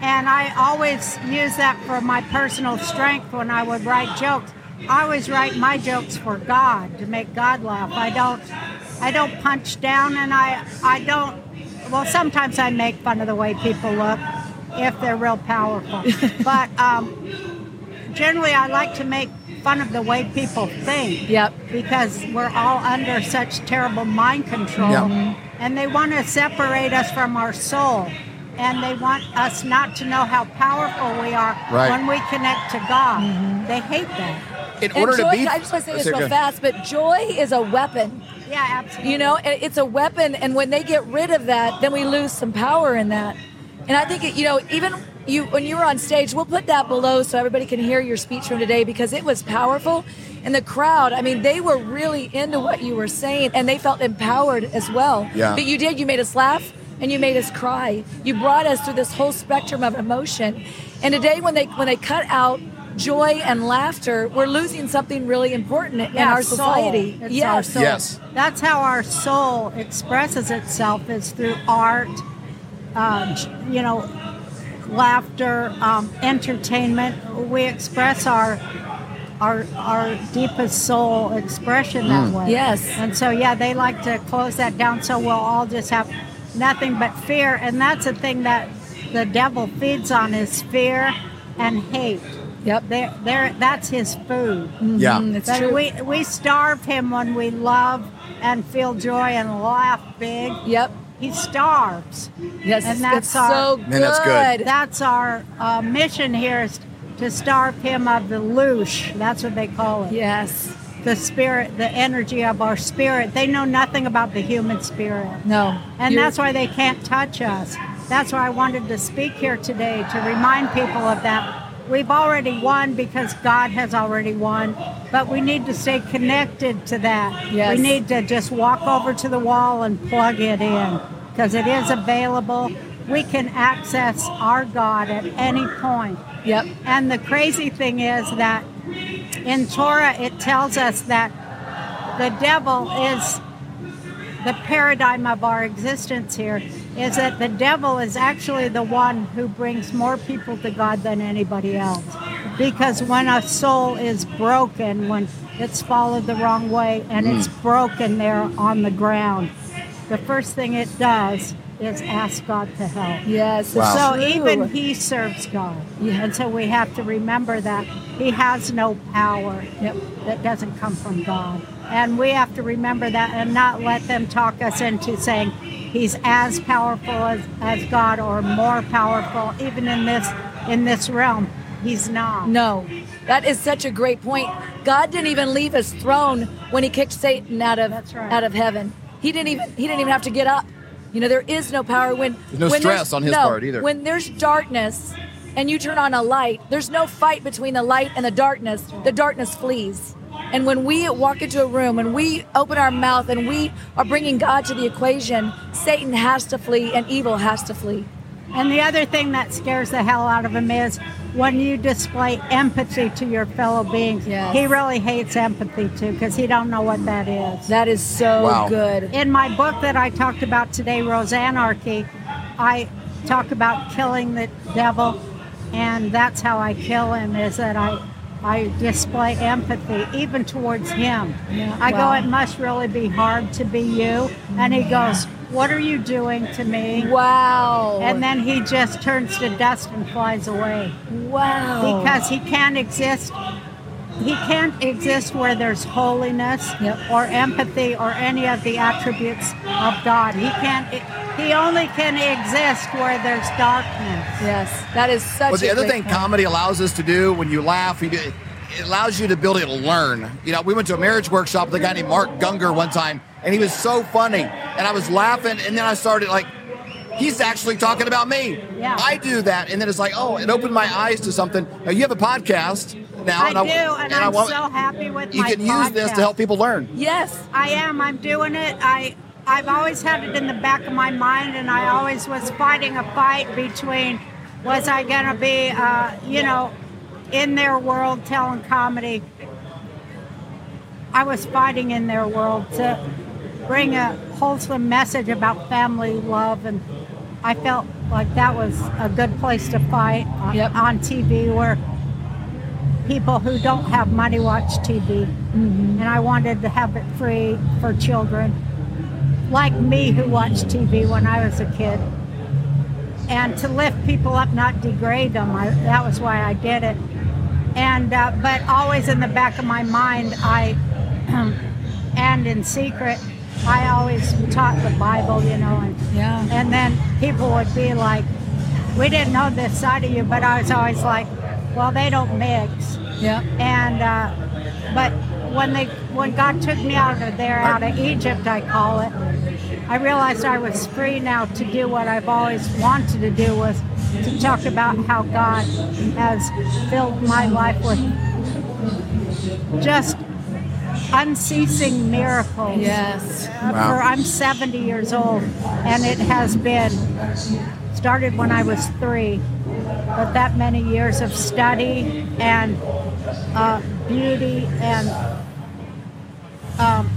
And I always use that for my personal strength when I would write jokes. I always write my jokes for God to make God laugh. I don't I don't punch down and I I don't well sometimes I make fun of the way people look if they're real powerful. but um, generally I like to make fun of the way people think. Yep. Because we're all under such terrible mind control. Yeah. And they want to separate us from our soul. And they want us not to know how powerful we are Right. when we connect to God. Mm-hmm. They hate that. In And order joy, to be, I just want to say this real go fast, but joy is a weapon. Yeah, absolutely. You know, it's a weapon, and when they get rid of that, then we lose some power in that. And I think, it, you know, even you when you were on stage, we'll put that below so everybody can hear your speech from today because it was powerful. And the crowd, I mean, they were really into what you were saying, and they felt empowered as well. Yeah. But you did. You made us laugh, and you made us cry. You brought us through this whole spectrum of emotion. And today, when they when they cut out joy and laughter, we're losing something really important in Yeah, our soul. society. It's yes. our soul. Yes. That's how our soul expresses itself is through art, j- you know, laughter, um, entertainment. We express our our our deepest soul expression that Mm. way. Yes. And so yeah, they like to close that down so we'll all just have nothing but fear, and that's the thing that the devil feeds on is fear and hate. Yep. There, there. That's his food. Yeah. Mm, it's But true. we we starve him when we love and feel joy and laugh big. Yep. He starves. Yes, and that's it's our so good. Man, that's good. that's our uh, mission here is to starve him of the loosh. That's what they call it. Yes. The spirit, the energy of our spirit. They know nothing about the human spirit. No. And that's why they can't touch us. That's why I wanted to speak here today to remind people of that. We've already won because God has already won, but we need to stay connected to that. Yes. We need to just walk over to the wall and plug it in because it is available. We can access our God at any point. Yep. And the crazy thing is that in Torah it tells us that the devil is the paradigm of our existence here is that the devil is actually the one who brings more people to God than anybody else. Because when a soul is broken, when it's followed the wrong way and it's hmm. broken there on the ground, the first thing it does is ask God to help. Yes. Wow. So true. even he serves God. And so we have to remember that he has no power Yep. that doesn't come from God. And we have to remember that and not let them talk us into saying he's as powerful as, as God or more powerful even in this in this realm. He's not. No. That is such a great point. God didn't even leave his throne when he kicked Satan out of right. out of heaven. He didn't even he didn't even have to get up. You know, there is no power when There's no when stress on his no, part either. When there's darkness and you turn on a light, there's no fight between the light and the darkness. The darkness flees. And when we walk into a room and we open our mouth and we are bringing God to the equation, Satan has to flee and evil has to flee. And the other thing that scares the hell out of him is when you display empathy to your fellow beings. He really hates empathy too because he don't know what that is. That is so Wow. good. In my book that I talked about today, Roseannearchy, I talk about killing the devil, and that's how I kill him. Is that I I display empathy even towards him. Yeah, I wow. go, it must really be hard to be you, and he goes, "What are you doing to me?" Wow. And then he just turns to dust and flies away. Wow. Because he can't exist. He can't exist where there's holiness or empathy or any of the attributes of God. He can't. He only can exist where there's darkness. Yes, that is such. Well, the a other thing point. comedy allows us to do when you laugh, you do, it allows you to build it to learn. You know, we went to a marriage workshop with a guy named Mark Gungor one time, and he was so funny, and I was laughing, and then I started like, he's actually talking about me. Yeah. I do that, and then it's like, oh, it opened my eyes to something. Now you have a podcast now, I and do, and, I I'm want- so happy with you my can use this to help people learn. Yes, I am. I'm doing it. I I've always had it in the back of my mind, and I always was fighting a fight between was I going to be, uh, you know, in their world telling comedy. I was fighting in their world to bring a wholesome message about family love, and I felt like that was a good place to fight on, on TV where people who don't have money watch TV. And I wanted to have it free for children like me who watched TV when I was a kid. And to lift people up, not degrade them. I, that was why I did it. And uh, but always in the back of my mind, I and in secret, I always taught the Bible, you know, and yeah. And then people would be like, "We didn't know this side of you," but I was always like, "Well, they don't mix." Yeah. And uh, but when they when God took me out of there, out of Egypt, I call it, I realized I was free now to do what I've always wanted to do was to talk about how God has filled my life with just unceasing miracles. Yes. Uh, Wow. For I'm 70 years old, and it has been started when I was three, but that many years of study and uh, beauty and um,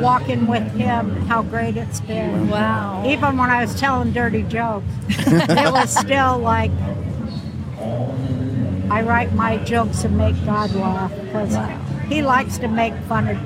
walking with him, how great it's been. Wow. Even when I was telling dirty jokes, it was still like I write my jokes to make God laugh because he likes to make fun of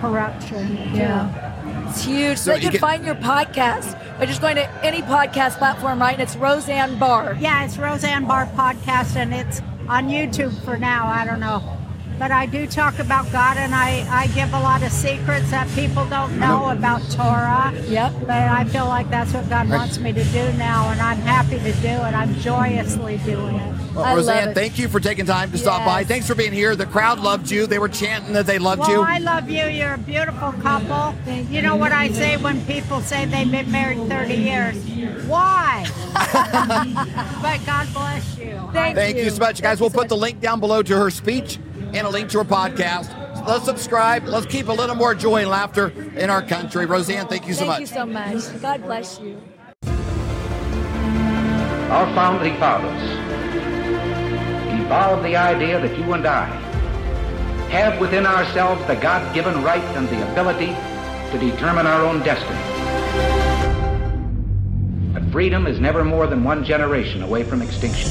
corruption. too. Yeah. It's huge. So So, they you can find your podcast by just going to any podcast platform, right? And it's Roseanne Barr. Yeah, it's Roseanne Barr podcast, and it's on YouTube for now. I don't know. But I do talk about God, and I, I give a lot of secrets that people don't know about Torah. Yep. But I feel like that's what God wants me to do now, and I'm happy to do it. I'm joyously doing it. Well, Roseanne, thank you for taking time to stop by. Thanks for being here. The crowd loved you. They were chanting that they loved Well, you. I love you. You're a beautiful couple. You know what I say when people say they've been married 30 years? Why? but God bless you. Thank, you. so much, guys. we'll put the link down below to her speech and a link to her podcast. Let's subscribe. Let's keep a little more joy and laughter in our country. Roseanne, thank you so Thank much. Thank you so much. God bless you. Our founding fathers evolved the idea that you and I have within ourselves the God given right and the ability to determine our own destiny. But freedom is never more than one generation away from extinction.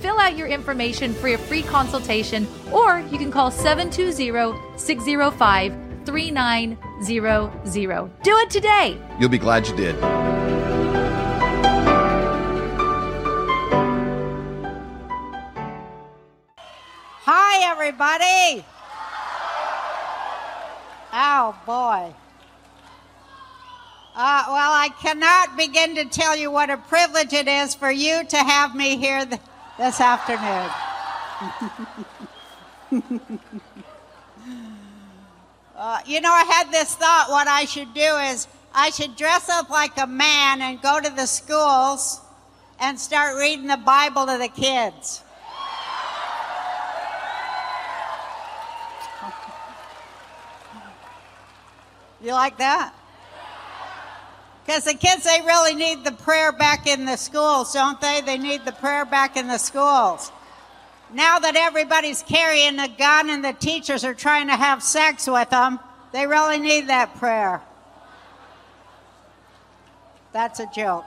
fill out your information for your free consultation, or you can call 720 605 3900. Do it today. You'll be glad you did. Hi, everybody. Oh, boy. Uh, well, I cannot begin to tell you what a privilege it is for you to have me here th- this afternoon. uh, you know, I had this thought what I should do is I should dress up like a man and go to the schools and start reading the Bible to the kids. You like that? Because the kids, they really need the prayer back in the schools, don't they? They need the prayer back in the schools. Now that everybody's carrying a gun and the teachers are trying to have sex with them, they really need that prayer. That's a joke.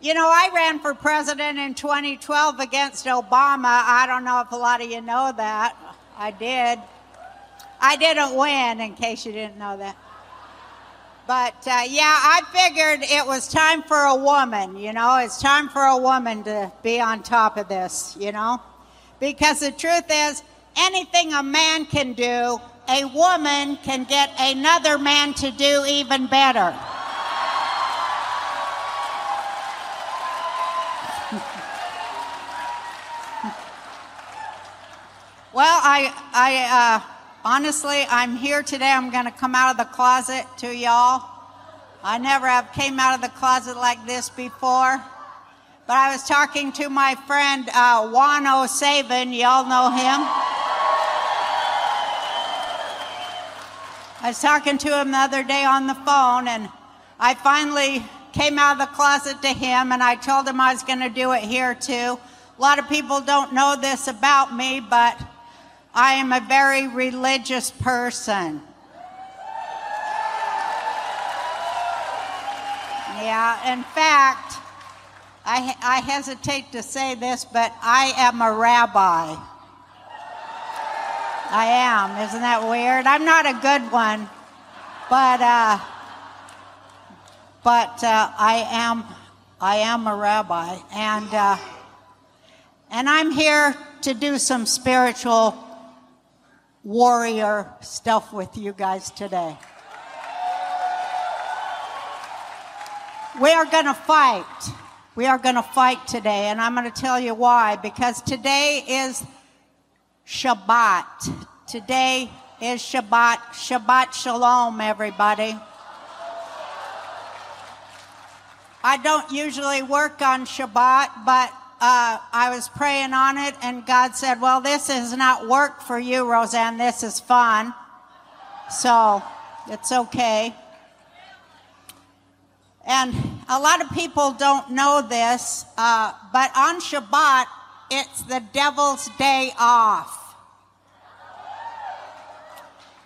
You know, I ran for president in 2012 against Obama. I don't know if a lot of you know that. I did. I didn't win, in case you didn't know that. But uh, yeah, I figured it was time for a woman, you know, it's time for a woman to be on top of this, you know? Because the truth is, anything a man can do, a woman can get another man to do even better. Well, I, I, uh, honestly, I'm here today. I'm going to come out of the closet to y'all. I never have came out of the closet like this before. But I was talking to my friend uh, Juan O'Savin. Y'all know him. I was talking to him the other day on the phone, and I finally came out of the closet to him, and I told him I was going to do it here too. A lot of people don't know this about me, but I am a very religious person. Yeah, in fact, I, I hesitate to say this, but I am a rabbi. I am. Isn't that weird? I'm not a good one, but uh, but uh, I am I am a rabbi, and uh, and I'm here to do some spiritual warrior stuff with you guys today. We are going to fight. We are going to fight today, and I'm going to tell you why. Because today is Shabbat. Today is Shabbat. Shabbat Shalom, everybody. I don't usually work on Shabbat, but uh, I was praying on it, and God said, Well, this is not work for you, Roseanne. This is fun. So it's okay. And a lot of people don't know this, uh, but on Shabbat, it's the devil's day off.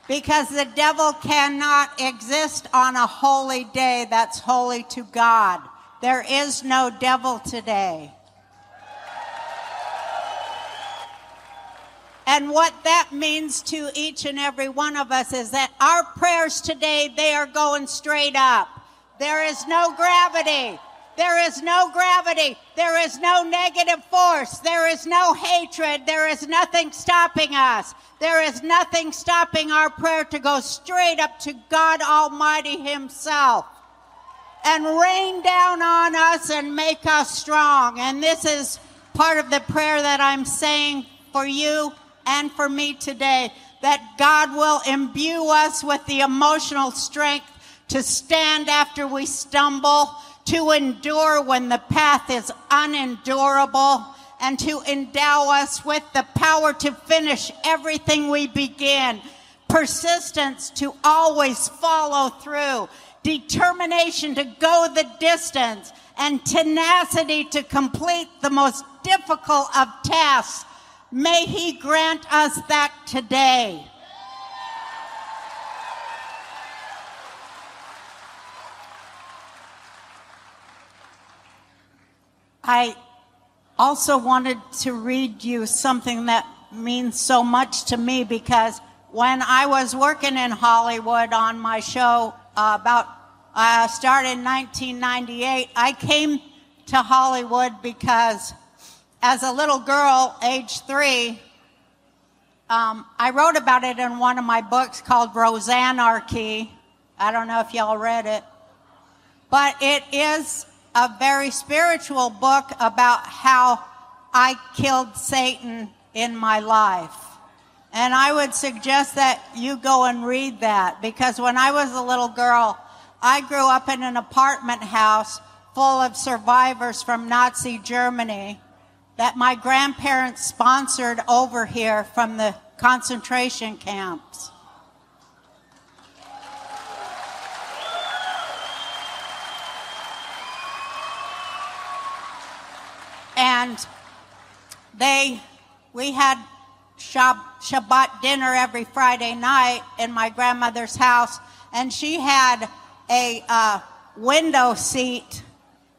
Because the devil cannot exist on a holy day that's holy to God. There is no devil today. And what that means to each and every one of us is that our prayers today, they are going straight up. There is no gravity. There is no gravity. There is no negative force. There is no hatred. There is nothing stopping us. There is nothing stopping our prayer to go straight up to God Almighty Himself and rain down on us and make us strong. And this is part of the prayer that I'm saying for you and for me today that God will imbue us with the emotional strength to stand after we stumble, to endure when the path is unendurable, and to endow us with the power to finish everything we begin, persistence to always follow through, determination to go the distance, and tenacity to complete the most difficult of tasks. May He grant us that today. I also wanted to read you something that means so much to me because when I was working in Hollywood on my show uh, about uh, started in 1998, I came to Hollywood because as a little girl, age three, um, I wrote about it in one of my books called Roseannearchy. I don't know if y'all read it, but it is a very spiritual book about how I killed Satan in my life. And I would suggest that you go and read that because when I was a little girl, I grew up in an apartment house full of survivors from Nazi Germany that my grandparents sponsored over here from the concentration camps. and they we had Shabbat dinner every Friday night in my grandmother's house, and she had a uh, window seat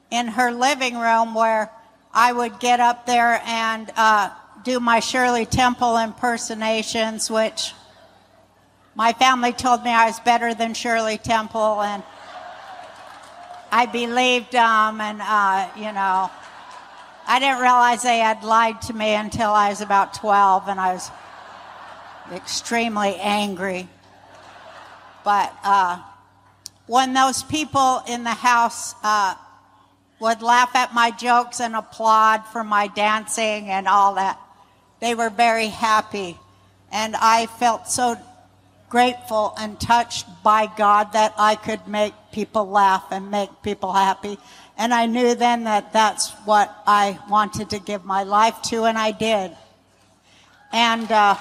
in her living room where I would get up there and uh, do my Shirley Temple impersonations, which my family told me I was better than Shirley Temple, and I believed them, and uh, you know. I didn't realize they had lied to me until I was about 12 and I was extremely angry. But uh, when those people in the house uh, would laugh at my jokes and applaud for my dancing and all that, they were very happy. And I felt so grateful and touched by God that I could make people laugh and make people happy. And I knew then that that's what I wanted to give my life to, and I did. And, uh,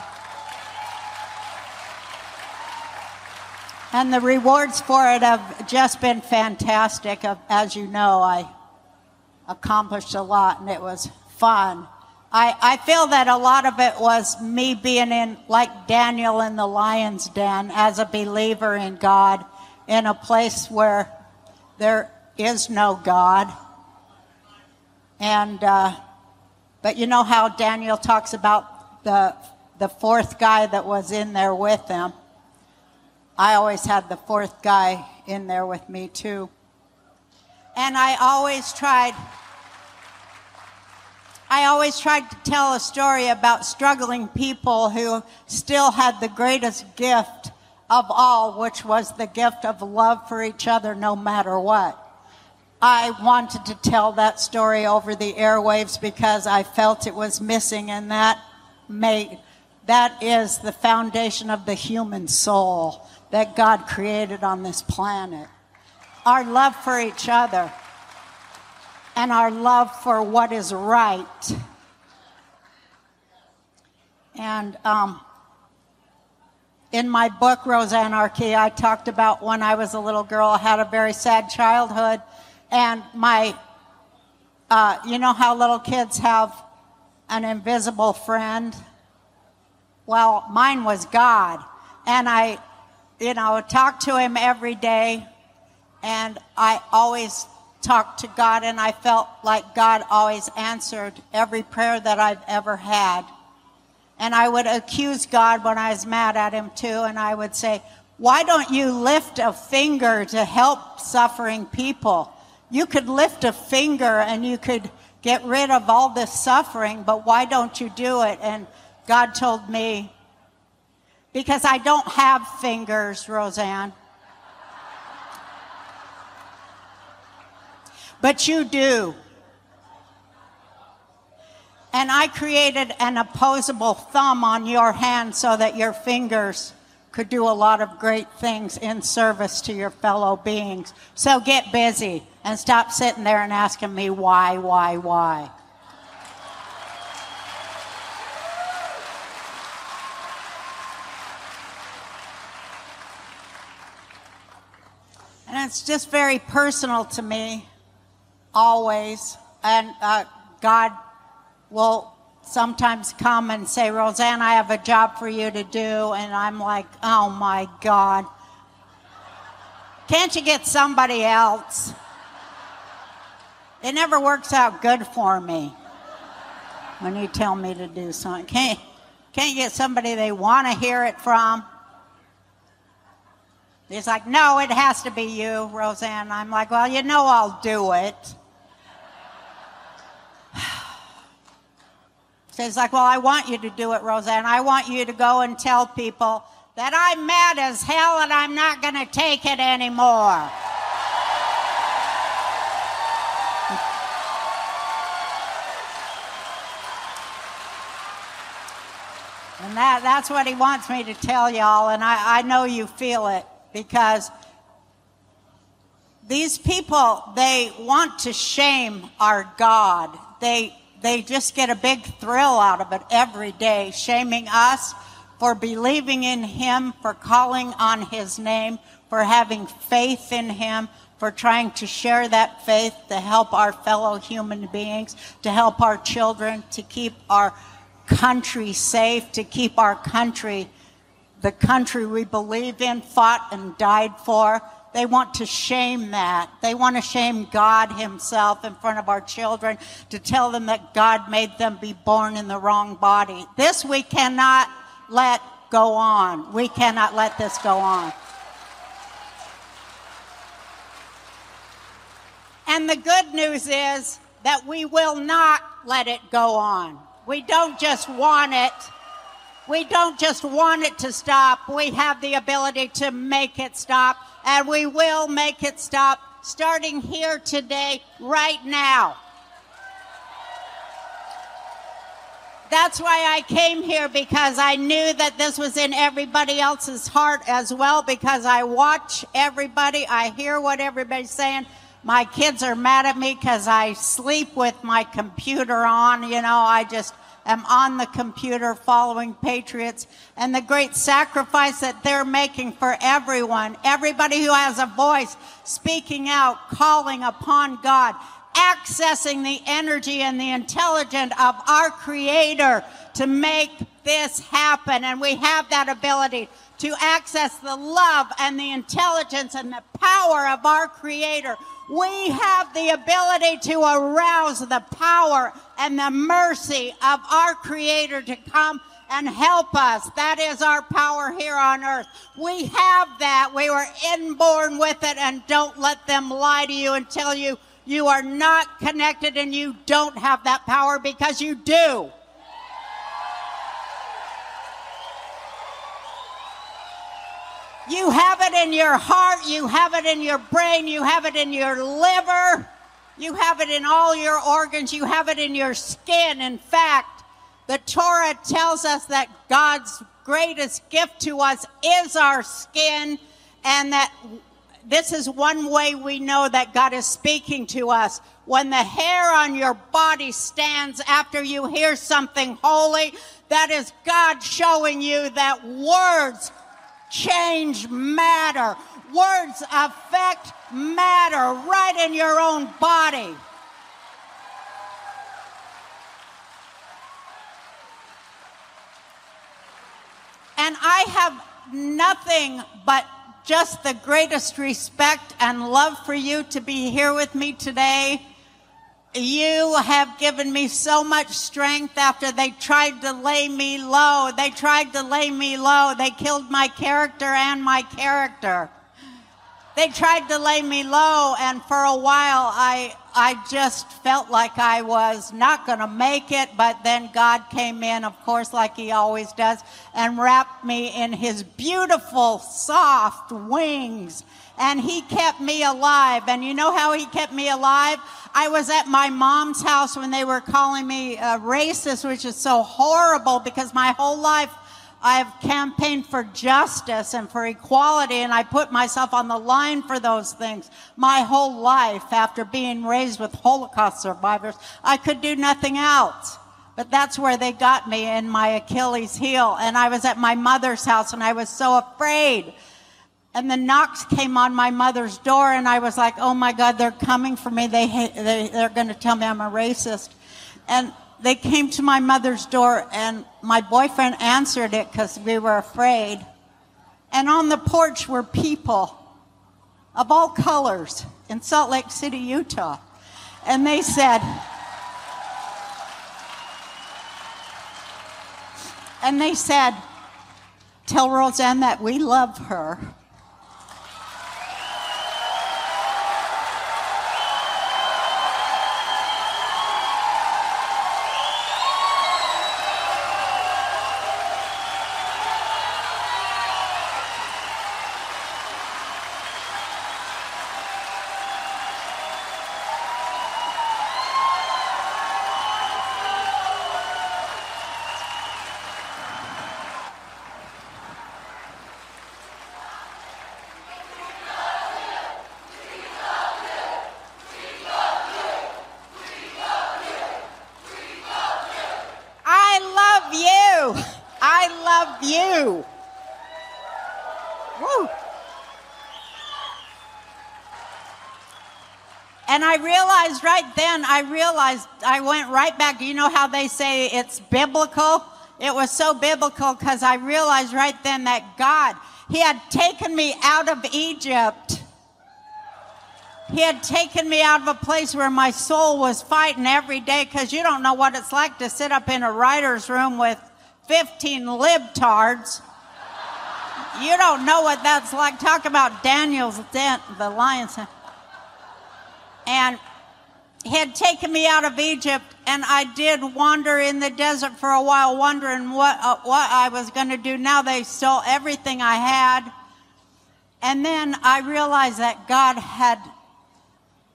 and the rewards for it have just been fantastic. As you know, I accomplished a lot, and it was fun. I, I feel that a lot of it was me being in, like Daniel in the lion's den, as a believer in God, in a place where there is no God. And, uh, but you know how Daniel talks about the, the fourth guy that was in there with him. I always had the fourth guy in there with me too. And I always tried, I always tried to tell a story about struggling people who still had the greatest gift of all, which was the gift of love for each other no matter what. I wanted to tell that story over the airwaves because I felt it was missing, and that made that is the foundation of the human soul that God created on this planet. Our love for each other and our love for what is right. And um, in my book, Roseannearchy, I talked about when I was a little girl, had a very sad childhood and my, uh, you know how little kids have an invisible friend? Well, mine was God. And I, you know, talked to him every day. And I always talked to God, and I felt like God always answered every prayer that I've ever had. And I would accuse God when I was mad at him too, and I would say, Why don't you lift a finger to help suffering people? You could lift a finger and you could get rid of all this suffering, but why don't you do it? And God told me, Because I don't have fingers, Roseanne. But you do. And I created an opposable thumb on your hand so that your fingers could do a lot of great things in service to your fellow beings. So get busy and stop sitting there and asking me why, why, why. And it's just very personal to me, always. And uh, God will sometimes come and say, Roseanne, I have a job for you to do. And I'm like, oh my God. Can't you get somebody else? It never works out good for me when you tell me to do something. Can't, can't get somebody they want to hear it from? He's like, no, it has to be you, Roseanne. I'm like, well, you know I'll do it. So he's like, Well, I want you to do it, Roseanne. I want you to go and tell people that I'm mad as hell and I'm not going to take it anymore. And that, that's what he wants me to tell y'all, and I, I know you feel it because these people, they want to shame our God. They, they just get a big thrill out of it every day, shaming us for believing in Him, for calling on His name, for having faith in Him, for trying to share that faith to help our fellow human beings, to help our children, to keep our country safe, to keep our country, the country we believe in, fought and died for. They want to shame that. They want to shame God Himself in front of our children to tell them that God made them be born in the wrong body. This we cannot let go on. We cannot let this go on. And the good news is that we will not let it go on. We don't just want it. We don't just want it to stop. We have the ability to make it stop, and we will make it stop starting here today, right now. That's why I came here because I knew that this was in everybody else's heart as well because I watch everybody, I hear what everybody's saying. My kids are mad at me because I sleep with my computer on. You know, I just am on the computer following Patriots and the great sacrifice that they're making for everyone. Everybody who has a voice speaking out, calling upon God, accessing the energy and the intelligence of our Creator to make this happen. And we have that ability to access the love and the intelligence and the power of our Creator we have the ability to arouse the power and the mercy of our Creator to come and help us. That is our power here on earth. We have that. We were inborn with it, and don't let them lie to you and tell you you are not connected and you don't have that power because you do. You have it in your heart, you have it in your brain, you have it in your liver, you have it in all your organs, you have it in your skin. In fact, the Torah tells us that God's greatest gift to us is our skin, and that this is one way we know that God is speaking to us. When the hair on your body stands after you hear something holy, that is God showing you that words change matter. Words affect matter right in your own body. And I have nothing but just the greatest respect and love for you to be here with me today. You have given me so much strength after they tried to lay me low. They tried to lay me low. They killed my character and my character. They tried to lay me low, and for a while, I, I just felt like I was not going to make it. But then God came in, of course, like He always does, and wrapped me in His beautiful, soft wings. And He kept me alive. And you know how He kept me alive? I was at my mom's house when they were calling me a racist, which is so horrible because my whole life I've campaigned for justice and for equality, and I put myself on the line for those things. My whole life, after being raised with Holocaust survivors, I could do nothing else. But that's where they got me in my Achilles heel. And I was at my mother's house, and I was so afraid. And the knocks came on my mother's door, and I was like, oh my God, they're coming for me. They, they, they're going to tell me I'm a racist. And they came to my mother's door and my boyfriend answered it because we were afraid. And on the porch were people of all colors in Salt Lake City, Utah. And they said, and they said, tell Roseanne that we love her. you. Woo. And I realized right then, I realized I went right back. You know how they say it's biblical? It was so biblical because I realized right then that God, He had taken me out of Egypt. He had taken me out of a place where my soul was fighting every day because you don't know what it's like to sit up in a writer's room with 15 libtards. You don't know what that's like. Talk about Daniel's den, the lions. And he had taken me out of Egypt, and I did wander in the desert for a while, wondering what, uh, what I was going to do. Now they stole everything I had. And then I realized that God had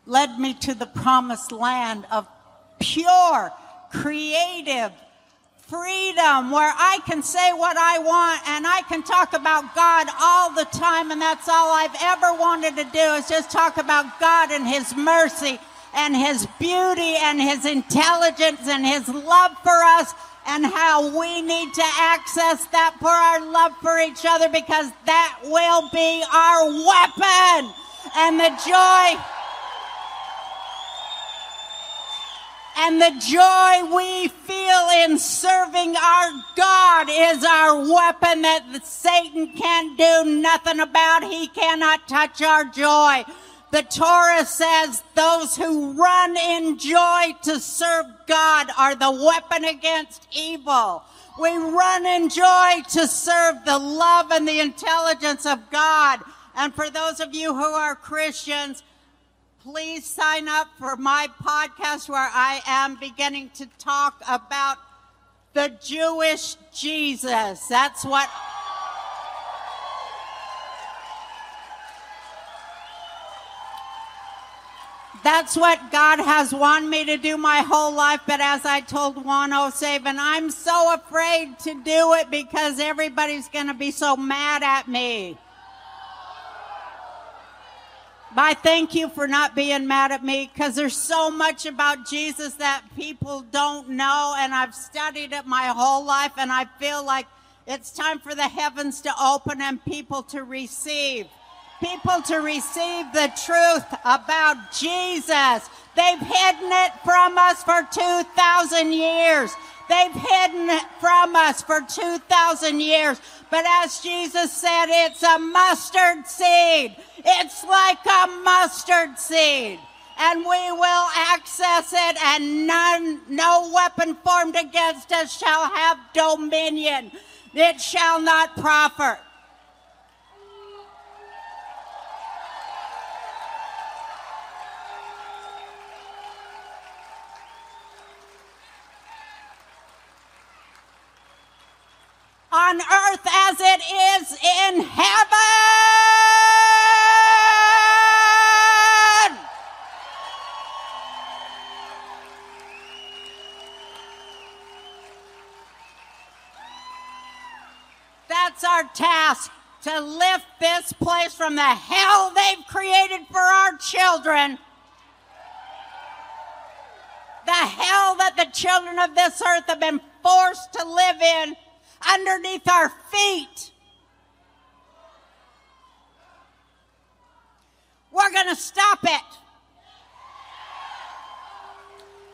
led me to the promised land of pure, creative, freedom where I can say what I want and I can talk about God all the time. And that's all I've ever wanted to do is just talk about God and His mercy and His beauty and His intelligence and His love for us and how we need to access that for our love for each other because that will be our weapon. And the joy And the joy we feel in serving our God is our weapon that Satan can't do nothing about. He cannot touch our joy. The Torah says those who run in joy to serve God are the weapon against evil. We run in joy to serve the love and the intelligence of God. And for those of you who are Christians, please sign up for my podcast where I am beginning to talk about the Jewish Jesus. That's what. That's what God has wanted me to do my whole life. But as I told Juan O'Savin, I'm so afraid to do it because everybody's going to be so mad at me. I thank you for not being mad at me because there's so much about Jesus that people don't know, and I've studied it my whole life, and I feel like it's time for the heavens to open and people to receive. People to receive the truth about Jesus. They've hidden it from us for 2,000 years. They've hidden it from us for 2,000 years. But as Jesus said, it's a mustard seed. It's like a mustard seed. And we will access it, and none, no weapon formed against us shall have dominion. It shall not profit. On earth as it is in heaven. That's our task to lift this place from the hell they've created for our children. The hell that the children of this earth have been forced to live in underneath our feet. We're going to stop it.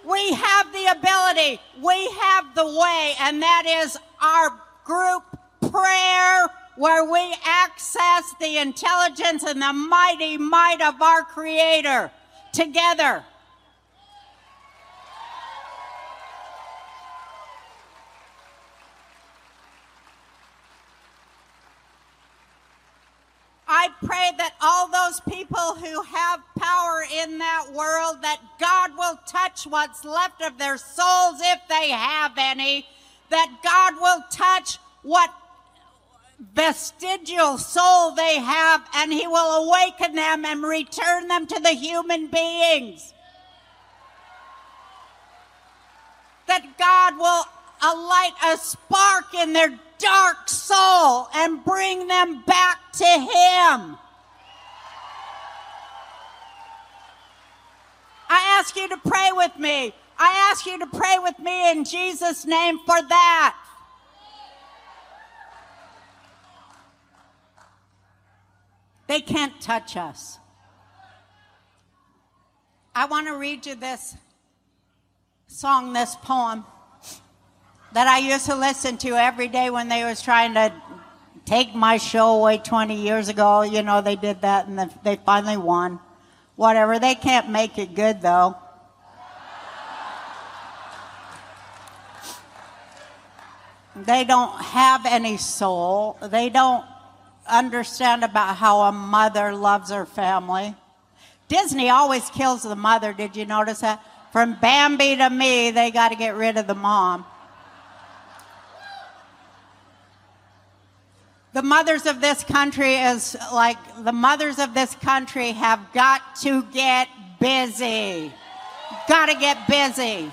We have the ability, we have the way, and that is our group prayer where we access the intelligence and the mighty might of our Creator together. I pray that all those people who have power in that world, that God will touch what's left of their souls if they have any, that God will touch what vestigial soul they have, and He will awaken them and return them to the human beings. That God will alight a spark in their dark soul and bring them back to Him. I ask you to pray with me. I ask you to pray with me in Jesus' name for that. They can't touch us. I want to read you this song, this poem that I used to listen to every day when they was trying to take my show away 20 years ago. You know, they did that and they finally won. Whatever. They can't make it good though. They don't have any soul. They don't understand about how a mother loves her family. Disney always kills the mother. Did you notice that? From Bambi to me, they got to get rid of the mom. The mothers of this country is like the mothers of this country have got to get busy. Got to get busy.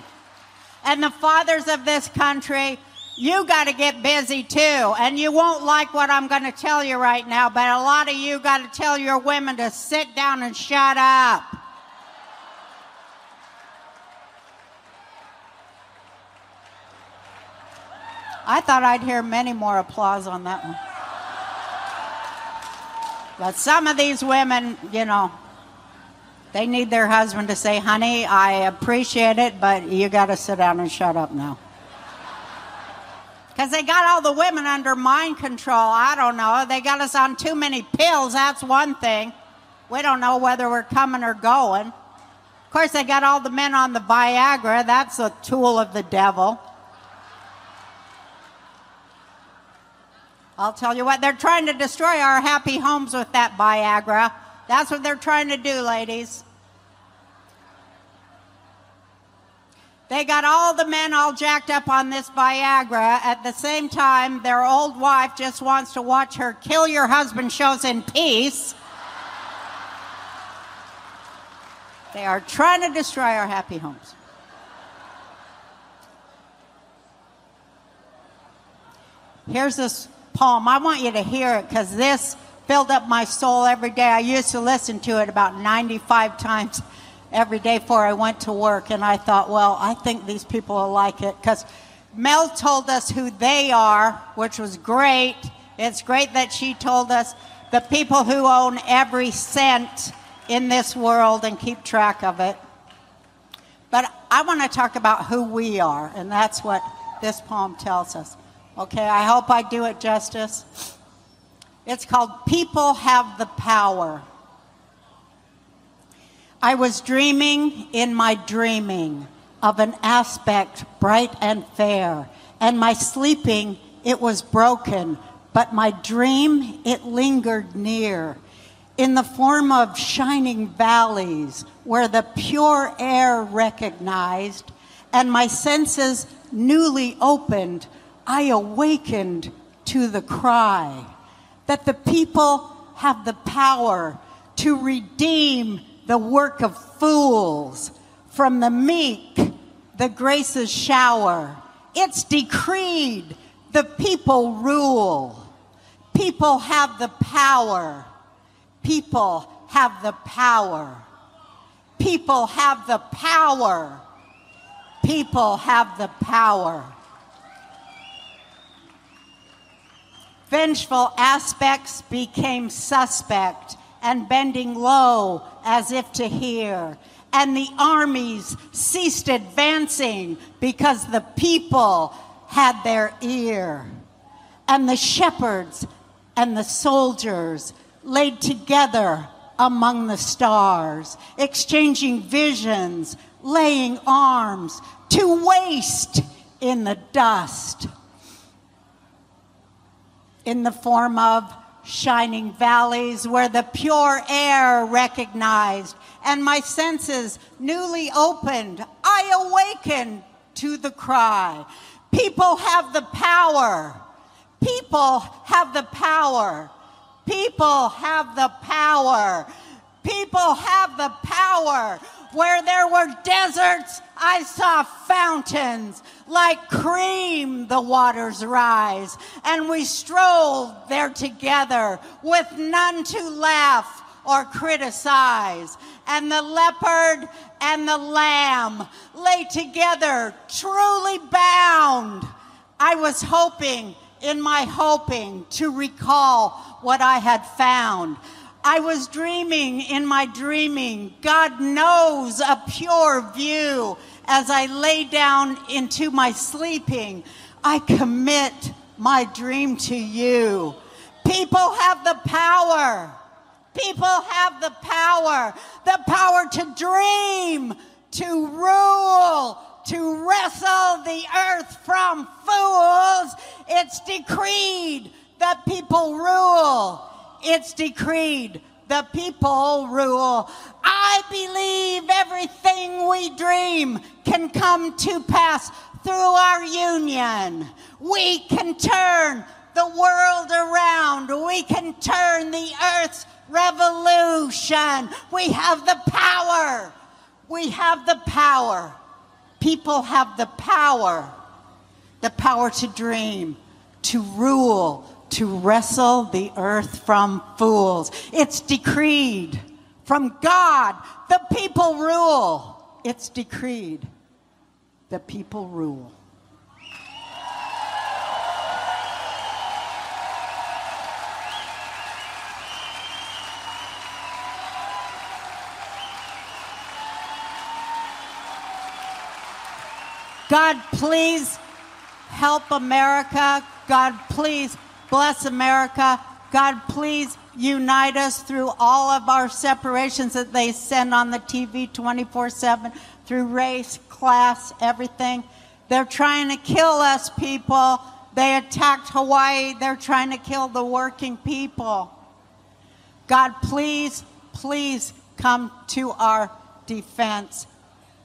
And the fathers of this country, you got to get busy too. And you won't like what I'm going to tell you right now, but a lot of you got to tell your women to sit down and shut up. I thought I'd hear many more applause on that one. But some of these women, you know, they need their husband to say, honey, I appreciate it, but you got to sit down and shut up now. Because they got all the women under mind control. I don't know. They got us on too many pills. That's one thing. We don't know whether we're coming or going. Of course, they got all the men on the Viagra. That's a tool of the devil. I'll tell you what, they're trying to destroy our happy homes with that Viagra. That's what they're trying to do, ladies. They got all the men all jacked up on this Viagra. At the same time, their old wife just wants to watch her kill your husband shows in peace. They are trying to destroy our happy homes. Here's this poem. I want you to hear it because this filled up my soul every day. I used to listen to it about 95 times every day before I went to work. And I thought, well, I think these people will like it because Mel told us who they are, which was great. It's great that she told us the people who own every cent in this world and keep track of it. But I want to talk about who we are, and that's what this poem tells us. Okay, I hope I do it justice. It's called People Have the Power. I was dreaming in my dreaming of an aspect bright and fair, and my sleeping it was broken, but my dream it lingered near in the form of shining valleys where the pure air recognized and my senses newly opened, I awakened to the cry that the people have the power to redeem the work of fools from the meek, the graces shower. It's decreed the people rule. People have the power. People have the power. People have the power. People have the power. Vengeful aspects became suspect and bending low as if to hear. And the armies ceased advancing because the people had their ear. And the shepherds and the soldiers laid together among the stars, exchanging visions, laying arms to waste in the dust. In the form of shining valleys where the pure air recognized and my senses newly opened, I awakened to the cry. People have the power. People have the power. People have the power. People have the power. Where there were deserts, I saw fountains. Like cream, the waters rise. And we strolled there together with none to laugh or criticize. And the leopard and the lamb lay together, truly bound. I was hoping, in my hoping, to recall what I had found. I was dreaming in my dreaming. God knows a pure view as I lay down into my sleeping. I commit my dream to you. People have the power. People have the power, the power to dream, to rule, to wrestle the earth from fools. It's decreed that people rule. It's decreed the people rule. I believe everything we dream can come to pass through our union. We can turn the world around. We can turn the earth's revolution. We have the power. We have the power. People have the power. The power to dream, to rule, to wrestle the earth from fools. It's decreed from God. The people rule. It's decreed. The people rule. God, please help America. God, please bless America. God, please unite us through all of our separations that they send on the TV 24 7 through race, class, everything. They're trying to kill us, people. They attacked Hawaii. They're trying to kill the working people. God, please, please come to our defense.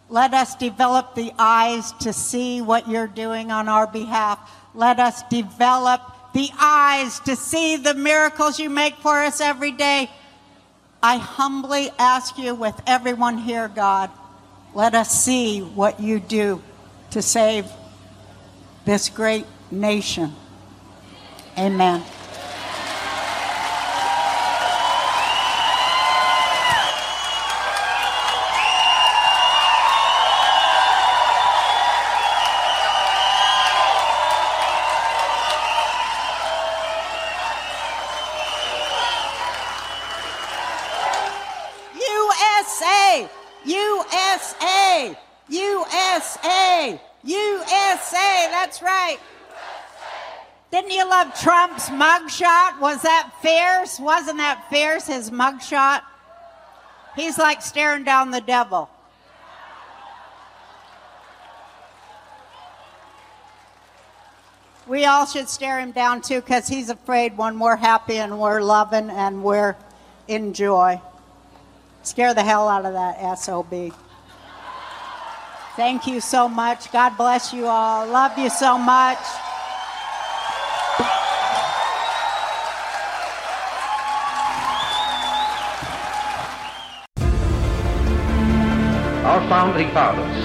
Let us develop the eyes to see what you're doing on our behalf. Let us develop the eyes to see the miracles you make for us every day. I humbly ask you, with everyone here, God, let us see what you do to save this great nation. Amen. Didn't you love Trump's mugshot? Was that fierce? Wasn't that fierce, his mugshot? He's like staring down the devil. We all should stare him down too because he's afraid when we're happy and we're loving and we're in joy. Scare the hell out of that SOB. Thank you so much. God bless you all. Love you so much. Founding fathers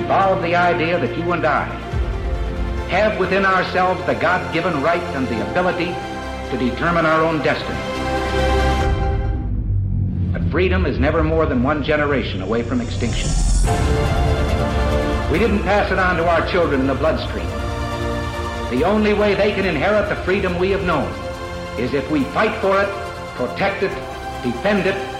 evolved the idea that you and I have within ourselves the God given right and the ability to determine our own destiny. But freedom is never more than one generation away from extinction. We didn't pass it on to our children in the bloodstream. The only way they can inherit the freedom we have known is if we fight for it, protect it, defend it,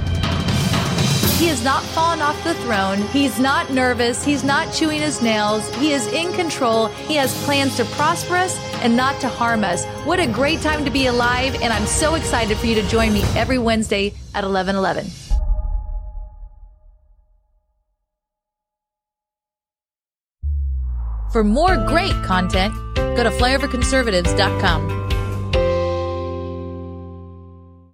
He has not fallen off the throne. He's not nervous. He's not chewing his nails. He is in control. He has plans to prosper us and not to harm us. What a great time to be alive. And I'm so excited for you to join me every Wednesday at 1111. For more great content, go to flyoverconservatives.com.